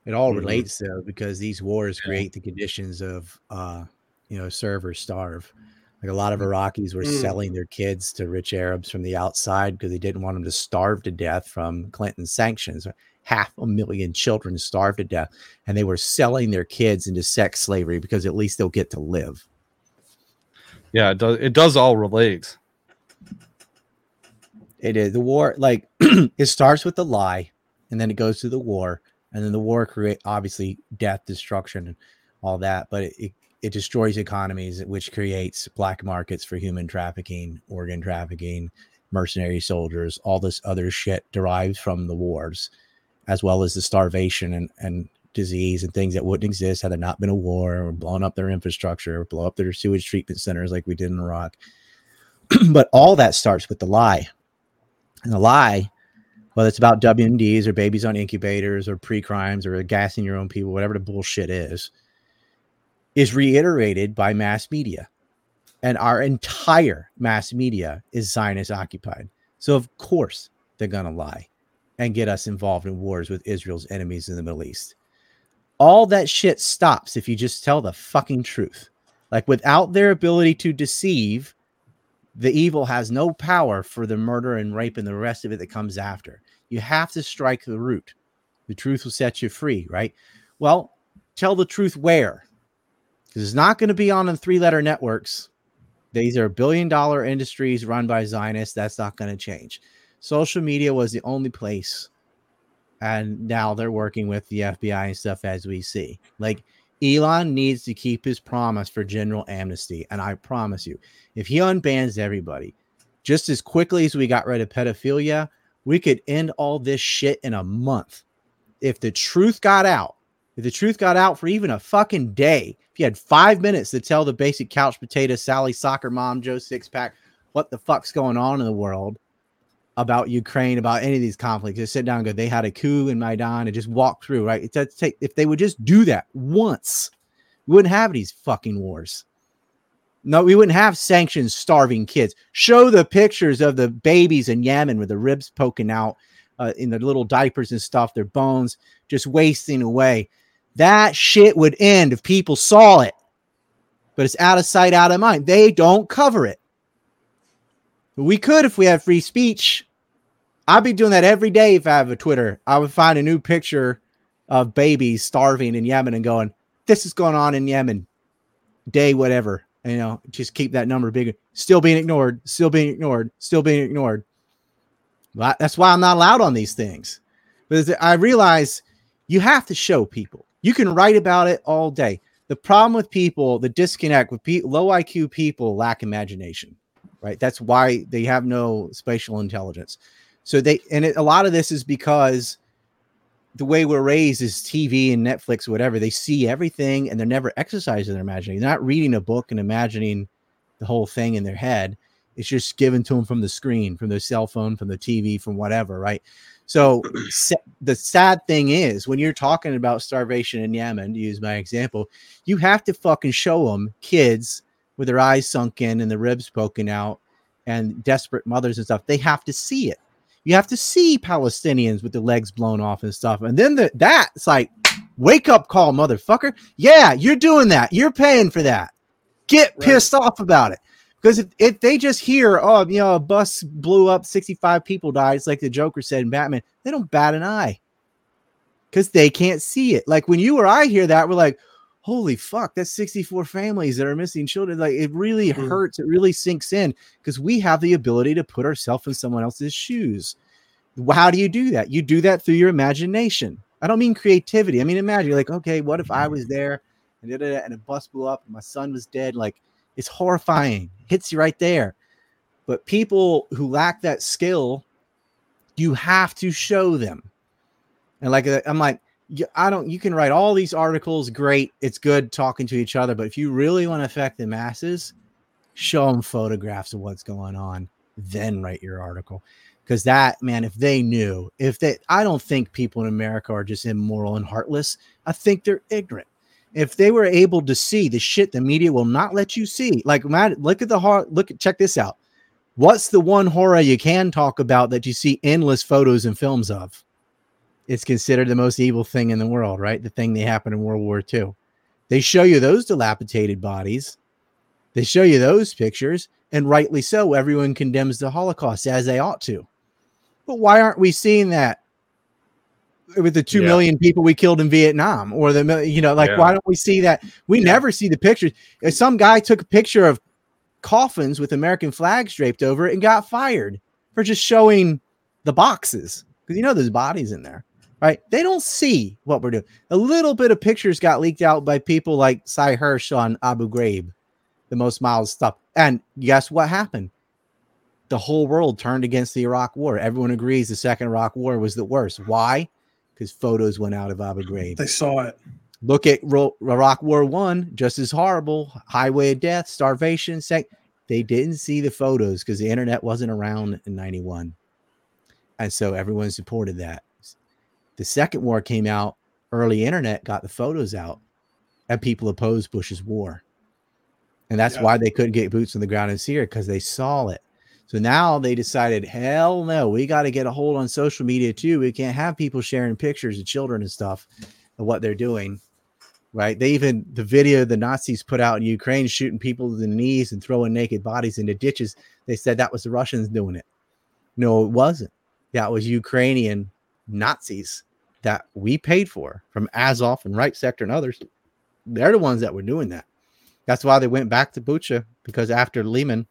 It all Mhm. relates though, because these wars Yeah. create the conditions of uh, you know, serve or starve. Like a lot of Iraqis were Mm. selling their kids to rich Arabs from the outside because they didn't want them to starve to death from Clinton sanctions. half a million children starved to death, and they were selling their kids into sex slavery because at least they'll get to live. Yeah, it does. It does all relate. It is the war. Like it starts with the lie, and then it goes to the war, and then the war create obviously death, destruction, and all that. But it, it it destroys economies, which creates black markets for human trafficking, organ trafficking, mercenary soldiers, all this other shit derived from the wars, as well as the starvation and, and disease and things that wouldn't exist had there not been a war or blown up their infrastructure, or blow up their sewage treatment centers like we did in Iraq. but all that starts with the lie. And the lie, whether it's about WMDs or babies on incubators or pre crimes or gassing your own people, whatever the bullshit is, is reiterated by mass media. And our entire mass media is Zionist occupied. So, of course, they're going to lie and get us involved in wars with Israel's enemies in the Middle East. All that shit stops if you just tell the fucking truth. Like, without their ability to deceive, the evil has no power for the murder and rape and the rest of it that comes after. You have to strike the root. The truth will set you free, right? Well, tell the truth where? because it's not going to be on the three letter networks. These are billion dollar industries run by Zionists. That's not going to change. Social media was the only place. And now they're working with the FBI and stuff as we see. Like Elon needs to keep his promise for general amnesty. And I promise you, if he unbans everybody, just as quickly as we got rid of pedophilia, we could end all this shit in a month. If the truth got out, if the truth got out for even a fucking day, if you had five minutes to tell the basic couch potato, Sally, soccer mom, Joe Sixpack, what the fuck's going on in the world about Ukraine, about any of these conflicts, just sit down and go, they had a coup in Maidan and just walk through, right? It's take if they would just do that once, we wouldn't have these fucking wars. No, we wouldn't have sanctions starving kids. Show the pictures of the babies in Yemen with the ribs poking out uh, in their little diapers and stuff, their bones just wasting away. That shit would end if people saw it. But it's out of sight, out of mind. They don't cover it. We could if we had free speech. I'd be doing that every day if I have a Twitter. I would find a new picture of babies starving in Yemen and going, This is going on in Yemen. Day, whatever. You know, just keep that number bigger. Still being ignored, still being ignored, still being ignored. That's why I'm not allowed on these things. But I realize you have to show people. You can write about it all day. The problem with people, the disconnect with pe- low IQ people lack imagination, right? That's why they have no spatial intelligence. So they, and it, a lot of this is because the way we're raised is TV and Netflix, whatever. They see everything and they're never exercising their imagination. They're not reading a book and imagining the whole thing in their head. It's just given to them from the screen, from their cell phone, from the TV, from whatever, right? So the sad thing is, when you're talking about starvation in Yemen, to use my example, you have to fucking show them kids with their eyes sunk in and the ribs poking out and desperate mothers and stuff. They have to see it. You have to see Palestinians with their legs blown off and stuff. And then the, that's like, wake up call, motherfucker. Yeah, you're doing that. You're paying for that. Get right. pissed off about it. Because if, if they just hear, oh, you know, a bus blew up, 65 people died, it's like the Joker said in Batman, they don't bat an eye because they can't see it. Like when you or I hear that, we're like, holy fuck, that's 64 families that are missing children. Like it really mm-hmm. hurts. It really sinks in because we have the ability to put ourselves in someone else's shoes. How do you do that? You do that through your imagination. I don't mean creativity. I mean, imagine like, okay, what if I was there and, and a bus blew up and my son was dead? Like, it's horrifying. hits you right there. But people who lack that skill, you have to show them. And like uh, I'm like, I don't. You can write all these articles, great. It's good talking to each other. But if you really want to affect the masses, show them photographs of what's going on, then write your article. Because that man, if they knew, if they, I don't think people in America are just immoral and heartless. I think they're ignorant if they were able to see the shit the media will not let you see, like look at the horror. Look at check this out. What's the one horror you can talk about that you see endless photos and films of? It's considered the most evil thing in the world, right? The thing that happened in World War II. They show you those dilapidated bodies. They show you those pictures, and rightly so. Everyone condemns the Holocaust as they ought to. But why aren't we seeing that? with the two Yeah. million people we killed in Vietnam, or the you know, like Yeah. why don't we see that? We Yeah. never see the pictures. If Some guy took a picture of coffins with American flags draped over it and got fired for just showing the boxes because you know there's bodies in there, right? They don't see what we're doing. A little bit of pictures got leaked out by people like Sy Hersh on Abu Ghraib, the most mild stuff. And guess what happened? The whole world turned against the Iraq War. Everyone agrees the second Iraq War was the worst. Why? Because photos went out of Abu Ghraib. They saw it. Look at Iraq War One, just as horrible. Highway of death, starvation. Sec- they didn't see the photos because the internet wasn't around in '91, and so everyone supported that. The second war came out. Early internet got the photos out, and people opposed Bush's war, and that's Yeah. why they couldn't get boots on the ground in Syria because they saw it. So now they decided, hell no, we got to get a hold on social media too. We can't have people sharing pictures of children and stuff of what they're doing. Right. They even the video the Nazis put out in Ukraine shooting people to the knees and throwing naked bodies into ditches. They said that was the Russians doing it. No, it wasn't. That was Ukrainian Nazis that we paid for from Azov and Right Sector and others. They're the ones that were doing that. That's why they went back to Bucha because after Lehman,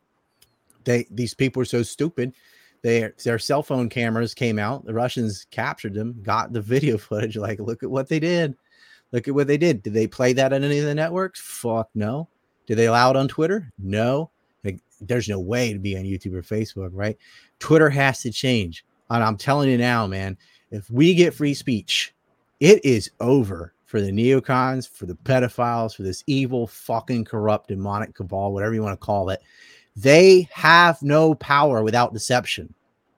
they these people were so stupid. They, their cell phone cameras came out. The Russians captured them, got the video footage. Like, look at what they did. Look at what they did. Did they play that on any of the networks? Fuck no. Did they allow it on Twitter? No. Like, there's no way to be on YouTube or Facebook, right? Twitter has to change. And I'm telling you now, man, if we get free speech, it is over for the neocons, for the pedophiles, for this evil, fucking corrupt demonic cabal, whatever you want to call it. They have no power without deception.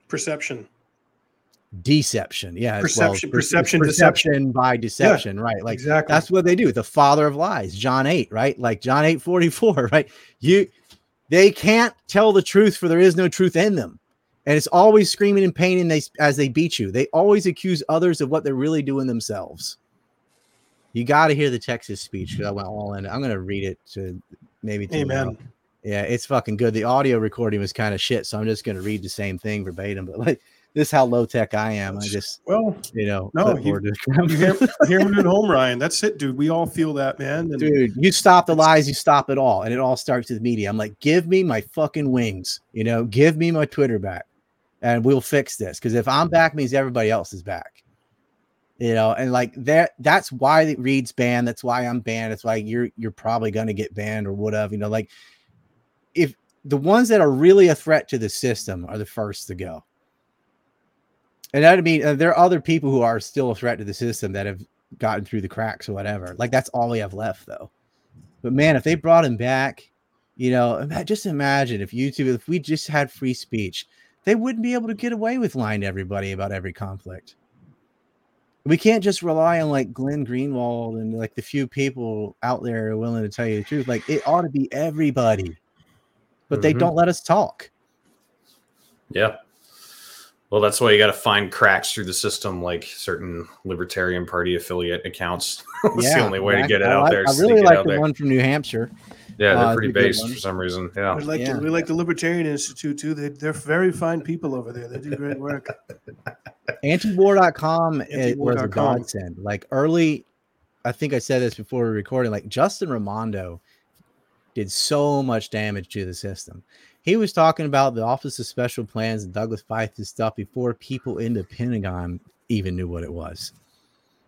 Perception. Deception. Yeah. as well. Perception, Per- perception, perception by deception. Right. Like exactly. that's what they do. The father of lies, John 8, right? Like John 8 44, right? You they can't tell the truth for there is no truth in them. And it's always screaming and pain and they as they beat you. They always accuse others of what they're really doing themselves. You got to hear the Texas speech because I went all in. I'm going to read it to maybe to Amen. yeah, it's fucking good. The audio recording was kind of shit, so I'm just gonna read the same thing verbatim. But like this, is how low tech I am. I just Well, you know, No, it. you hear, hear me at home, Ryan. That's it, dude. We all feel that, man. And dude. You stop the lies, you stop it all, and it all starts with media. I'm like, give me my fucking wings, you know, give me my Twitter back, and we'll fix this. Because if I'm back, means everybody else is back. You know, and like that that's why it reads banned. That's why I'm banned. It's why you're you're probably gonna get banned or whatever. You know, like if the ones that are really a threat to the system are the first to go. And that mean uh, there are other people who are still a threat to the system that have gotten through the cracks or whatever. Like that's all we have left though. But man, if they brought him back, you know, just imagine if YouTube, if we just had free speech, they wouldn't be able to get away with lying to everybody about every conflict. We can't just rely on like Glenn Greenwald and like the few people out there are willing to tell you the truth. Like it ought to be everybody, but they Mhm. don't let us talk. Yeah. Well, that's why you got to find cracks through the system, like certain Libertarian Party affiliate accounts. It's the only way to get it I out there. I sneak really like the there. one from New Hampshire. Yeah, uh, they're it's pretty based for some reason. Yeah. we like Yeah. the, we like the Libertarian Institute too. They, they're very fine people over there. They do great work. Antiwar.com it was a godsend. Like early, I think I said this before we were recording. Like Justin Raimondo did so much damage to the system. He was talking about the Office of Special Plans and Douglas Feith and stuff before people in the Pentagon even knew what it was.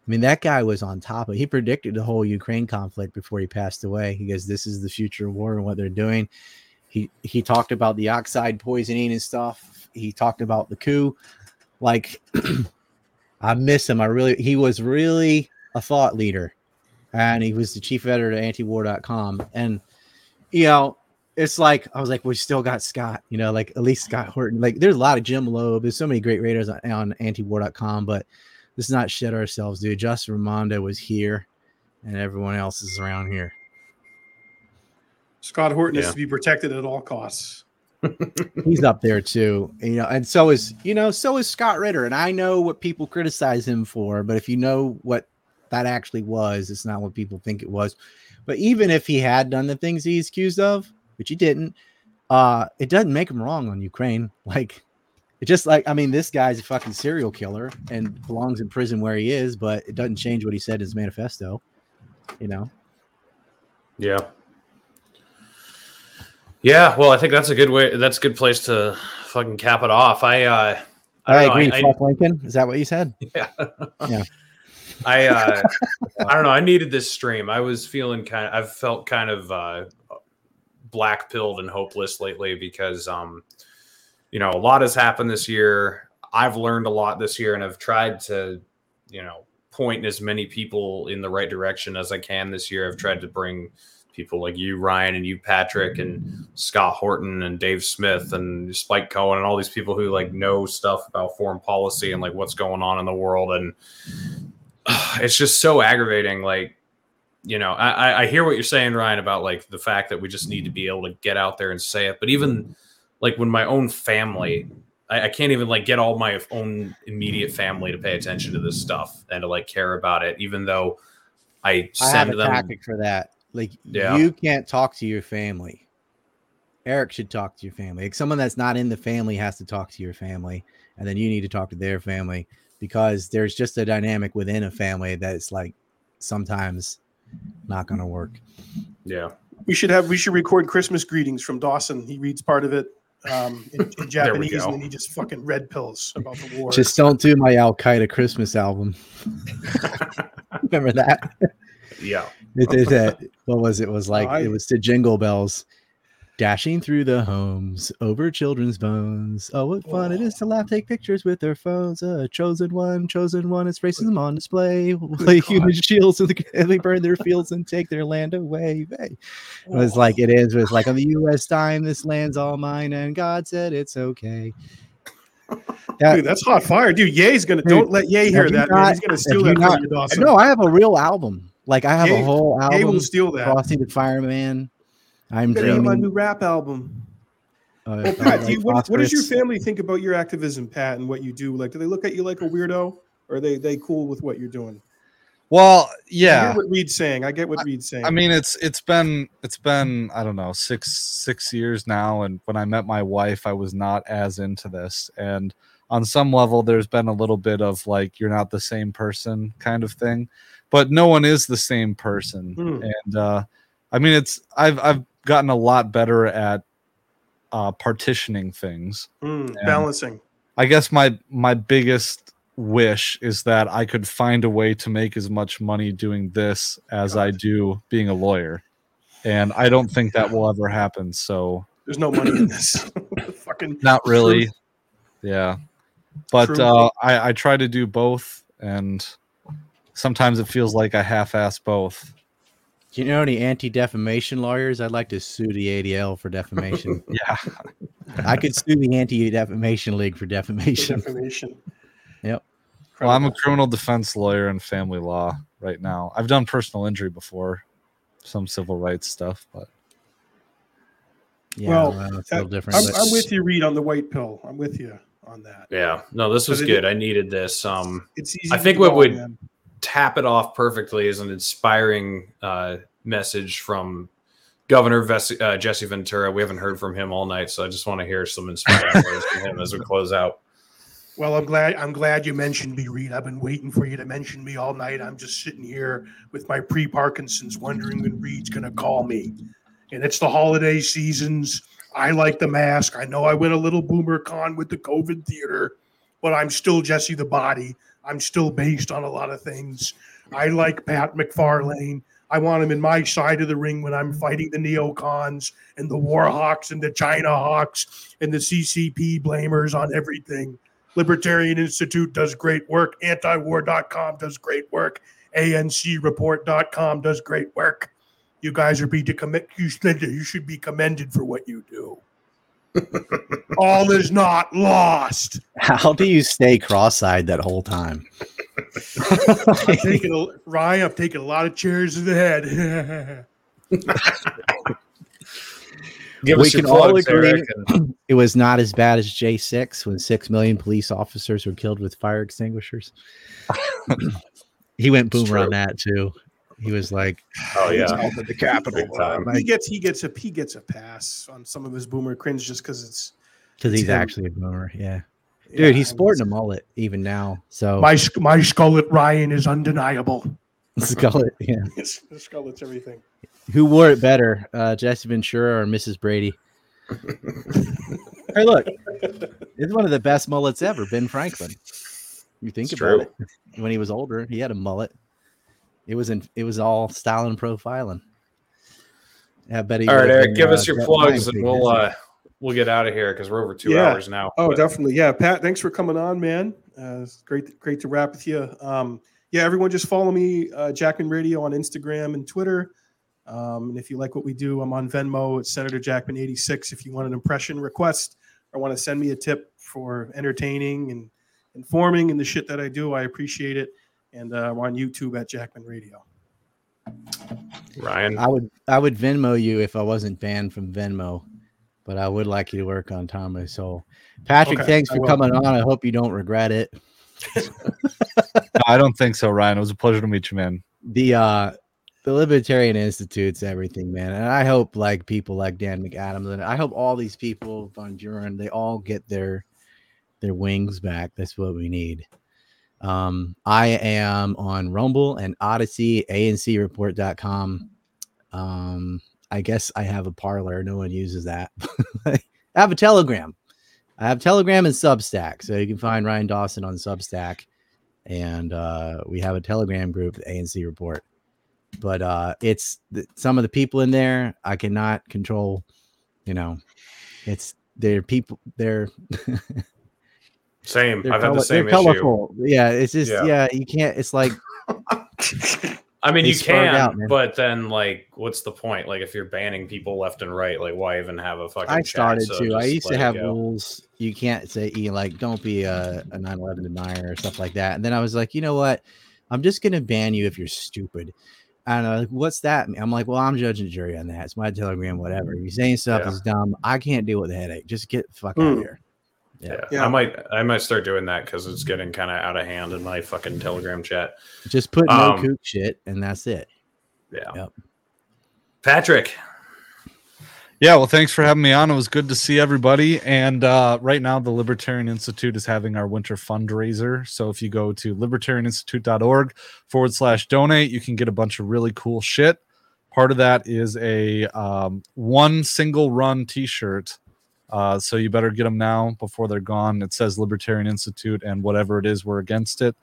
I mean, that guy was on top of. He predicted the whole Ukraine conflict before he passed away. He goes, This is the future of war and what they're doing. He he talked about the oxide poisoning and stuff. He talked about the coup. Like I miss him. I really he was really a thought leader. And he was the chief editor of antiwar.com. And you know, it's like I was like, we still got Scott, you know, like at least Scott Horton. Like there's a lot of Jim Lobe. There's so many great raiders on, on antiwar.com, but let's not shit ourselves, dude. Justin Raimondo was here and everyone else is around here. Scott Horton is to be protected at all costs. He's up there too, you know, and so is you know, so is Scott Ritter. And I know what people criticize him for, but if you know what that actually was, it's not what people think it was. But even if he had done the things he's accused of, which he didn't, uh, it doesn't make him wrong on Ukraine. Like It's just like I mean, this guy's a fucking serial killer and belongs in prison where he is, but it doesn't change what he said in his manifesto. You know, Yeah. Yeah, well, I think that's a good way. That's a good place to fucking cap it off. I, uh, I, I, agree. fuck Lincoln. Is that what you said? yeah. Yeah. I uh I don't know. I needed this stream. I was feeling kind of I've felt kind of uh black pilled and hopeless lately because um you know, a lot has happened this year. I've learned a lot this year and I've tried to, you know, point as many people in the right direction as I can this year. I've tried to bring people like you, Ryan, and you, Patrick, and Scott Horton, and Dave Smith, and Spike Cohen, and all these people who like know stuff about foreign policy and like what's going on in the world. And it's just so aggravating. Like, you know, I, I- I hear what you're saying, Ryan, about like the fact that we just need to be able to get out there and say it. But even like when my own family, I, I can't even like get all my own immediate family to pay attention to this stuff and to like care about it, even though I I have send a them. tactic for that. Like Yeah. you can't talk to your family. Eric should talk to your family. Like someone that's not in the family has to talk to your family, and then you need to talk to their family because there's just a dynamic within a family that's like sometimes not going to work. Yeah. We should have we should record Christmas greetings from Dawson. He reads part of it um, in, in Japanese, and then he just fucking red pills about the war. Just don't do my Al Qaeda Christmas album. Remember that? Yeah. It, it, uh, what was it? it? Was like I- it was the Jingle Bells, dashing through the homes over children's bones. Oh, what fun it is to laugh, take pictures with their phones. Uh, chosen one, chosen one. It's racism on display. Play human shields and they burn their fields and take their land away. Hey. It was like it is. It was like on the U.S. time, this land's all mine, and God said it's okay. That- Dude, that's hot fire, dude. Ye's gonna Dude, don't let Ye hear that. not- He's gonna steal that not- from you, Dawson. no, I have a real album. Like I have Ye- a whole Ye album. will steal that. Frosty the Fireman. I'm Gotta my new rap album. uh, Well, uh, Pat, do like you, what, what does your family think about your activism, Pat, and what you do? Like, do they look at you like a weirdo, or are they they cool with what you're doing? Well, I yeah. hear what Reed's saying. I get what Reed's saying. I mean, it's it's been it's been I don't know six six years now, and when I met my wife, I was not as into this, and on some level, there's been a little bit of like you're not the same person kind of thing, but no one is the same person, Hmm. and uh, I mean, it's I've I've gotten a lot better at uh, partitioning things. Mm, balancing. I guess my my biggest wish is that I could find a way to make as much money doing this as I do being a lawyer. And I don't think that will ever happen. So There's no money in this. Fucking not really. Yeah. But uh, I, I try to do both and sometimes it feels like I half ass both. Do you know any anti-defamation lawyers? I'd like to sue the ADL for defamation. Yeah. I could sue the Anti-Defamation League for defamation. information. Yep. Well, I'm a criminal defense lawyer in family law right now. I've done personal injury before, some civil rights stuff, but Yeah, Well, well, it's a little different. I'm, but- I'm with you, Reed, on the white pill. I'm with you on that. Yeah. No, this was But it- good. I needed this. Um, It's easy. I think do what would- man. Tap it off perfectly is an inspiring uh, message from Governor Ves- uh, Jesse Ventura. We haven't heard from him all night, so I just want to hear some inspiring words from him as we close out. Well, I'm glad. I'm glad you mentioned me, Reed. I've been waiting for you to mention me all night. I'm just sitting here with my pre-Parkinson's, wondering when Reed's going to call me. And it's the holiday seasons. I like the mask. I know I went a little boomer con with the COVID theater, but I'm still Jesse the Body. I'm still based on a lot of things. I like Pat MacFarlane. I want him in my side of the ring when I'm fighting the neocons and the war hawks and the China hawks and the CCP blamers on everything. Libertarian Institute does great work. Antiwar.com does great work. ANCreport.com does great work. You guys are be to commit. You should be commended for what you do. All is not lost. How do you stay cross-eyed that whole time? I'm taking a, Ryan, I've taken a lot of chairs to the head. We can all agree- It was not as bad as J6 when six million police officers were killed with fire extinguishers. he went It's boomer on that too. He was like, oh yeah, the Capitol Big time. he gets he gets a he gets a pass on some of his boomer cringe just because it's because he's him. actually a boomer. Yeah. Dude, Yeah, he's I sporting a mullet even now. So My sc- my skullet Ryan is undeniable. Scullet, yeah. His his skullet's everything. Who wore it better, uh, Jesse Ventura or Mrs. Brady? hey, look, it's one of the best mullets ever. Ben Franklin. You think It's about true. it. When he was older, he had a mullet. It was in. It was all style and profiling. I bet he All right, Eric, been, give uh, us your plugs and we'll uh we'll get out of here because we're over two Yeah. hours now. Oh, But- definitely. Yeah, Pat, thanks for coming on, man. Uh, it's great, great to rap with you. Um, yeah, everyone just follow me, uh, Jackman Radio on Instagram and Twitter. Um, and if you like what we do, I'm on Venmo. It's Senator Jackman86. If you want an impression request or want to send me a tip for entertaining and informing and the shit that I do, I appreciate it. And uh, I'm on YouTube at Jackman Radio. Ryan. I would I would Venmo you if I wasn't banned from Venmo, but I would like you to work on Thomas. So, Patrick, Okay, thanks for coming on. I hope you don't regret it. I don't think so, Ryan. It was a pleasure to meet you, man. The uh the Libertarian Institute's everything, man. And I hope like people like Dan McAdams and I hope all these people von Duren, they all get their their wings back. That's what we need. Um, I am on Rumble and Odysee, ancreport.com. Um, I guess I have a Parler. No one uses that. I have a Telegram. I have Telegram and Substack. So you can find Ryan Dawson on Substack. And uh, we have a Telegram group, the ANC Report. But uh, it's th- some of the people in there I cannot control. You know, it's they're people, they're Same. they're, I've had the same they're issue. colorful. Yeah, it's just Yeah. yeah. you can't. It's like I mean, They you spark can, out, man. but then like, what's the point? Like, if you're banning people left and right, like, why even have a fucking? I chat? started So to. I just used to let it have go. rules. You can't say e like don't be a, a 9/11 denier or stuff like that. And then I was like, you know what? I'm just gonna ban you if you're stupid. And uh, like, what's that? mean? I'm like, well, I'm judge and jury on that. It's my telegram, whatever. If you're saying stuff Yeah. is dumb, I can't deal with the headache. Just get the fuck out Hmm. of here. Yeah. Yeah. I might, I might start doing that because it's getting kind of out of hand in my fucking Telegram chat. Just put no Um, kook shit, and that's it. Yeah. Yep. Patrick. Yeah, well, thanks for having me on. It was good to see everybody. And uh, right now, the Libertarian Institute is having our winter fundraiser. So if you go to libertarianinstitute.org forward slash donate, you can get a bunch of really cool shit. Part of that is a um, one single run t shirt. Uh, so you better get them now before they're gone. It says Libertarian Institute, and whatever it is, we're against it.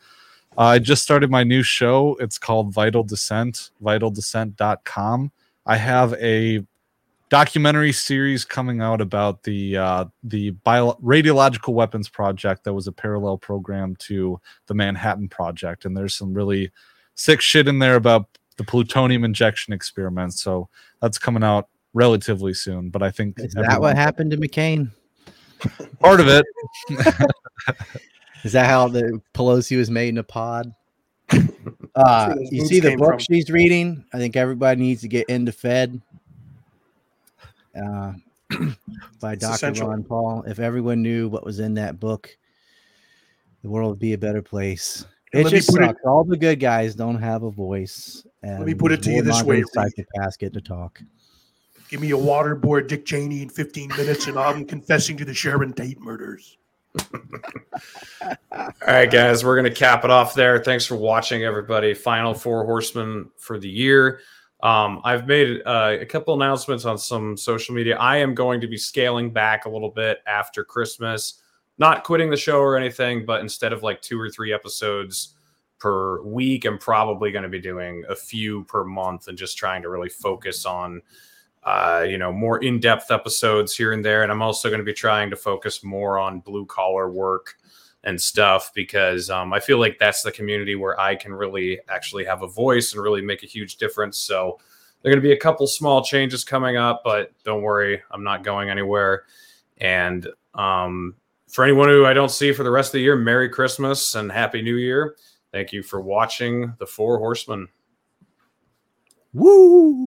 Uh, I just started my new show. It's called Vital Dissent, vitaldissent.com. I have a documentary series coming out about the uh, the bio- radiological weapons project that was a parallel program to the Manhattan Project, and there's some really sick shit in there about the plutonium injection experiment. So that's coming out relatively soon. But I think Is that what happened to McCain? part of it. Is that how the Pelosi was made in a pod? Uh, you see the book from. she's reading. I think everybody needs to get into Fed uh, by It's Dr. essential. Ron Paul. If everyone knew what was in that book, the world would be a better place. It let me just put it- All the good guys don't have a voice. And let me put it to you this way, Reed. Psychopaths get to talk. Give me a waterboard Dick Cheney in 15 minutes, and I'm confessing to the Sharon Tate murders. All right, guys, we're going to cap it off there. Thanks for watching, everybody. Final four horsemen for the year. Um, I've made uh, a couple announcements on some social media. I am going to be scaling back a little bit after Christmas, not quitting the show or anything, but instead of like two or three episodes per week, I'm probably going to be doing a few per month and just trying to really focus on uh, you know, more in-depth episodes here and there. And I'm also going to be trying to focus more on blue collar work and stuff because um, I feel like that's the community where I can really actually have a voice and really make a huge difference. So there are going to be a couple small changes coming up, but don't worry, I'm not going anywhere. And um, for anyone who I don't see for the rest of the year, Merry Christmas and Happy New Year. Thank you for watching The Four Horsemen. Woo!